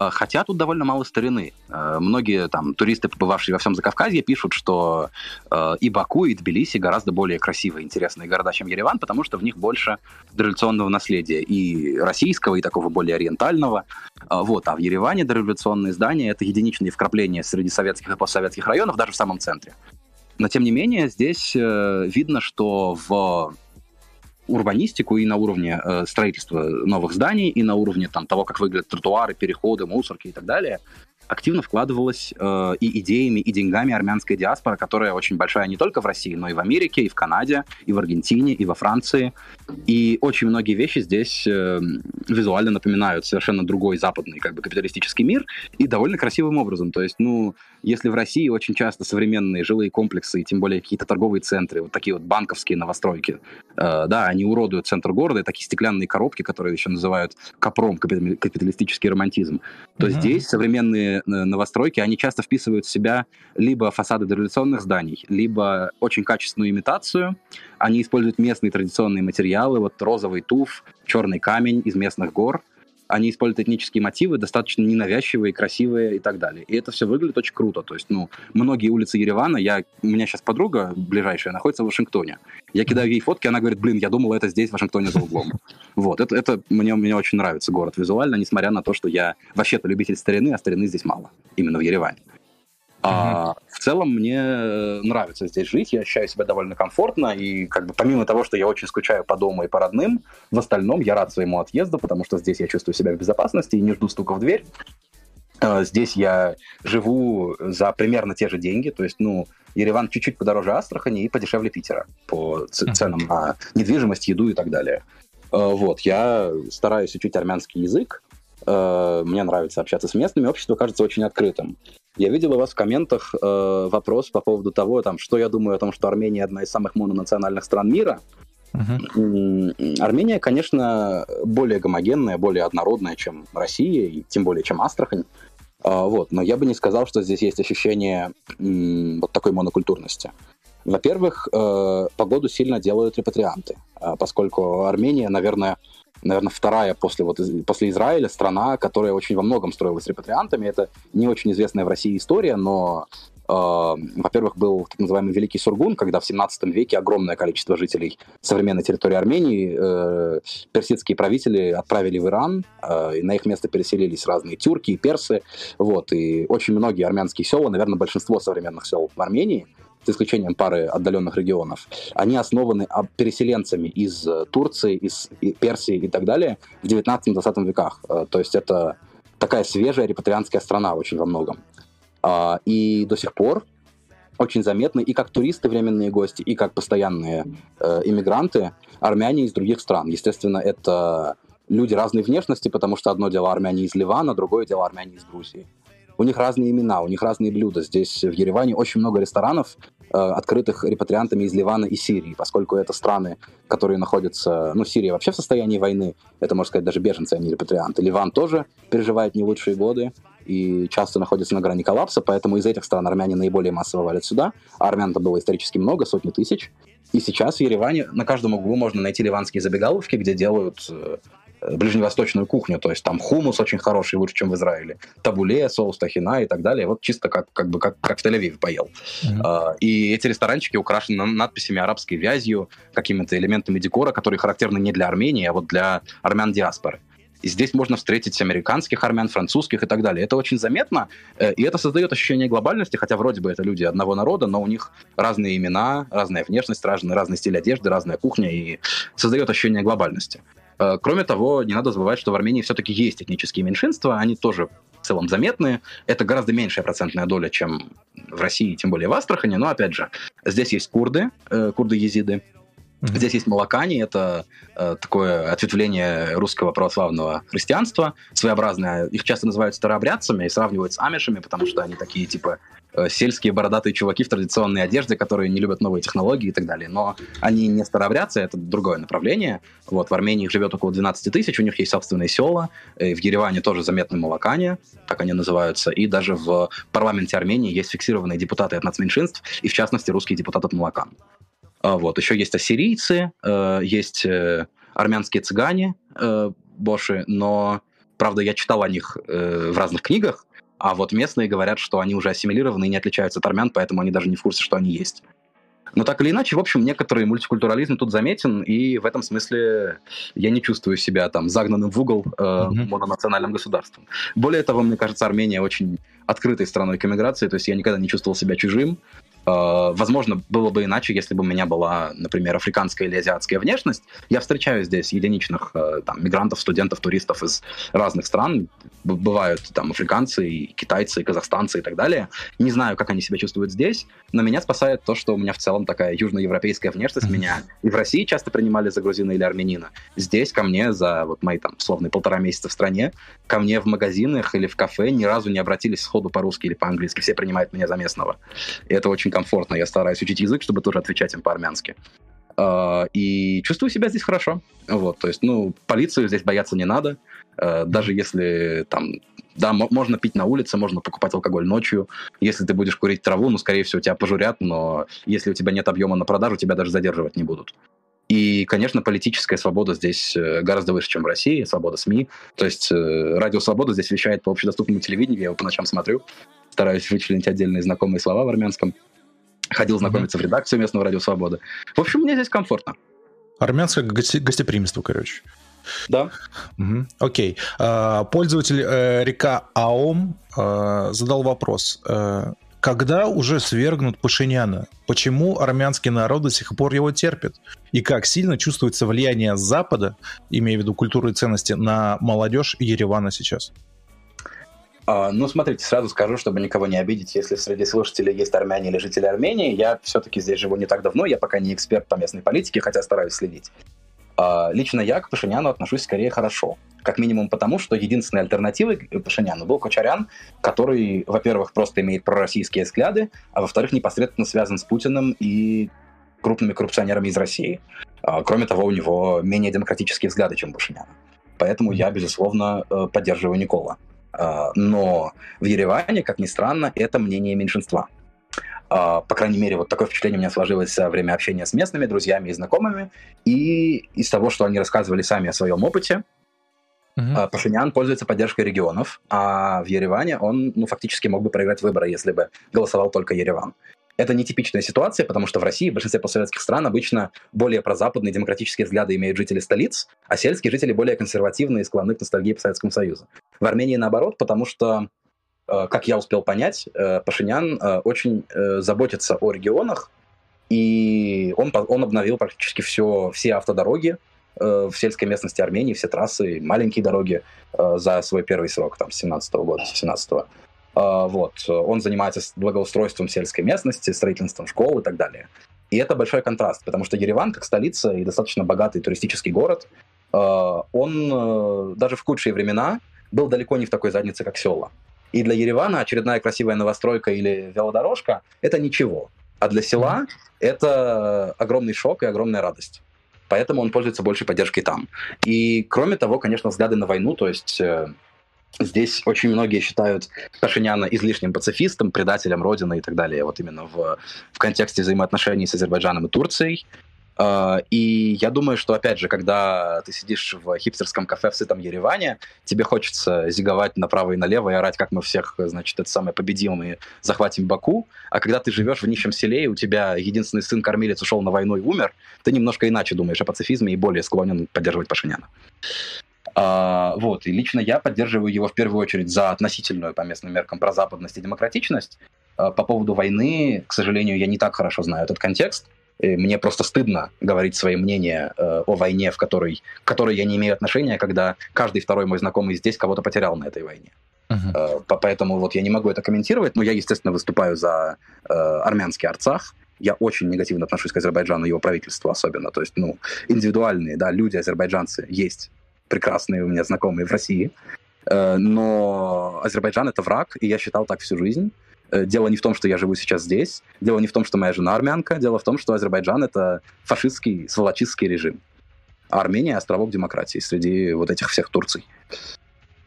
Э, хотя тут довольно мало старины. Э, многие там туристы, побывавшие во всем Закавказье, пишут, что э, и Баку, и Тбилиси гораздо более красивые, интересные города, чем Ереван, потому что в них больше дореволюционного наследия и российского, и такого более ориентального. Вот. А в Ереване дореволюционные здания — это единичные вкрапления среди советских и постсоветских районов, даже в самом центре. Но, тем не менее, здесь видно, что в урбанистику и на уровне э, строительства новых зданий, и на уровне там, того, как выглядят тротуары, переходы, мусорки и так далее. Активно вкладывалась э, и идеями, и деньгами армянская диаспора, которая очень большая не только в России, но и в Америке, и в Канаде, и в Аргентине, и во Франции. И очень многие вещи здесь э, визуально напоминают совершенно другой западный как бы капиталистический мир и довольно красивым образом. То есть, ну, если в России очень часто современные жилые комплексы, и тем более какие-то торговые центры, вот такие вот банковские новостройки, э, да, они уродуют центр города, и такие стеклянные коробки, которые еще называют капром, капиталистический романтизм, то mm-hmm. здесь современные э, новостройки, они часто вписывают в себя либо фасады дореволюционных зданий, либо очень качественную имитацию, они используют местные традиционные материалы, вот розовый туф, черный камень из местных гор, они используют этнические мотивы, достаточно ненавязчивые, красивые и так далее. И это все выглядит очень круто. То есть, ну, многие улицы Еревана, я, у меня сейчас подруга ближайшая находится в Вашингтоне. Я кидаю ей фотки, она говорит, блин, я думала, это здесь, в Вашингтоне, за углом. Вот, это, это мне, мне очень нравится город визуально, несмотря на то, что я вообще-то любитель старины, а старины здесь мало, именно в Ереване. А, в целом мне э, нравится здесь жить, я ощущаю себя довольно комфортно, и как бы помимо того, что я очень скучаю по дому и по родным, в остальном я рад своему отъезду, потому что здесь я чувствую себя в безопасности и не жду стука в дверь. А, здесь я живу за примерно те же деньги, то есть, ну, Ереван чуть-чуть подороже Астрахани и подешевле Питера по ценам на недвижимость, еду и так далее. А, вот, я стараюсь учить армянский язык, а, мне нравится общаться с местными, общество кажется очень открытым. Я видел у вас в комментах э, вопрос по поводу того, там, что я думаю о том, что Армения одна из самых мононациональных стран мира. Uh-huh. Армения, конечно, более гомогенная, более однородная, чем Россия, и тем более, чем Астрахань. А, вот. Но я бы не сказал, что здесь есть ощущение вот такой монокультурности. Во-первых, э, погоду сильно делают репатрианты, э, поскольку Армения, наверное, наверное, вторая после, вот, после Израиля страна, которая очень во многом строилась репатриантами. Это не очень известная в России история, но э, во-первых, был так называемый Великий Сургун, когда в 17 веке огромное количество жителей современной территории Армении э, персидские правители отправили в Иран, э, и на их место переселились разные тюрки и персы. Вот, и очень многие армянские села, наверное, большинство современных сел в Армении – за исключением пары отдаленных регионов, они основаны переселенцами из э, Турции, из Персии и так далее в 19-20 веках. Э, то есть это такая свежая репатрианская страна очень во многом. А, и до сих пор очень заметны и как туристы, временные гости, и как постоянные э, иммигранты, армяне из других стран. Естественно, это люди разной внешности, потому что одно дело армяне из Ливана, другое дело армяне из Грузии у них разные имена, у них разные блюда. Здесь в Ереване очень много ресторанов, э, открытых репатриантами из Ливана и Сирии, поскольку это страны, которые находятся... Ну, Сирия вообще в состоянии войны, это, можно сказать, даже беженцы, а не репатрианты. Ливан тоже переживает не лучшие годы и часто находится на грани коллапса, поэтому из этих стран армяне наиболее массово валят сюда. А армян-то было исторически много, сотни тысяч. И сейчас в Ереване на каждом углу можно найти ливанские забегаловки, где делают э, ближневосточную кухню, то есть там хумус очень хороший, лучше, чем в Израиле, табуле, соус тахина и так далее, вот чисто как, как бы как, как в Тель-Авиве поел. Mm-hmm. И эти ресторанчики украшены надписями арабской вязью, какими-то элементами декора, которые характерны не для Армении, а вот для армян диаспоры. И здесь можно встретить американских армян, французских и так далее. Это очень заметно, э, и это создает ощущение глобальности, хотя вроде бы это люди одного народа, но у них разные имена, разная внешность, разный, разный стиль одежды, разная кухня, и создает ощущение глобальности. Э, кроме того, не надо забывать, что в Армении все-таки есть этнические меньшинства, они тоже в целом заметны. Это гораздо меньшая процентная доля, чем в России, тем более в Астрахани. Но, опять же, здесь есть курды, э, курды-езиды, Mm-hmm. Здесь есть молокане, это э, такое ответвление русского православного христианства, своеобразное. Их часто называют старообрядцами и сравнивают с амишами, потому что они такие, типа, сельские бородатые чуваки в традиционной одежде, которые не любят новые технологии и так далее. Но они не старообрядцы, это другое направление. Вот, в Армении их живет около 12 тысяч, у них есть собственные села. И в Ереване тоже заметны молокане, так они называются. И даже в парламенте Армении есть фиксированные депутаты от нацменьшинств, и в частности русский депутат от молокан. А вот, еще есть ассирийцы, э, есть э, армянские цыгане, боши, но, правда, я читал о них в разных книгах, а вот местные говорят, что они уже ассимилированы и не отличаются от армян, поэтому они даже не в курсе, что они есть. Но так или иначе, в общем, некоторый мультикультурализм тут заметен, и в этом смысле я не чувствую себя там загнанным в угол э, mm-hmm. мононациональным государством. Более того, мне кажется, Армения очень открытой страной к эмиграции, то есть я никогда не чувствовал себя чужим. Э, возможно, было бы иначе, если бы у меня была, например, африканская или азиатская внешность. Я встречаю здесь единичных э, там, мигрантов, студентов, туристов из разных стран. Бывают там африканцы, и китайцы, и казахстанцы и так далее. Не знаю, как они себя чувствуют здесь, но меня спасает то, что у меня в целом такая южноевропейская внешность. Меня и в России часто принимали за грузина или армянина. Здесь ко мне за вот мои там словные полтора месяца в стране, ко мне в магазинах или в кафе ни разу не обратились сходу по-русски или по-английски. Все принимают меня за местного. И это очень комфортно. Я стараюсь учить язык, чтобы тоже отвечать им по-армянски. Uh, и чувствую себя здесь хорошо. Вот, то есть, ну, полицию здесь бояться не надо. Uh, даже если там, да, можно пить на улице, можно покупать алкоголь ночью. Если ты будешь курить траву, ну, скорее всего, тебя пожурят, но если у тебя нет объема на продажу, тебя даже задерживать не будут. И, конечно, политическая свобода здесь э, гораздо выше, чем в России, свобода СМИ. То есть э, Радио Свобода здесь вещает по общедоступному телевидению, я его по ночам смотрю, стараюсь вычленить отдельные знакомые слова в армянском. Ходил знакомиться mm-hmm. в редакцию местного Радио Свобода. В общем, мне здесь комфортно. Армянское гости- гостеприимство, короче. Да. Угу. Окей. А, пользователь э, река Аом э, задал вопрос. Э, когда уже свергнут Пашиняна? Почему армянский народ до сих пор его терпит? И как сильно чувствуется влияние Запада, имея в виду культуру и ценности, на молодежь Еревана сейчас? А, ну, смотрите, сразу скажу, чтобы никого не обидеть, если среди слушателей есть армяне или жители Армении, я все-таки здесь живу не так давно, я пока не эксперт по местной политике, хотя стараюсь следить. А, лично я к Пашиняну отношусь скорее хорошо. Как минимум потому, что единственной альтернативой к Пашиняну был Кочарян, который, во-первых, просто имеет пророссийские взгляды, а во-вторых, непосредственно связан с Путиным и крупными коррупционерами из России. А, кроме того, у него менее демократические взгляды, чем Пашиняна. Поэтому я, безусловно, э, поддерживаю Никола. А, но в Ереване, как ни странно, это мнение меньшинства. А, по крайней мере, вот такое впечатление у меня сложилось во время общения с местными друзьями и знакомыми. И из того, что они рассказывали сами о своем опыте, Uh-huh. Пашинян пользуется поддержкой регионов, а в Ереване он ну, фактически мог бы проиграть выборы, если бы голосовал только Ереван. Это нетипичная ситуация, потому что в России, в большинстве постсоветских стран, обычно более прозападные демократические взгляды имеют жители столиц, а сельские жители более консервативные и склонны к ностальгии по Советскому Союзу. В Армении наоборот, потому что, э, как я успел понять, э, Пашинян э, очень заботится о регионах, и он, он обновил практически все, все автодороги в сельской местности Армении, все трассы, маленькие дороги за свой первый срок, там, с 17 года, с 17 -го. А, вот. Он занимается благоустройством сельской местности, строительством школ и так далее. И это большой контраст, потому что Ереван, как столица и достаточно богатый туристический город, а, он э, даже в худшие времена был далеко не в такой заднице, как села. И для Еревана очередная красивая новостройка или велодорожка – это ничего. А для села это огромный шок и огромная радость. Поэтому он пользуется большей поддержкой там. И кроме того, конечно, взгляды на войну, то есть э, Здесь очень многие считают Пашиняна излишним пацифистом, предателем Родины и так далее, вот именно в, в контексте взаимоотношений с Азербайджаном и Турцией. Uh, и я думаю, что, опять же, когда ты сидишь в хипстерском кафе в сытом Ереване, тебе хочется зиговать направо и налево и орать, как мы всех, значит, это самое победим и захватим Баку. А когда ты живешь в нищем селе, и у тебя единственный сын-кормилец ушел на войну и умер, ты немножко иначе думаешь о пацифизме и более склонен поддерживать Пашиняна. А, вот, и лично я поддерживаю его в первую очередь за относительную по местным меркам прозападность и демократичность. А, по поводу войны, к сожалению, я не так хорошо знаю этот контекст. И мне просто стыдно говорить свои мнения э, о войне, в которой, к которой я не имею отношения, когда каждый второй мой знакомый здесь кого-то потерял на этой войне. Uh-huh. Э, поэтому вот я не могу это комментировать, но я, естественно, выступаю за э, армянский Арцах. Я очень негативно отношусь к Азербайджану и его правительству особенно. То есть, ну, индивидуальные, да, люди, азербайджанцы есть прекрасные у меня знакомые в России. Э, но Азербайджан — это враг, и я считал так всю жизнь. Э, дело не в том, что я живу сейчас здесь, дело не в том, что моя жена армянка, дело в том, что Азербайджан — это фашистский, сволочистский режим. А Армения — островок демократии среди вот этих всех Турций.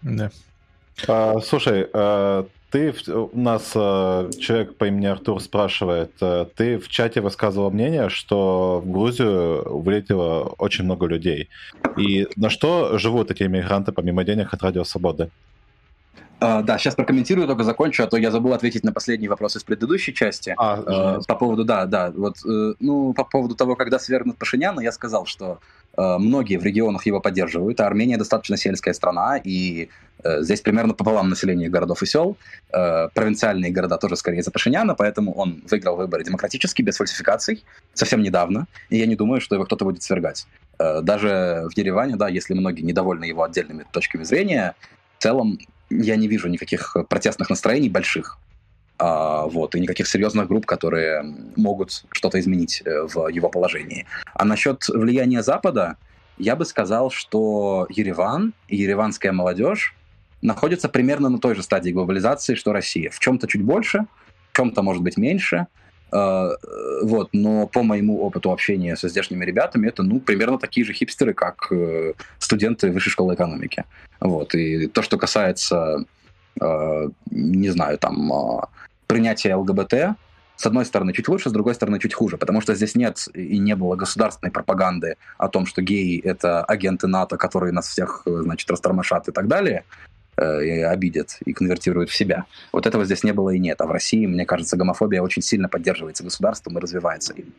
Да. А, слушай, а, ты, у нас э, человек по имени Артур спрашивает, э, ты в чате высказывал мнение, что в Грузию вылетело очень много людей. И на что живут эти иммигранты помимо денег от Радио Свободы? Uh, да, сейчас прокомментирую, только закончу, а то я забыл ответить на последний вопрос из предыдущей части. А, uh, по поводу, да, да, вот, ну, по поводу того, когда свергнут Пашиняна, я сказал, что Э, многие в регионах его поддерживают, а Армения достаточно сельская страна, и э, здесь примерно пополам населения городов и сел. Э, провинциальные города тоже скорее за Пашиняна, поэтому он выиграл выборы демократически, без фальсификаций, совсем недавно, и я не думаю, что его кто-то будет свергать. Э, даже в Ереване, да, если многие недовольны его отдельными точками зрения, в целом я не вижу никаких протестных настроений больших. А, вот, и никаких серьезных групп, которые могут что-то изменить э, в его положении. А насчет влияния Запада, я бы сказал, что Ереван и ереванская молодежь находятся примерно на той же стадии глобализации, что Россия. В чем-то чуть больше, в чем-то, может быть, меньше. Э, вот, но по моему опыту общения со здешними ребятами, это, ну, примерно такие же хипстеры, как э, студенты высшей школы экономики. Вот, и то, что касается, не знаю, там, принятие ЛГБТ, с одной стороны, чуть лучше, с другой стороны, чуть хуже, потому что здесь нет и не было государственной пропаганды о том, что геи — это агенты НАТО, которые нас всех, значит, растормошат и так далее, э, и обидят и конвертируют в себя. Вот этого здесь не было и нет. А в России, мне кажется, гомофобия очень сильно поддерживается государством и развивается им.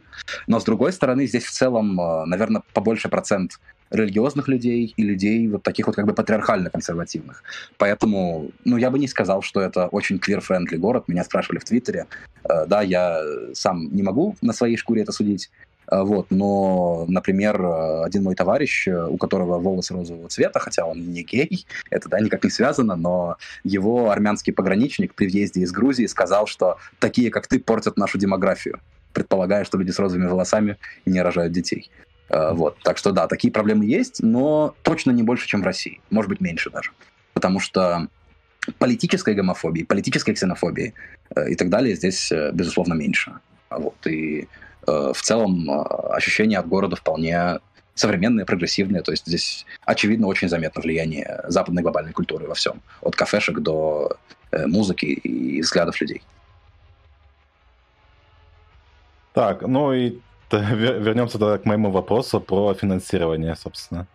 Но, с другой стороны, здесь в целом, э, наверное, побольше процент религиозных людей и людей вот таких вот как бы патриархально-консервативных. Поэтому, ну, я бы не сказал, что это очень queer-friendly город. Меня спрашивали в Твиттере. Э, да, я сам не могу на своей шкуре это судить. Э, вот, но, например, один мой товарищ, э, у которого волосы розового цвета, хотя он не гей, это да, никак не связано, но его армянский пограничник при въезде из Грузии сказал, что такие, как ты, портят нашу демографию, предполагая, что люди с розовыми волосами не рожают детей. Э, вот. Так что да, такие проблемы есть, но точно не больше, чем в России. Может быть, меньше даже. Потому что политической гомофобии, политической ксенофобии э, и так далее здесь, э, безусловно, меньше. Вот. И в целом ощущения от города вполне современные, прогрессивные. То есть здесь, очевидно, очень заметно влияние западной глобальной культуры во всем. От кафешек до музыки и взглядов людей. Так, ну и вернемся тогда к моему вопросу про финансирование, собственно.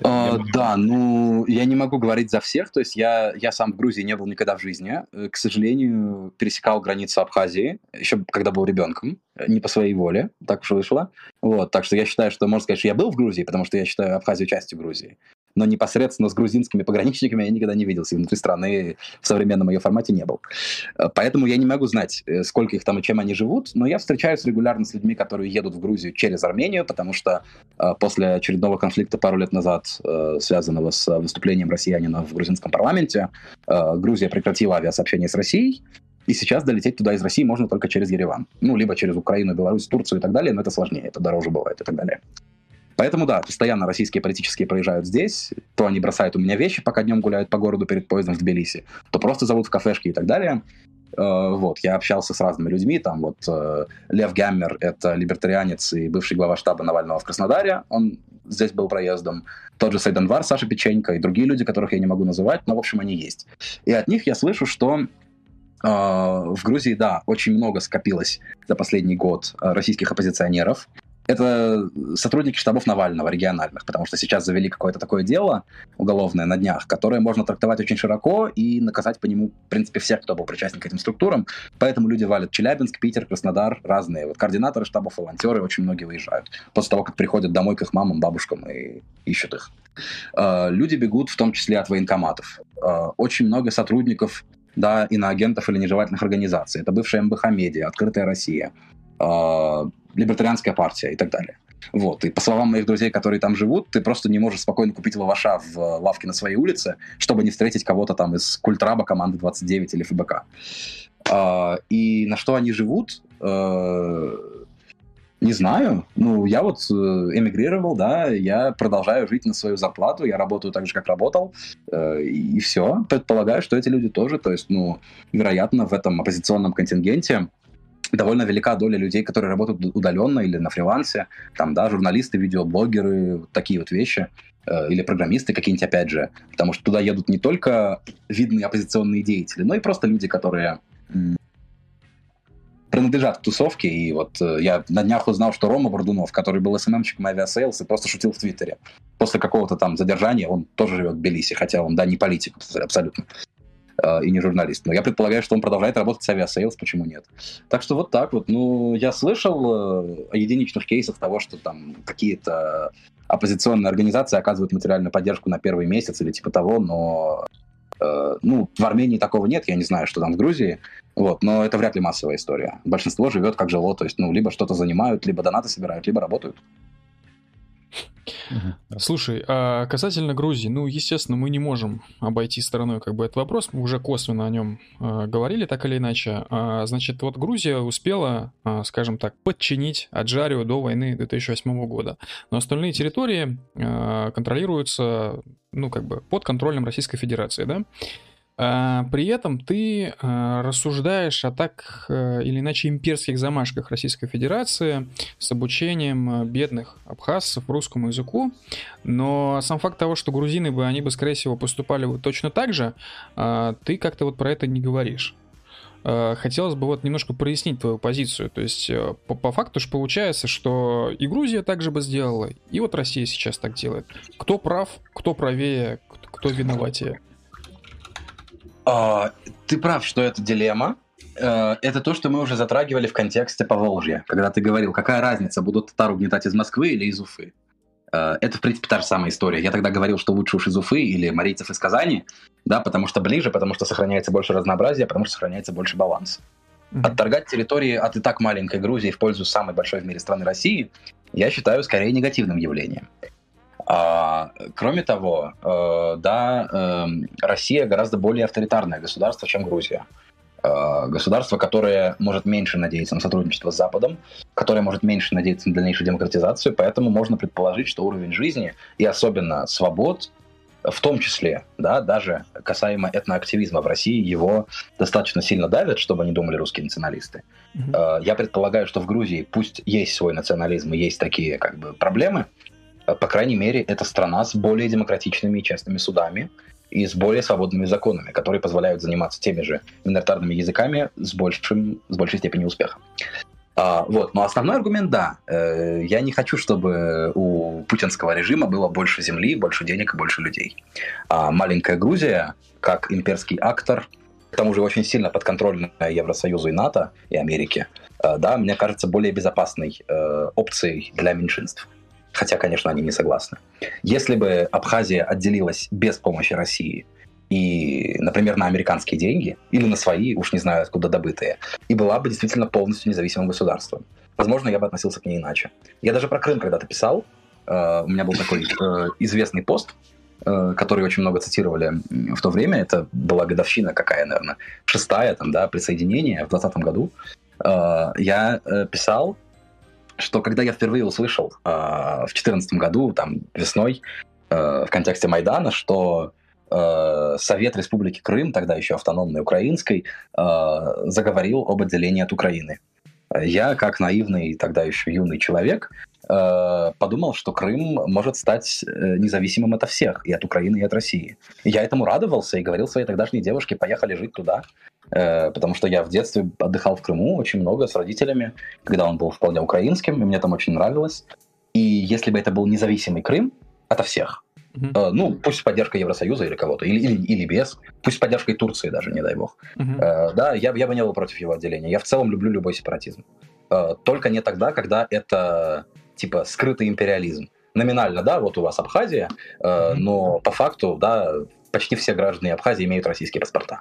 Uh, да, ну, я не могу говорить за всех, то есть я, я сам в Грузии не был никогда в жизни, э, к сожалению, пересекал границу Абхазии, еще когда был ребенком, не по своей воле, так уж вышло, вот, так что я считаю, что можно сказать, что я был в Грузии, потому что я считаю Абхазию частью Грузии, но непосредственно с грузинскими пограничниками я никогда не виделся, и внутри страны в современном ее формате не был. Э, поэтому я не могу знать, э, сколько их там и чем они живут, но я встречаюсь регулярно с людьми, которые едут в Грузию через Армению, потому что э, после очередного конфликта пару лет назад, связанного с выступлением россиянина в грузинском парламенте, Грузия прекратила авиасообщение с Россией, и сейчас долететь туда из России можно только через Ереван. Ну, либо через Украину, Беларусь, Турцию и так далее, но это сложнее, это дороже бывает и так далее. Поэтому да, постоянно российские политические проезжают здесь, то они бросают у меня вещи, пока днем гуляют по городу перед поездом в Тбилиси, то просто зовут в кафешки и так далее. Э, вот, я общался с разными людьми, там вот э, Лев Гаммер, это либертарианец и бывший глава штаба Навального в Краснодаре, он здесь был проездом, тот же Сайданвар, Саша Печенько и другие люди, которых я не могу называть, но, в общем, они есть. И от них я слышу, что Uh, в Грузии, да, очень много скопилось за последний год российских оппозиционеров, это сотрудники штабов Навального, региональных, потому что сейчас завели какое-то такое дело уголовное на днях, которое можно трактовать очень широко и наказать по нему, в принципе, всех, кто был причастен к этим структурам. Поэтому люди валят Челябинск, Питер, Краснодар, разные. Вот координаторы штабов, волонтеры, очень многие выезжают. После того, как приходят домой к их мамам, бабушкам и ищут их. А, люди бегут в том числе от военкоматов. А, очень много сотрудников да, иноагентов или нежелательных организаций. Это бывшая МБХ Медиа, Открытая Россия, а, либертарианская партия и так далее. Вот. И по словам моих друзей, которые там живут, ты просто не можешь спокойно купить лаваша в лавке на своей улице, чтобы не встретить кого-то там из культраба команды 29 или ФБК. А, и на что они живут? А, не знаю. Ну, я вот э, эмигрировал, да, я продолжаю жить на свою зарплату, я работаю так же, как работал, э, и все. Предполагаю, что эти люди тоже, то есть, ну, вероятно, в этом оппозиционном контингенте довольно велика доля людей, которые работают удаленно или на фрилансе, там, да, журналисты, видеоблогеры, такие вот вещи, э, или программисты какие-нибудь, опять же, потому что туда едут не только видные оппозиционные деятели, но и просто люди, которые принадлежат к тусовке, и вот э, я на днях узнал, что Рома Бордунов, который был SMM щиком Aviasales и просто шутил в Твиттере, после какого-то там задержания он тоже живет в Тбилиси, хотя он, да, не политик абсолютно. Э, и не журналист. Но я предполагаю, что он продолжает работать с Aviasales, почему нет. Так что вот так вот. Ну, я слышал э, о единичных кейсах того, что там какие-то оппозиционные организации оказывают материальную поддержку на первый месяц или типа того, но э, ну, в Армении такого нет, я не знаю, что там в Грузии, вот, но это вряд ли массовая история. Большинство живет как жило, то есть, ну, либо что-то занимают, либо донаты собирают, либо работают. Слушай, а касательно Грузии, ну, естественно, мы не можем обойти стороной как бы этот вопрос, мы уже косвенно о нем э, говорили так или иначе. А, значит, вот Грузия успела, э, скажем так, подчинить Аджарию до войны 2008 года, но остальные территории э, контролируются, ну, как бы под контролем Российской Федерации, да? А, при этом ты а, рассуждаешь о так э, или иначе имперских замашках Российской Федерации с обучением э, бедных абхазцев русскому языку, но сам факт того, что грузины бы, они бы, скорее всего, поступали точно так же, а, ты как-то вот про это не говоришь. Хотелось бы вот немножко прояснить твою позицию. То есть э, по, по факту же получается, что и Грузия так же бы сделала, и вот Россия сейчас так делает. Кто прав, кто правее, кто виноватее? А, ты прав, что это дилемма. Э, это то, что мы уже затрагивали в контексте Поволжья, когда ты говорил, какая разница, будут татар угнетать из Москвы или из Уфы. Э, это, в принципе, та же самая история. Я тогда говорил, что лучше уж из Уфы или марийцев из Казани, да, потому что ближе, потому что сохраняется больше разнообразия, потому что сохраняется больше баланс. Mm-hmm. Отторгать территории от и так маленькой Грузии в пользу самой большой в мире страны России, я считаю скорее негативным явлением. А, кроме того, э, да, э, Россия гораздо более авторитарное государство, чем Грузия. Э, государство, которое может меньше надеяться на сотрудничество с Западом, которое может меньше надеяться на дальнейшую демократизацию, поэтому можно предположить, что уровень жизни и особенно свобод в том числе, да, даже касаемо этноактивизма в России, его достаточно сильно давят, чтобы не думали русские националисты. Mm-hmm. Я предполагаю, что в Грузии пусть есть свой национализм и есть такие как бы проблемы, по крайней мере, это страна с более демократичными и честными судами и с более свободными законами, которые позволяют заниматься теми же миноритарными языками с, большим, с большей степенью успеха. А, вот. Но основной аргумент, да, э, я не хочу, чтобы у путинского режима было больше земли, больше денег и больше людей. А маленькая Грузия, как имперский актор, к тому же очень сильно подконтрольная Евросоюзу и НАТО, и Америке, э, да, мне кажется, более безопасной э, опцией для меньшинств хотя, конечно, они не согласны. Если бы Абхазия отделилась без помощи России и, например, на американские деньги, или на свои, уж не знаю откуда добытые, и была бы действительно полностью независимым государством, возможно, я бы относился к ней иначе. Я даже про Крым когда-то писал, э, у меня был такой э, известный пост, э, который очень много цитировали в то время, это была годовщина какая, наверное, шестая, там, да, присоединение в 2020 году, я писал, что когда я впервые услышал э, в 2014 году, там, весной, э, в контексте Майдана, что э, Совет Республики Крым, тогда еще автономной украинской, э, заговорил об отделении от Украины. Я, как наивный тогда еще юный человек, э, подумал, что Крым может стать э, независимым от всех, и от Украины, и от России. Я этому радовался и говорил своей тогдашней девушке, поехали жить туда. Э, потому что я в детстве отдыхал в Крыму очень много с родителями, когда он был вполне украинским, и мне там очень нравилось. И если бы это был независимый Крым ото всех, Uh-huh. ну, пусть с поддержкой Евросоюза или кого-то, или, или, или без, пусть с поддержкой Турции даже, не дай бог. Uh-huh. да, я, я бы не был против его отделения. Я в целом люблю любой сепаратизм. только не тогда, когда это, типа, скрытый империализм. Номинально, да, вот у вас Абхазия, uh-huh. но по факту, да, почти все граждане Абхазии имеют российские паспорта.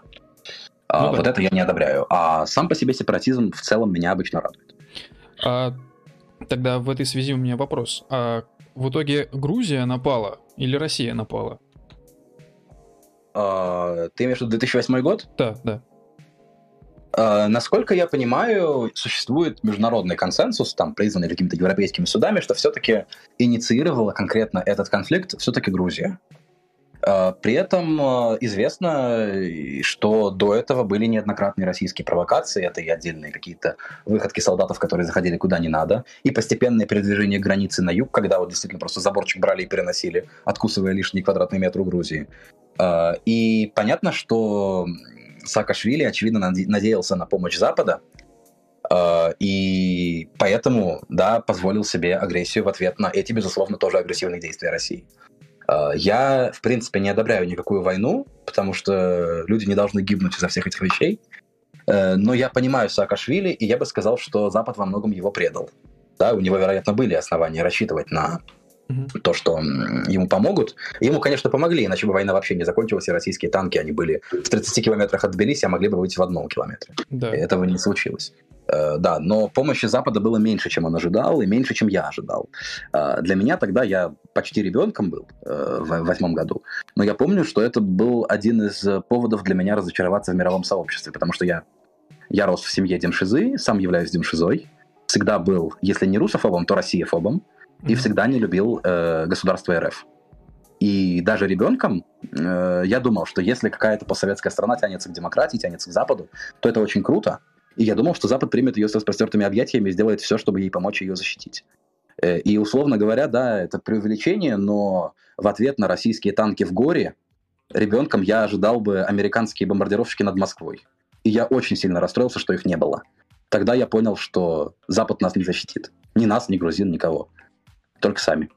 А, ну, вот да. это я не одобряю. А сам по себе сепаратизм в целом меня обычно радует. А, тогда в этой связи у меня вопрос. А в итоге Грузия напала или Россия напала? А, ты имеешь в виду 2008 год? Да, да. Uh, насколько я понимаю, существует международный консенсус, там, признанный какими-то европейскими судами, что все-таки инициировала конкретно этот конфликт все-таки Грузия. А, при этом а, известно, что до этого были неоднократные российские провокации, это и отдельные какие-то выходки солдатов, которые заходили куда не надо, и постепенное передвижение границы на юг, когда вот действительно просто заборчик брали и переносили, откусывая лишний квадратный метр у Грузии. А, и понятно, что Саакашвили, очевидно, надеялся на помощь Запада, и поэтому, да, позволил себе агрессию в ответ на эти, безусловно, тоже агрессивные действия России. Э, я, в принципе, не одобряю никакую войну, потому что люди не должны гибнуть из-за всех этих вещей. Э, но я понимаю Саакашвили, и я бы сказал, что Запад во многом его предал. Да, у него, вероятно, были основания рассчитывать на mm-hmm. то, что ему помогут. Ему, конечно, помогли, иначе бы война вообще не закончилась, и российские танки, они были в 30 километрах от Тбилиси, а могли бы выйти в одном километре. Да. И этого не случилось. Uh, да, но помощи Запада было меньше, чем он ожидал, и меньше, чем я ожидал. Uh, для меня тогда я почти ребенком был uh, в восьмом году, но я помню, что это был один из поводов для меня разочароваться в мировом сообществе, потому что я, я рос в семье демшизы, сам являюсь демшизой, всегда был, если не русофобом, то россияфобом, и всегда не любил э, государство РФ. И даже ребенком э, я думал, что если какая-то постсоветская страна тянется к демократии, тянется к Западу, то это очень круто. И я думал, что Запад примет ее с распростертыми объятиями и сделает все, чтобы ей помочь ее защитить. Э, и, условно говоря, да, это преувеличение, но в ответ на российские танки в горе ребенком я ожидал бы американские бомбардировщики над Москвой. И я очень сильно расстроился, что их не было. Тогда я понял, что Запад нас не защитит. Ни нас, ни грузин, никого. Только сами.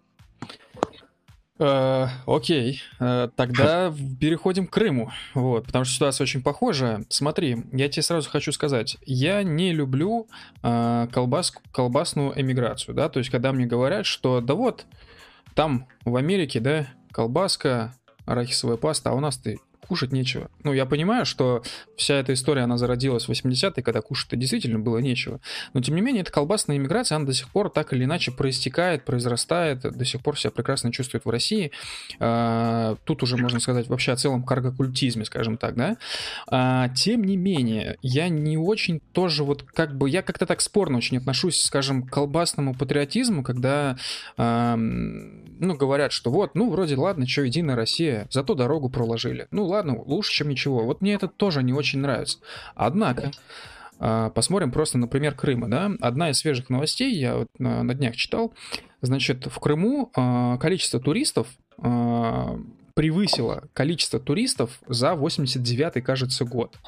Э, окей, э, тогда переходим к Крыму, вот, потому что ситуация очень похожа. Смотри, я тебе сразу хочу сказать, я не люблю э, колбас, колбасную эмиграцию, да, то есть когда мне говорят, что да вот, там в Америке, да, колбаска, арахисовая паста, а у нас ты кушать нечего. Ну, я понимаю, что вся эта история, она зародилась в 80-е, когда кушать-то действительно было нечего. Но, тем не менее, эта колбасная иммиграция, она до сих пор так или иначе проистекает, произрастает, до сих пор себя прекрасно чувствует в России. А, тут уже можно сказать вообще о целом каргокультизме, скажем так, да. А, тем не менее, я не очень тоже вот как бы, я как-то так спорно очень отношусь, скажем, к колбасному патриотизму, когда, ну, говорят, что вот, ну, вроде, ладно, что, Единая Россия, зато дорогу проложили. Ну, ладно, ладно, лучше, чем ничего. Вот мне это тоже не очень нравится. Однако, а, посмотрим просто, например, Крыма, да. Одна из свежих новостей, я вот на, на днях читал, значит, в Крыму а, количество туристов а, превысило количество туристов за 89-й, кажется, год.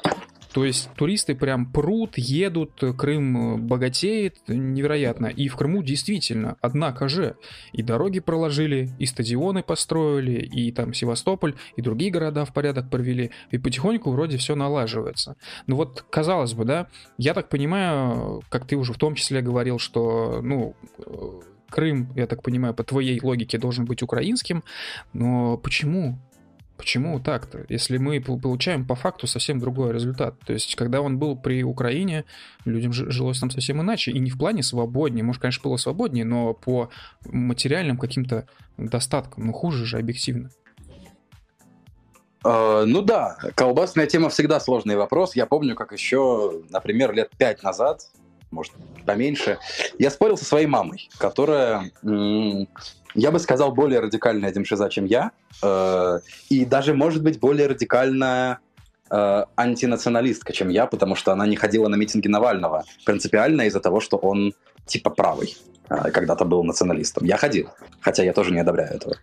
То есть туристы прям прут, едут, Крым э, богатеет невероятно. И в Крыму действительно, однако же, и дороги проложили, и стадионы построили, и там Севастополь, и другие города в порядок провели. И потихоньку вроде все налаживается. Ну вот, казалось бы, да, я так понимаю, как ты уже в том числе говорил, что, ну, э, Крым, я так понимаю, по твоей логике должен быть украинским, но почему? Почему так-то? Если мы получаем по факту совсем другой результат. То есть, когда он был при Украине, людям жилось там совсем иначе. И не в плане свободнее. Может, конечно, было свободнее, но по материальным каким-то достаткам. Ну, хуже же объективно. Uh, ну да, колбасная тема всегда сложный вопрос. Я помню, как еще, например, лет пять назад, может, поменьше, я спорил со своей мамой, которая я бы сказал, более радикальная демшиза, чем я. Э, и даже, может быть, более радикальная э, антинационалистка, чем я, потому что она не ходила на митинги Навального принципиально из-за того, что он типа правый э, когда-то был националистом. Я ходил, хотя я тоже не одобряю этого.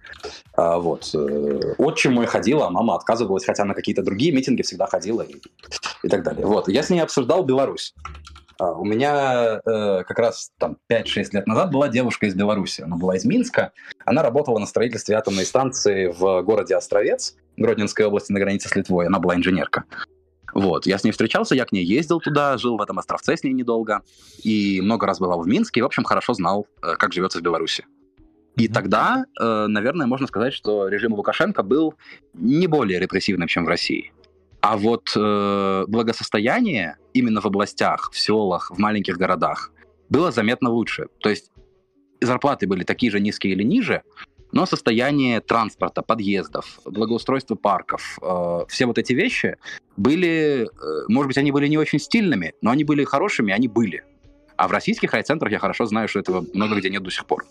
А, вот. Э, отчим мой ходил, а мама отказывалась, хотя на какие-то другие митинги всегда ходила и, и так далее. Вот. Я с ней обсуждал Беларусь. А, у меня э, как раз там 5-6 лет назад была девушка из Беларуси. Она была из Минска. Она работала на строительстве атомной станции в городе Островец, Гродненской области на границе с Литвой. Она была инженерка. Вот, я с ней встречался, я к ней ездил туда, жил в этом островце с ней недолго, и много раз бывал в Минске, и, в общем, хорошо знал, э, как живется в Беларуси. И тогда, э, наверное, можно сказать, что режим Лукашенко был не более репрессивным, чем в России. А вот э, благосостояние именно в областях, в селах, в маленьких городах было заметно лучше. То есть зарплаты были такие же низкие или ниже, но состояние транспорта, подъездов, благоустройство парков, э, все вот эти вещи были, э, может быть, они были не очень стильными, но они были хорошими, они были. А в российских райцентрах я хорошо знаю, что этого много где нет до сих пор.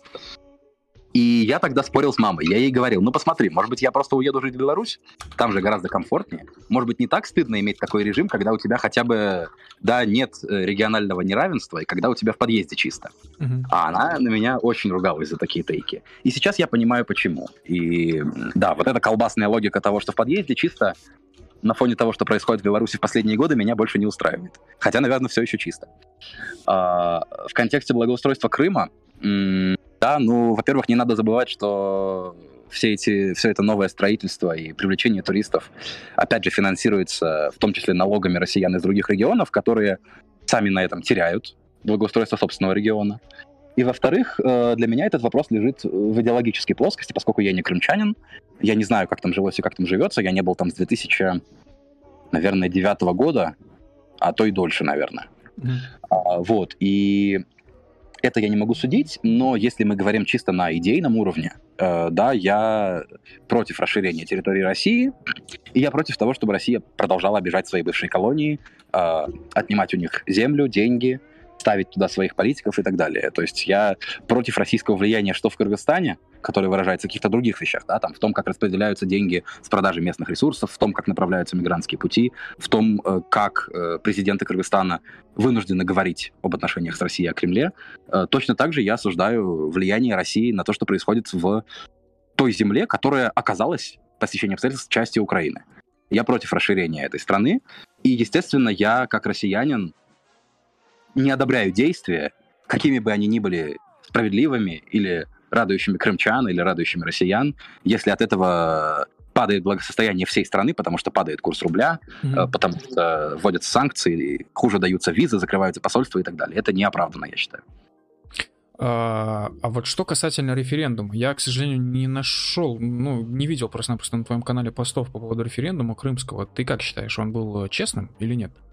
И я тогда спорил с мамой. Я ей говорил, ну посмотри, может быть, я просто уеду жить в Беларусь, там же гораздо комфортнее. Может быть, не так стыдно иметь такой режим, когда у тебя хотя бы, да, нет э, регионального неравенства, и когда у тебя в подъезде чисто. Uh-huh. А она на меня очень ругалась за такие тейки. И сейчас я понимаю, почему. И да, вот эта колбасная логика того, что в подъезде чисто, на фоне того, что происходит в Беларуси в последние годы, меня больше не устраивает. Хотя, наверное, все еще чисто. А, в контексте благоустройства Крыма да, ну, во-первых, не надо забывать, что все, эти, все это новое строительство и привлечение туристов, опять же, финансируется в том числе налогами россиян из других регионов, которые сами на этом теряют благоустройство собственного региона. И, во-вторых, э, для меня этот вопрос лежит в идеологической плоскости, поскольку я не крымчанин, я не знаю, как там жилось и как там живется, я не был там с 2000, наверное, девятого года, а то и дольше, наверное. Mm-hmm. А, вот, и это я не могу судить, но если мы говорим чисто на идейном уровне, э, да, я против расширения территории России, и я против того, чтобы Россия продолжала обижать свои бывшие колонии, э, отнимать у них землю, деньги, ставить туда своих политиков и так далее. То есть я против российского влияния что в Кыргызстане, которое выражается в каких-то других вещах, да, там, в том, как распределяются деньги с продажи местных ресурсов, в том, как направляются мигрантские пути, в том, э, как э, президенты Кыргызстана вынуждены говорить об отношениях с Россией о Кремле. Э, точно так же я осуждаю влияние России на то, что происходит в той земле, которая оказалась по стечению обстоятельств частью Украины. Я против расширения этой страны. И, естественно, я, как россиянин, не одобряю действия, какими бы они ни были справедливыми или радующими крымчан или радующими россиян, если от этого падает благосостояние всей страны, потому что падает курс рубля, mm-hmm. потому что вводятся санкции, хуже даются визы, закрываются посольства и так далее. Это неоправданно, я считаю. А, а вот что касательно референдума, я, к сожалению, не нашел, ну, не видел просто-напросто на твоем канале постов по поводу референдума крымского. Ты как считаешь, он был честным или нет? Э,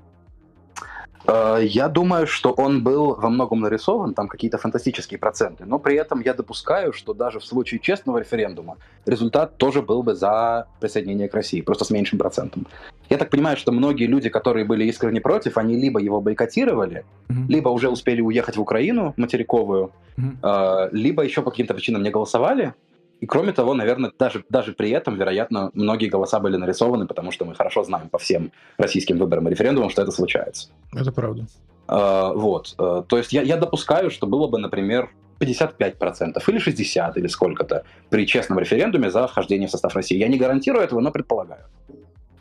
я думаю, что он был во многом нарисован, там какие-то фантастические проценты, но при этом я допускаю, что даже в случае честного референдума результат тоже был бы за присоединение к России, просто с меньшим процентом. Я так понимаю, что многие люди, которые были искренне против, они либо его бойкотировали, mm-hmm. либо уже успели уехать в Украину материковую, mm-hmm. либо еще по каким-то причинам не голосовали, и кроме того, наверное, даже, даже при этом, вероятно, многие голоса были нарисованы, потому что мы хорошо знаем по всем российским выборам и референдумам, что это случается. Это правда. Uh, вот. Uh, то есть я, я допускаю, что было бы, например, 55% или 60% или сколько-то при честном референдуме за вхождение в состав России. Я не гарантирую этого, но предполагаю.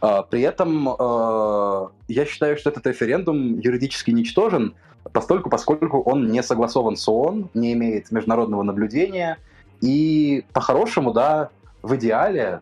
Uh, при этом uh, я считаю, что этот референдум юридически ничтожен, постольку, поскольку он не согласован с ООН, не имеет международного наблюдения, и по-хорошему, да, в идеале,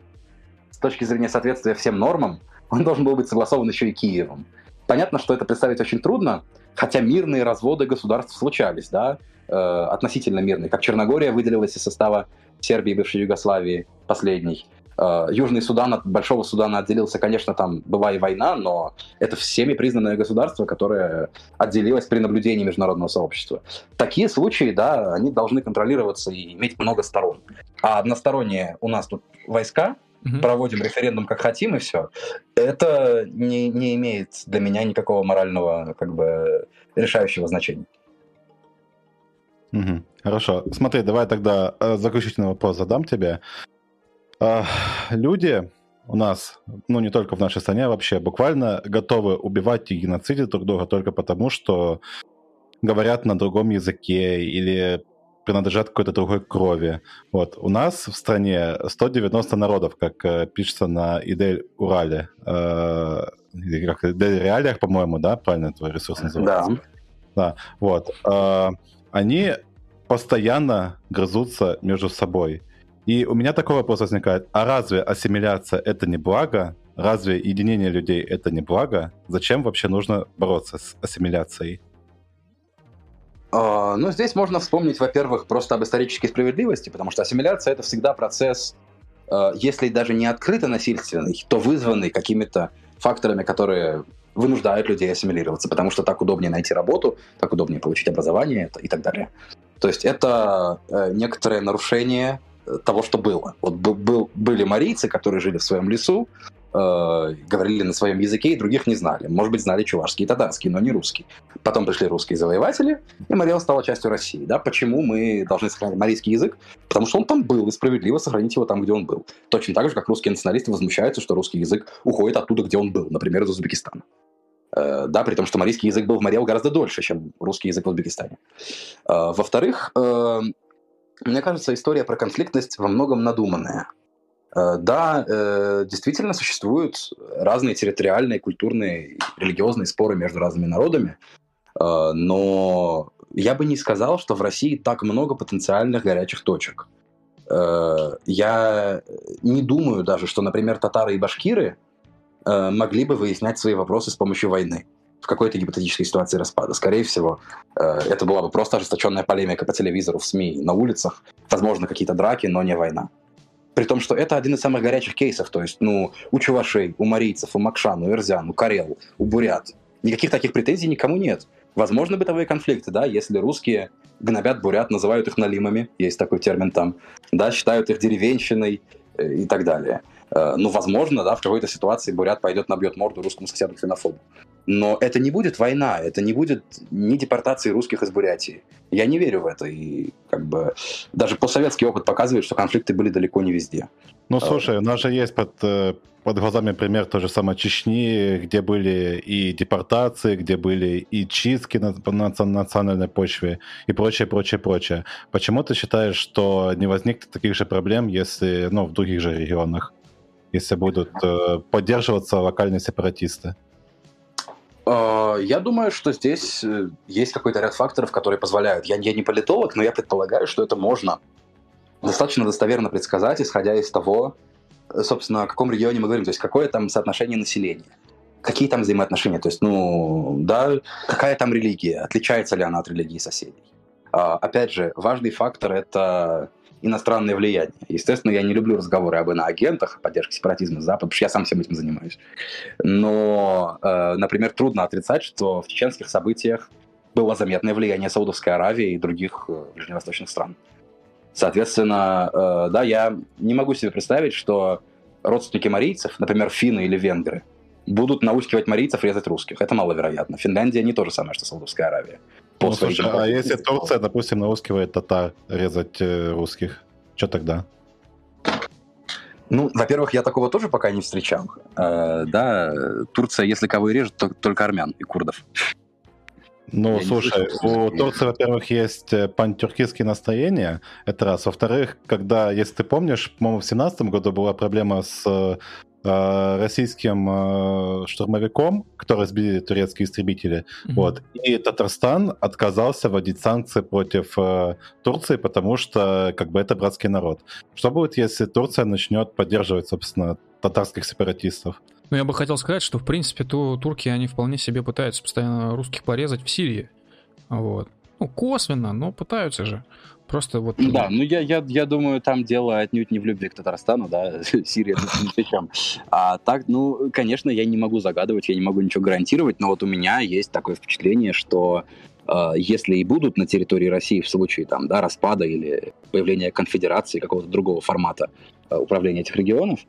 с точки зрения соответствия всем нормам, он должен был быть согласован еще и Киевом. Понятно, что это представить очень трудно, хотя мирные разводы государств случались, да, э, относительно мирные, как Черногория выделилась из состава Сербии, бывшей Югославии, последней. Э, Южный Судан от Большого Судана отделился, конечно, там была и война, но это всеми признанное государство, которое отделилось при наблюдении международного сообщества. Такие случаи, да, они должны контролироваться и иметь много сторон. А односторонние у нас тут войска, угу. проводим референдум как хотим и все, это не, не имеет для меня никакого морального как бы решающего значения. Угу. Хорошо. Смотри, давай тогда э, заключительный вопрос задам тебе. А, люди у нас, ну не только в нашей стране, а вообще буквально готовы убивать и геноцидить друг друга только потому, что говорят на другом языке или принадлежат какой-то другой крови. Вот. У нас в стране 190 народов, как э, пишется на Идель Урале. Э, или как Идель Реалиях, по-моему, да? Правильно твой ресурс называется? Да. Да, вот. Э, они постоянно грызутся между собой. И у меня такой вопрос возникает. А разве ассимиляция — это не благо? Разве единение людей — это не благо? Зачем вообще нужно бороться с ассимиляцией? Uh, ну, здесь можно вспомнить, во-первых, просто об исторической справедливости, потому что ассимиляция — это всегда процесс, uh, если даже не открыто насильственный, то вызванный какими-то факторами, которые вынуждают людей ассимилироваться, потому что так удобнее найти работу, так удобнее получить образование и так далее. То есть это э, некоторое нарушение того, что было. Вот был, был, были марийцы, которые жили в своем лесу, э, говорили на своем языке и других не знали. Может быть, знали чувашский и татарский, но не русский. Потом пришли русские завоеватели, и Мариэл стала частью России. Да? Почему мы должны сохранять марийский язык? Потому что он там был, и справедливо сохранить его там, где он был. Точно так же, как русские националисты возмущаются, что русский язык уходит оттуда, где он был, например, из Узбекистана. Э, да, при том, что марийский язык был в Мариэл гораздо дольше, чем русский язык в Узбекистане. Э, во-вторых, э, мне кажется, история про конфликтность во многом надуманная. Э, да, э, действительно существуют разные территориальные, культурные, религиозные споры между разными народами, э, но я бы не сказал, что в России так много потенциальных горячих точек. я не думаю даже, что, например, татары и башкиры могли бы выяснять свои вопросы с помощью войны в какой-то гипотетической ситуации распада. Скорее всего, это была бы просто ожесточенная полемика по телевизору, в СМИ, на улицах, возможно, какие-то драки, но не война. При том, что это один из самых горячих кейсов. То есть, ну, у чувашей, у марийцев, у макшан, у эрзян, у карел, у бурят. Никаких таких претензий никому нет. Возможно, бытовые конфликты, да, если русские гнобят бурят, называют их налимами, есть такой термин там, да, считают их деревенщиной э, и так далее. Э, ну, возможно, да, в какой-то ситуации бурят пойдет набьет морду русскому соседу ксенофобу. Но это не будет война, это не будет ни депортации русских из Бурятии. Я не верю в это. И как бы даже постсоветский опыт показывает, что конфликты были далеко не везде. Ну, слушай, у нас же есть под, э, под глазами пример той же самой Чечни, где были и депортации, где были и чистки на, на национальной почве и прочее, прочее, прочее. Почему ты считаешь, что не возникнет таких же проблем, если, ну, в других же регионах, если будут э, поддерживаться локальные сепаратисты? А, я думаю, что здесь э, есть какой-то ряд факторов, которые позволяют. Я, я не политолог, но я предполагаю, что это можно достаточно достоверно предсказать, исходя из того, собственно, о каком регионе мы говорим, то есть какое там соотношение населения, какие там взаимоотношения, то есть, ну, да, какая там религия, отличается ли она от религии соседей. А, опять же, важный фактор — это иностранное влияние. Естественно, я не люблю разговоры об иноагентах, поддержке сепаратизма Запада, потому что я сам всем этим занимаюсь. Но, э, например, трудно отрицать, что в чеченских событиях было заметное влияние Саудовской Аравии и других э, ближневосточных стран. Соответственно, э, да, я не могу себе представить, что родственники марийцев, например, финны или венгры, будут наускивать марийцев резать русских. Это маловероятно. Финляндия не то же самое, что Саудовская Аравия. Ну, слушай, а если Турция, допустим, наускивает татар резать э, русских, что тогда? Ну, во-первых, я такого тоже пока не встречал. Э, да, Турция, если кого и режет, то только армян и курдов. Ну, я слушай, у Турции, во-первых, есть э, пантюркистские настроения, это раз. Во-вторых, когда, если ты помнишь, по-моему, в семнадцатом году была проблема с Э, российским э, штурмовиком, который сбили турецкие истребители. Mm-hmm. Вот. И Татарстан отказался вводить санкции против э, Турции, потому что как бы это братский народ. Что будет, если Турция начнет поддерживать, собственно, татарских сепаратистов? Ну, я бы хотел сказать, что, в принципе, то турки, они вполне себе пытаются постоянно русских порезать в Сирии. Вот. Ну, косвенно, но пытаются же. Просто вот... Да, ну я, я, я думаю, там дело отнюдь не в любви к Татарстану, да, Сирия тут ни при чем. А так, ну, конечно, я не могу загадывать, я не могу ничего гарантировать, но вот у меня есть такое впечатление, что э, если и будут на территории России в случае там, да, распада или появления конфедерации какого-то другого формата э, управления этих регионов,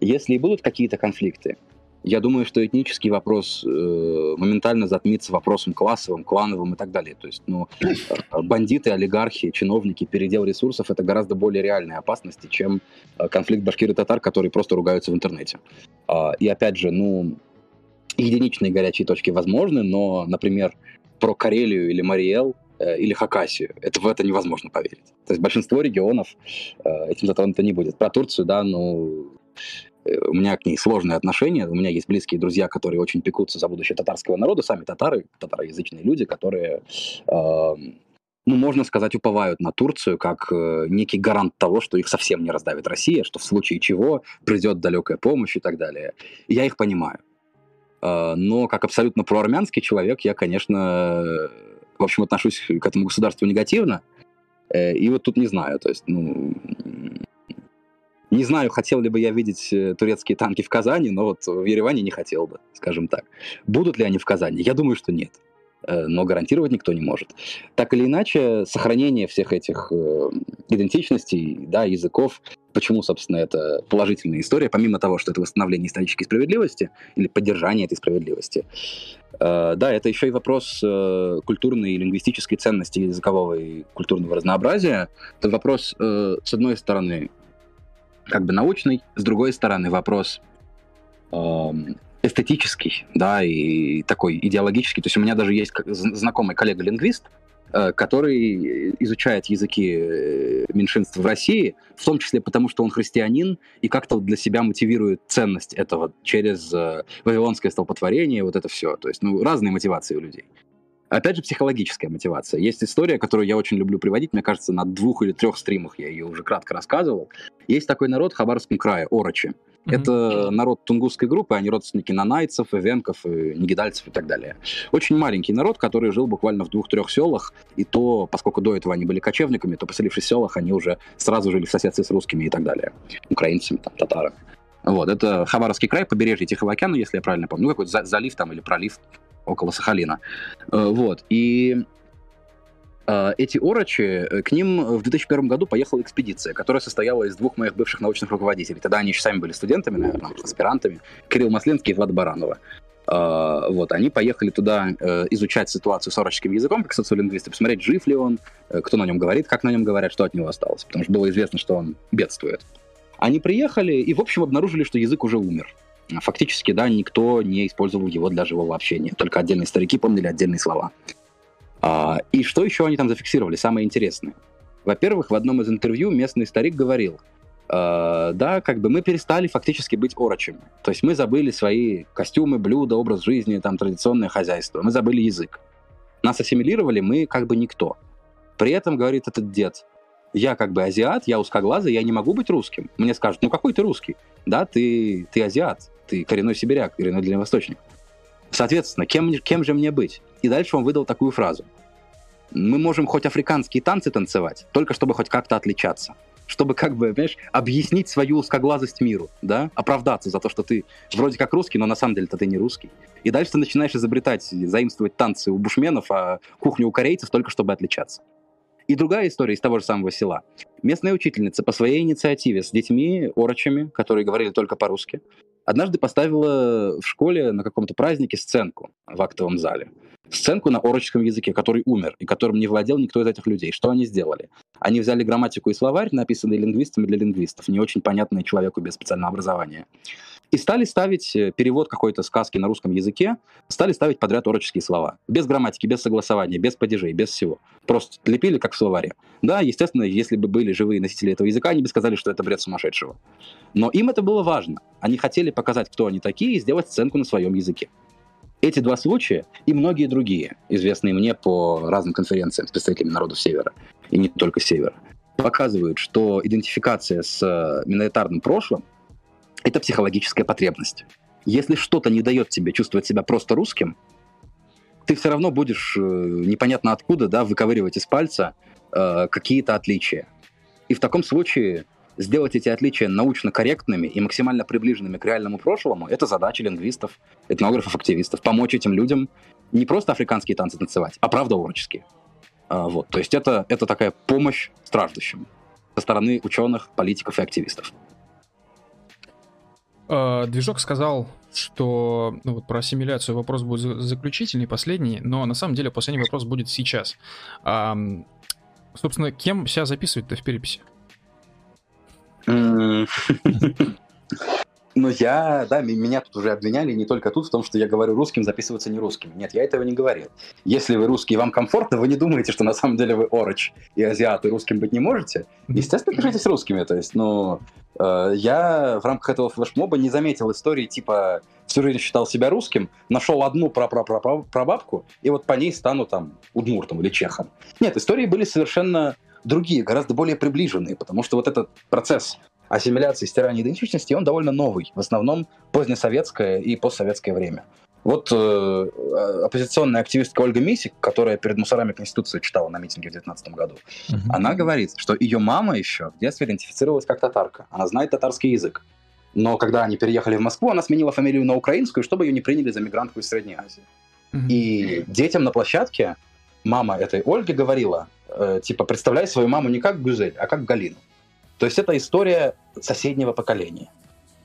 если и будут какие-то конфликты, я думаю, что этнический вопрос э, моментально затмится вопросом классовым, клановым и так далее. То есть, ну, э, бандиты, олигархи, чиновники, передел ресурсов — это гораздо более реальные опасности, чем э, конфликт башкир и татар, которые просто ругаются в интернете. Э, и опять же, ну, единичные горячие точки возможны, но, например, про Карелию или Мариэл э, или Хакасию. Это, в это невозможно поверить. То есть большинство регионов э, этим затронуто не будет. Про Турцию, да, ну, у меня к ней сложные отношения, у меня есть близкие друзья, которые очень пекутся за будущее татарского народа, сами татары, татароязычные люди, которые, э, ну, можно сказать, уповают на Турцию как э, некий гарант того, что их совсем не раздавит Россия, что в случае чего придет далекая помощь и так далее. И я их понимаю. Э, но как абсолютно проармянский человек, я, конечно, в общем, отношусь к этому государству негативно, э, и вот тут не знаю, то есть, ну, не знаю, хотел ли бы я видеть э, турецкие танки в Казани, но вот в Ереване не хотел бы, скажем так. Будут ли они в Казани? Я думаю, что нет. Э, но гарантировать никто не может. Так или иначе, сохранение всех этих э, идентичностей, да, языков, почему, собственно, это положительная история, помимо того, что это восстановление исторической справедливости или поддержание этой справедливости, да, это еще и вопрос культурной и лингвистической ценности языкового и культурного разнообразия. Это вопрос, с одной стороны, как бы научный, с другой стороны вопрос э, эстетический, да, и такой идеологический. То есть у меня даже есть знакомый коллега-лингвист, э, который изучает языки э, меньшинств в России, в том числе потому, что он христианин, и как-то для себя мотивирует ценность этого через э, вавилонское столпотворение, вот это все. То есть, ну, разные мотивации у людей. Опять же, психологическая мотивация. Есть история, которую я очень люблю приводить. Мне кажется, на двух или трех стримах я ее уже кратко рассказывал. Есть такой народ в Хабаровском крае, Орочи. Mm-hmm. Это народ тунгусской группы, они родственники нанайцев, эвенков, и нигидальцев и так далее. Очень маленький народ, который жил буквально в двух-трех селах, и то, поскольку до этого они были кочевниками, то, поселившись в селах, они уже сразу жили в соседстве с русскими и так далее. Украинцами, там, татарами. Вот, это Хабаровский край, побережье Тихого океана, если я правильно помню, ну, какой-то залив там или пролив около Сахалина. Э, вот, и э, эти орочи, э, к ним в 2001 году поехала экспедиция, которая состояла из двух моих бывших научных руководителей. Тогда они еще сами были студентами, наверное, аспирантами. Кирилл Масленский и Влад Баранова. Вот, они поехали туда изучать ситуацию с ороческим языком, как социолингвисты, посмотреть, жив ли он, кто на нем говорит, как на нем говорят, что от него осталось. Потому что было известно, что он бедствует. Они приехали и, в общем, обнаружили, что язык уже умер. Фактически, да, никто не использовал его для живого общения. Только отдельные старики помнили отдельные слова. А, и что еще они там зафиксировали? Самое интересное. Во-первых, в одном из интервью местный старик говорил, Uh, да, как бы мы перестали фактически быть орочами. То есть мы забыли свои костюмы, блюда, образ жизни, там, традиционное хозяйство. Мы забыли язык. Нас ассимилировали, мы как бы никто. При этом, говорит этот дед, я как бы азиат, я узкоглазый, я не могу быть русским. Мне скажут, ну какой ты русский? Да, ты, ты азиат, ты коренной сибиряк, коренной дальневосточник. Соответственно, кем, кем же мне быть? И дальше он выдал такую фразу. Мы можем хоть африканские танцы танцевать, только чтобы хоть как-то отличаться. Чтобы, как бы, понимаешь, объяснить свою узкоглазость миру, да, оправдаться за то, что ты вроде как русский, но на самом деле-то ты не русский. И дальше ты начинаешь изобретать, заимствовать танцы у бушменов, а кухню у корейцев только чтобы отличаться. И другая история из того же самого села. Местная учительница по своей инициативе с детьми, орочами, которые говорили только по-русски, однажды поставила в школе на каком-то празднике сценку в актовом зале. Сценку на ороческом языке, который умер и которым не владел никто из этих людей. Что они сделали? Они взяли грамматику и словарь, написанные лингвистами для лингвистов, не очень понятные человеку без специального образования. И стали ставить э, перевод какой-то сказки на русском языке, стали ставить подряд ороческие слова. Без грамматики, без согласования, без падежей, без всего. Просто лепили как в словаре. Да, естественно, если бы были живые носители этого языка, они бы сказали, что это бред сумасшедшего. Но им это было важно. Они хотели показать, кто они такие, и сделать сценку на своем языке. Эти два случая и многие другие, известные мне по разным конференциям с представителями народов Севера, и не только Севера, показывают, что идентификация с э, миноритарным прошлым — это психологическая потребность. Если что-то не дает тебе чувствовать себя просто русским, ты все равно будешь э, непонятно откуда да, выковыривать из пальца э, какие-то отличия. И в таком случае сделать эти отличия научно корректными и максимально приближенными к реальному прошлому, это задача лингвистов, этнографов, активистов. Помочь этим людям не просто африканские танцы танцевать, а правда уроческие. А, вот. То есть это, это такая помощь страждущим со стороны ученых, политиков и активистов. А, движок сказал, что ну, вот про ассимиляцию вопрос будет заключительный, последний, но на самом деле последний вопрос будет сейчас. А, собственно, кем себя записывать-то в переписи? Ну, я, да, меня тут уже обвиняли не только тут в том, что я говорю русским, записываться не русским. Нет, я этого не говорил. Если вы русский и вам комфортно, вы не думаете, что на самом деле вы ороч и азиат, и русским быть не можете. Естественно, пишитесь русскими. То есть, ну, я в рамках этого флешмоба не заметил истории типа всю жизнь считал себя русским, нашел одну прабабку, и вот по ней стану там удмуртом или чехом. Нет, истории были совершенно другие, гораздо более приближенные, потому что вот этот процесс ассимиляции, стирания идентичности, он довольно новый, в основном позднесоветское и постсоветское время. Вот э, оппозиционная активистка Ольга Мисик, которая перед мусорами Конституцию читала на митинге в 2019 году, uh она говорит, что ее мама еще в детстве идентифицировалась как татарка. Она знает татарский язык. Но когда они переехали в Москву, она сменила фамилию на украинскую, чтобы ее не приняли за мигрантку из Средней Азии. uh И детям на площадке мама этой Ольги говорила, э, типа, представляй свою маму не как Гюзель, а как Галину. То есть это история соседнего поколения.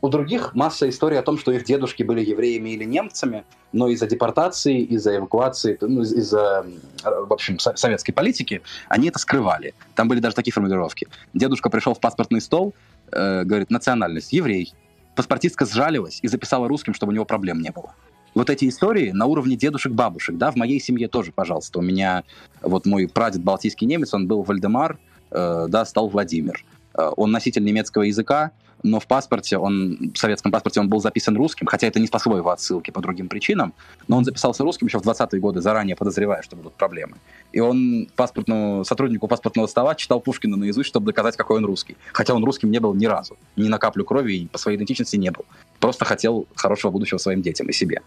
У других масса историй о том, что их дедушки были евреями или немцами, но из-за депортации, из-за эвакуации, ну, из-за, в общем, советской политики, они это скрывали. Там были даже такие формулировки. Дедушка пришел в паспортный стол, э, говорит, национальность, еврей. Паспортистка сжалилась и записала русским, чтобы у него проблем не было вот эти истории на уровне дедушек-бабушек, да, в моей семье тоже, пожалуйста. У меня вот мой прадед балтийский немец, он был Вальдемар, э, да, стал Владимир. Э, он носитель немецкого языка, но в паспорте он, в советском паспорте он был записан русским, хотя это не спасло его от ссылки по другим причинам, но он записался русским еще в 20-е годы, заранее подозревая, что будут проблемы. И он паспортному, сотруднику паспортного стола читал Пушкина наизусть, чтобы доказать, какой он русский. Хотя он русским не был ни разу, ни на каплю крови и по своей идентичности не был. Просто хотел хорошего будущего своим детям и себе.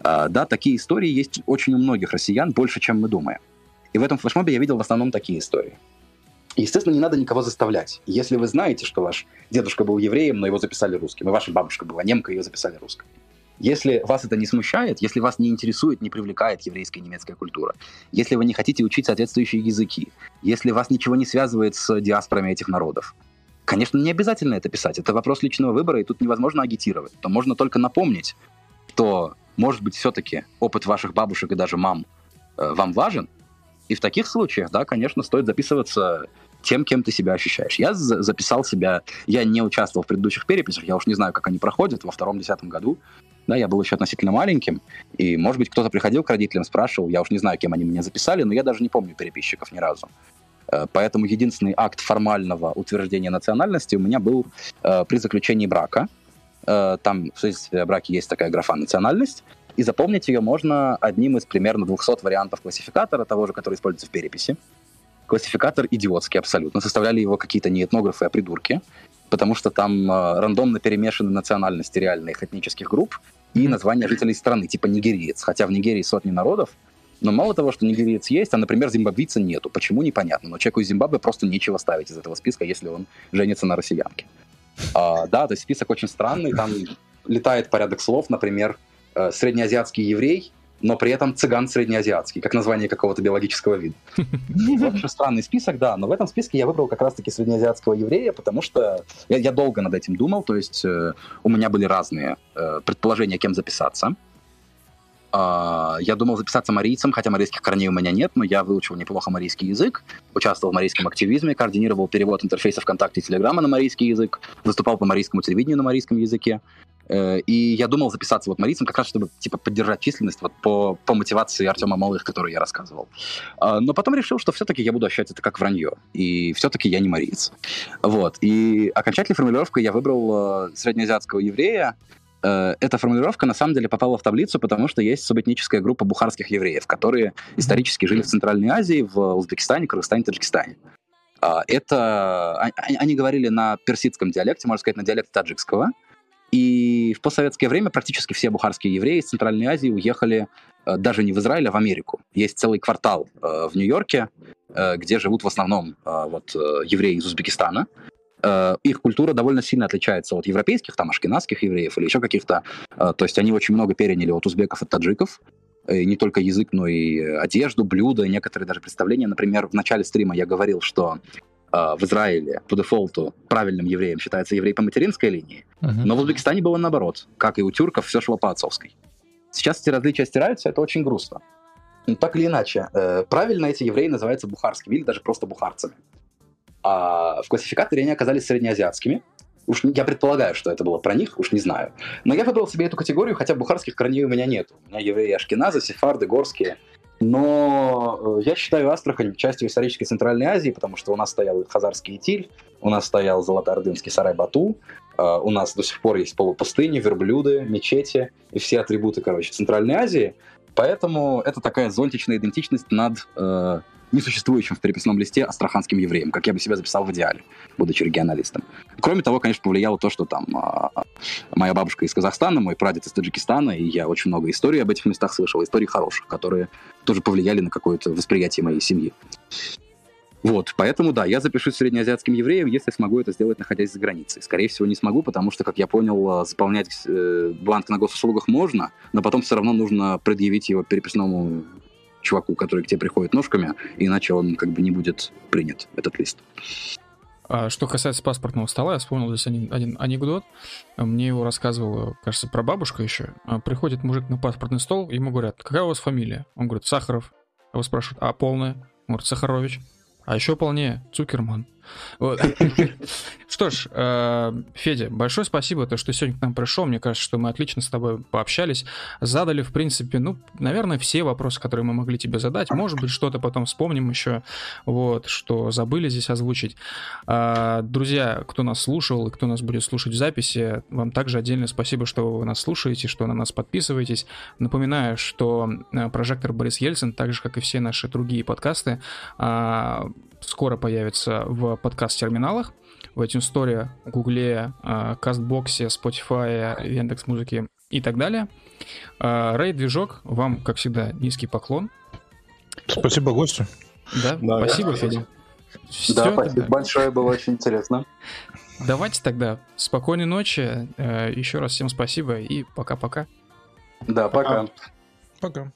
А, да, такие истории есть очень у многих россиян, больше, чем мы думаем. И в этом флешмобе я видел в основном такие истории. Естественно, не надо никого заставлять. Если вы знаете, что ваш дедушка был евреем, но его записали русским, и ваша бабушка была немка, ее записали русским. Если вас это не смущает, если вас не интересует, не привлекает еврейская и немецкая культура, если вы не хотите учить соответствующие языки, если вас ничего не связывает с диаспорами этих народов, конечно, не обязательно это писать. Это вопрос личного выбора, и тут невозможно агитировать. То можно только напомнить, что, может быть, все-таки опыт ваших бабушек и даже мам э, вам важен, и в таких случаях, да, конечно, стоит записываться тем, кем ты себя ощущаешь. Я записал себя, я не участвовал в предыдущих переписях, я уж не знаю, как они проходят, во втором-десятом году, да, я был еще относительно маленьким, и, может быть, кто-то приходил к родителям, спрашивал, я уж не знаю, кем они меня записали, но я даже не помню переписчиков ни разу. Э, поэтому единственный акт формального утверждения национальности у меня был э, при заключении брака. Э, там в свидетельстве о браке есть такая графа «национальность», и запомнить ее можно одним из примерно 200 вариантов классификатора, того же, который используется в переписи. Классификатор идиотский абсолютно. Составляли его какие-то не этнографы, а придурки, потому что там э, рандомно перемешаны национальности реальных этнических групп и названия жителей страны, типа нигериец. Хотя в Нигерии сотни народов, но мало того, что нигериец есть, а, например, зимбабвийца нету. Почему, непонятно. Но человеку из Зимбабве просто нечего ставить из этого списка, если он женится на россиянке. А, да, то есть список очень странный, там летает порядок слов, например, Э, среднеазиатский еврей, но при этом цыган среднеазиатский, как название какого-то биологического вида. Очень странный список, да, но в этом списке я выбрал как раз-таки среднеазиатского еврея, потому что я, я долго над этим думал, то есть э, у меня были разные э, предположения, кем записаться. Uh, я думал записаться марийцем, хотя марийских корней у меня нет, но я выучил неплохо марийский язык, участвовал в марийском активизме, координировал перевод интерфейса ВКонтакте и Телеграма на марийский язык, выступал по марийскому телевидению на марийском языке. Э, и я думал записаться вот марийцем как раз, чтобы типа поддержать численность вот по, по мотивации Артема Малых, который я рассказывал. А, но потом решил, что все-таки я буду ощущать это как вранье. И все-таки я не мариец. Вот. И окончательной формулировкой я выбрал э, среднеазиатского еврея. Э, эта формулировка на самом деле попала в таблицу, потому что есть субэтническая группа бухарских евреев, которые исторически жили в Центральной Азии, в Узбекистане, Кыргызстане, Таджикистане. А, это... А, они говорили на персидском диалекте, можно сказать, на диалекте таджикского. И в постсоветское время практически все бухарские евреи из Центральной Азии уехали э, даже не в Израиль, а в Америку. Есть целый квартал э, в Нью-Йорке, где живут в основном вот, евреи из Узбекистана. Их культура довольно сильно отличается от европейских, там, ашкенадских евреев или еще каких-то. То есть они очень много переняли от узбеков и таджиков. И не только язык, но и одежду, блюда, некоторые даже представления. Например, в начале стрима я говорил, что а, в Израиле по дефолту правильным евреем считается еврей по материнской линии, uh-huh. но в Узбекистане было наоборот. Как и у тюрков, все шло по отцовской. Сейчас эти различия стираются, это очень грустно. Но так или иначе, э, правильно эти евреи называются бухарскими или даже просто бухарцами. А в классификаторе они оказались среднеазиатскими. Уж я предполагаю, что это было про них, уж не знаю. Но я выбрал себе эту категорию, хотя бухарских корней у меня нет. У меня евреи ашкеназы, сефарды, горские – но э, я считаю Астрахань частью исторической Центральной Азии, потому что у нас стоял Хазарский Итиль, у нас стоял Золотоордынский Сарай-Бату, э, у нас до сих пор есть полупустыни, верблюды, мечети и все атрибуты, короче, Центральной Азии. Поэтому это такая зонтичная идентичность над э, несуществующим в переписном листе астраханским евреем, как я бы себя записал в идеале, будучи регионалистом. Кроме того, конечно, повлияло то, что там а, моя бабушка из Казахстана, мой прадед из Таджикистана, и я очень много историй об этих местах слышал, историй хороших, которые тоже повлияли на какое-то восприятие моей семьи. Вот, поэтому, да, я запишусь среднеазиатским евреем, если смогу это сделать, находясь за границей. Скорее всего, не смогу, потому что, как я понял, заполнять э, бланк на госуслугах можно, но потом все равно нужно предъявить его переписному чуваку, который к тебе приходит ножками, иначе он как бы не будет принят, этот лист. А что касается паспортного стола, я вспомнил здесь один, один анекдот. Мне его рассказывала, кажется, про бабушка еще. А, приходит мужик на паспортный стол, ему говорят, какая у вас фамилия? Он говорит, Сахаров. Его спрашивают, а полная? Он говорит, Сахарович. А еще полнее, Цукерман. Вот. Что ж, э, Федя, большое спасибо, то, что сегодня к нам пришел. Мне кажется, что мы отлично с тобой пообщались. Задали, в принципе, ну, наверное, все вопросы, которые мы могли тебе задать. Может быть, что-то потом вспомним еще, вот, что забыли здесь озвучить. А, друзья, кто нас слушал и кто нас будет слушать в записи, вам также отдельное спасибо, что вы нас слушаете, что на нас подписываетесь. Напоминаю, что э, прожектор Борис Ельцин, так же, как и все наши другие подкасты, а, скоро появится в подкаст-терминалах в iTunes Store, Гугле, Кастбоксе, Spotify, Яндекс Музыки и так далее. Рейд Движок, вам, как всегда, низкий поклон. Спасибо гостю. Да, да спасибо, Федя. Все да, спасибо тогда. большое, было очень интересно. Давайте тогда спокойной ночи. Еще раз всем спасибо и пока-пока. Да, пока. Пока.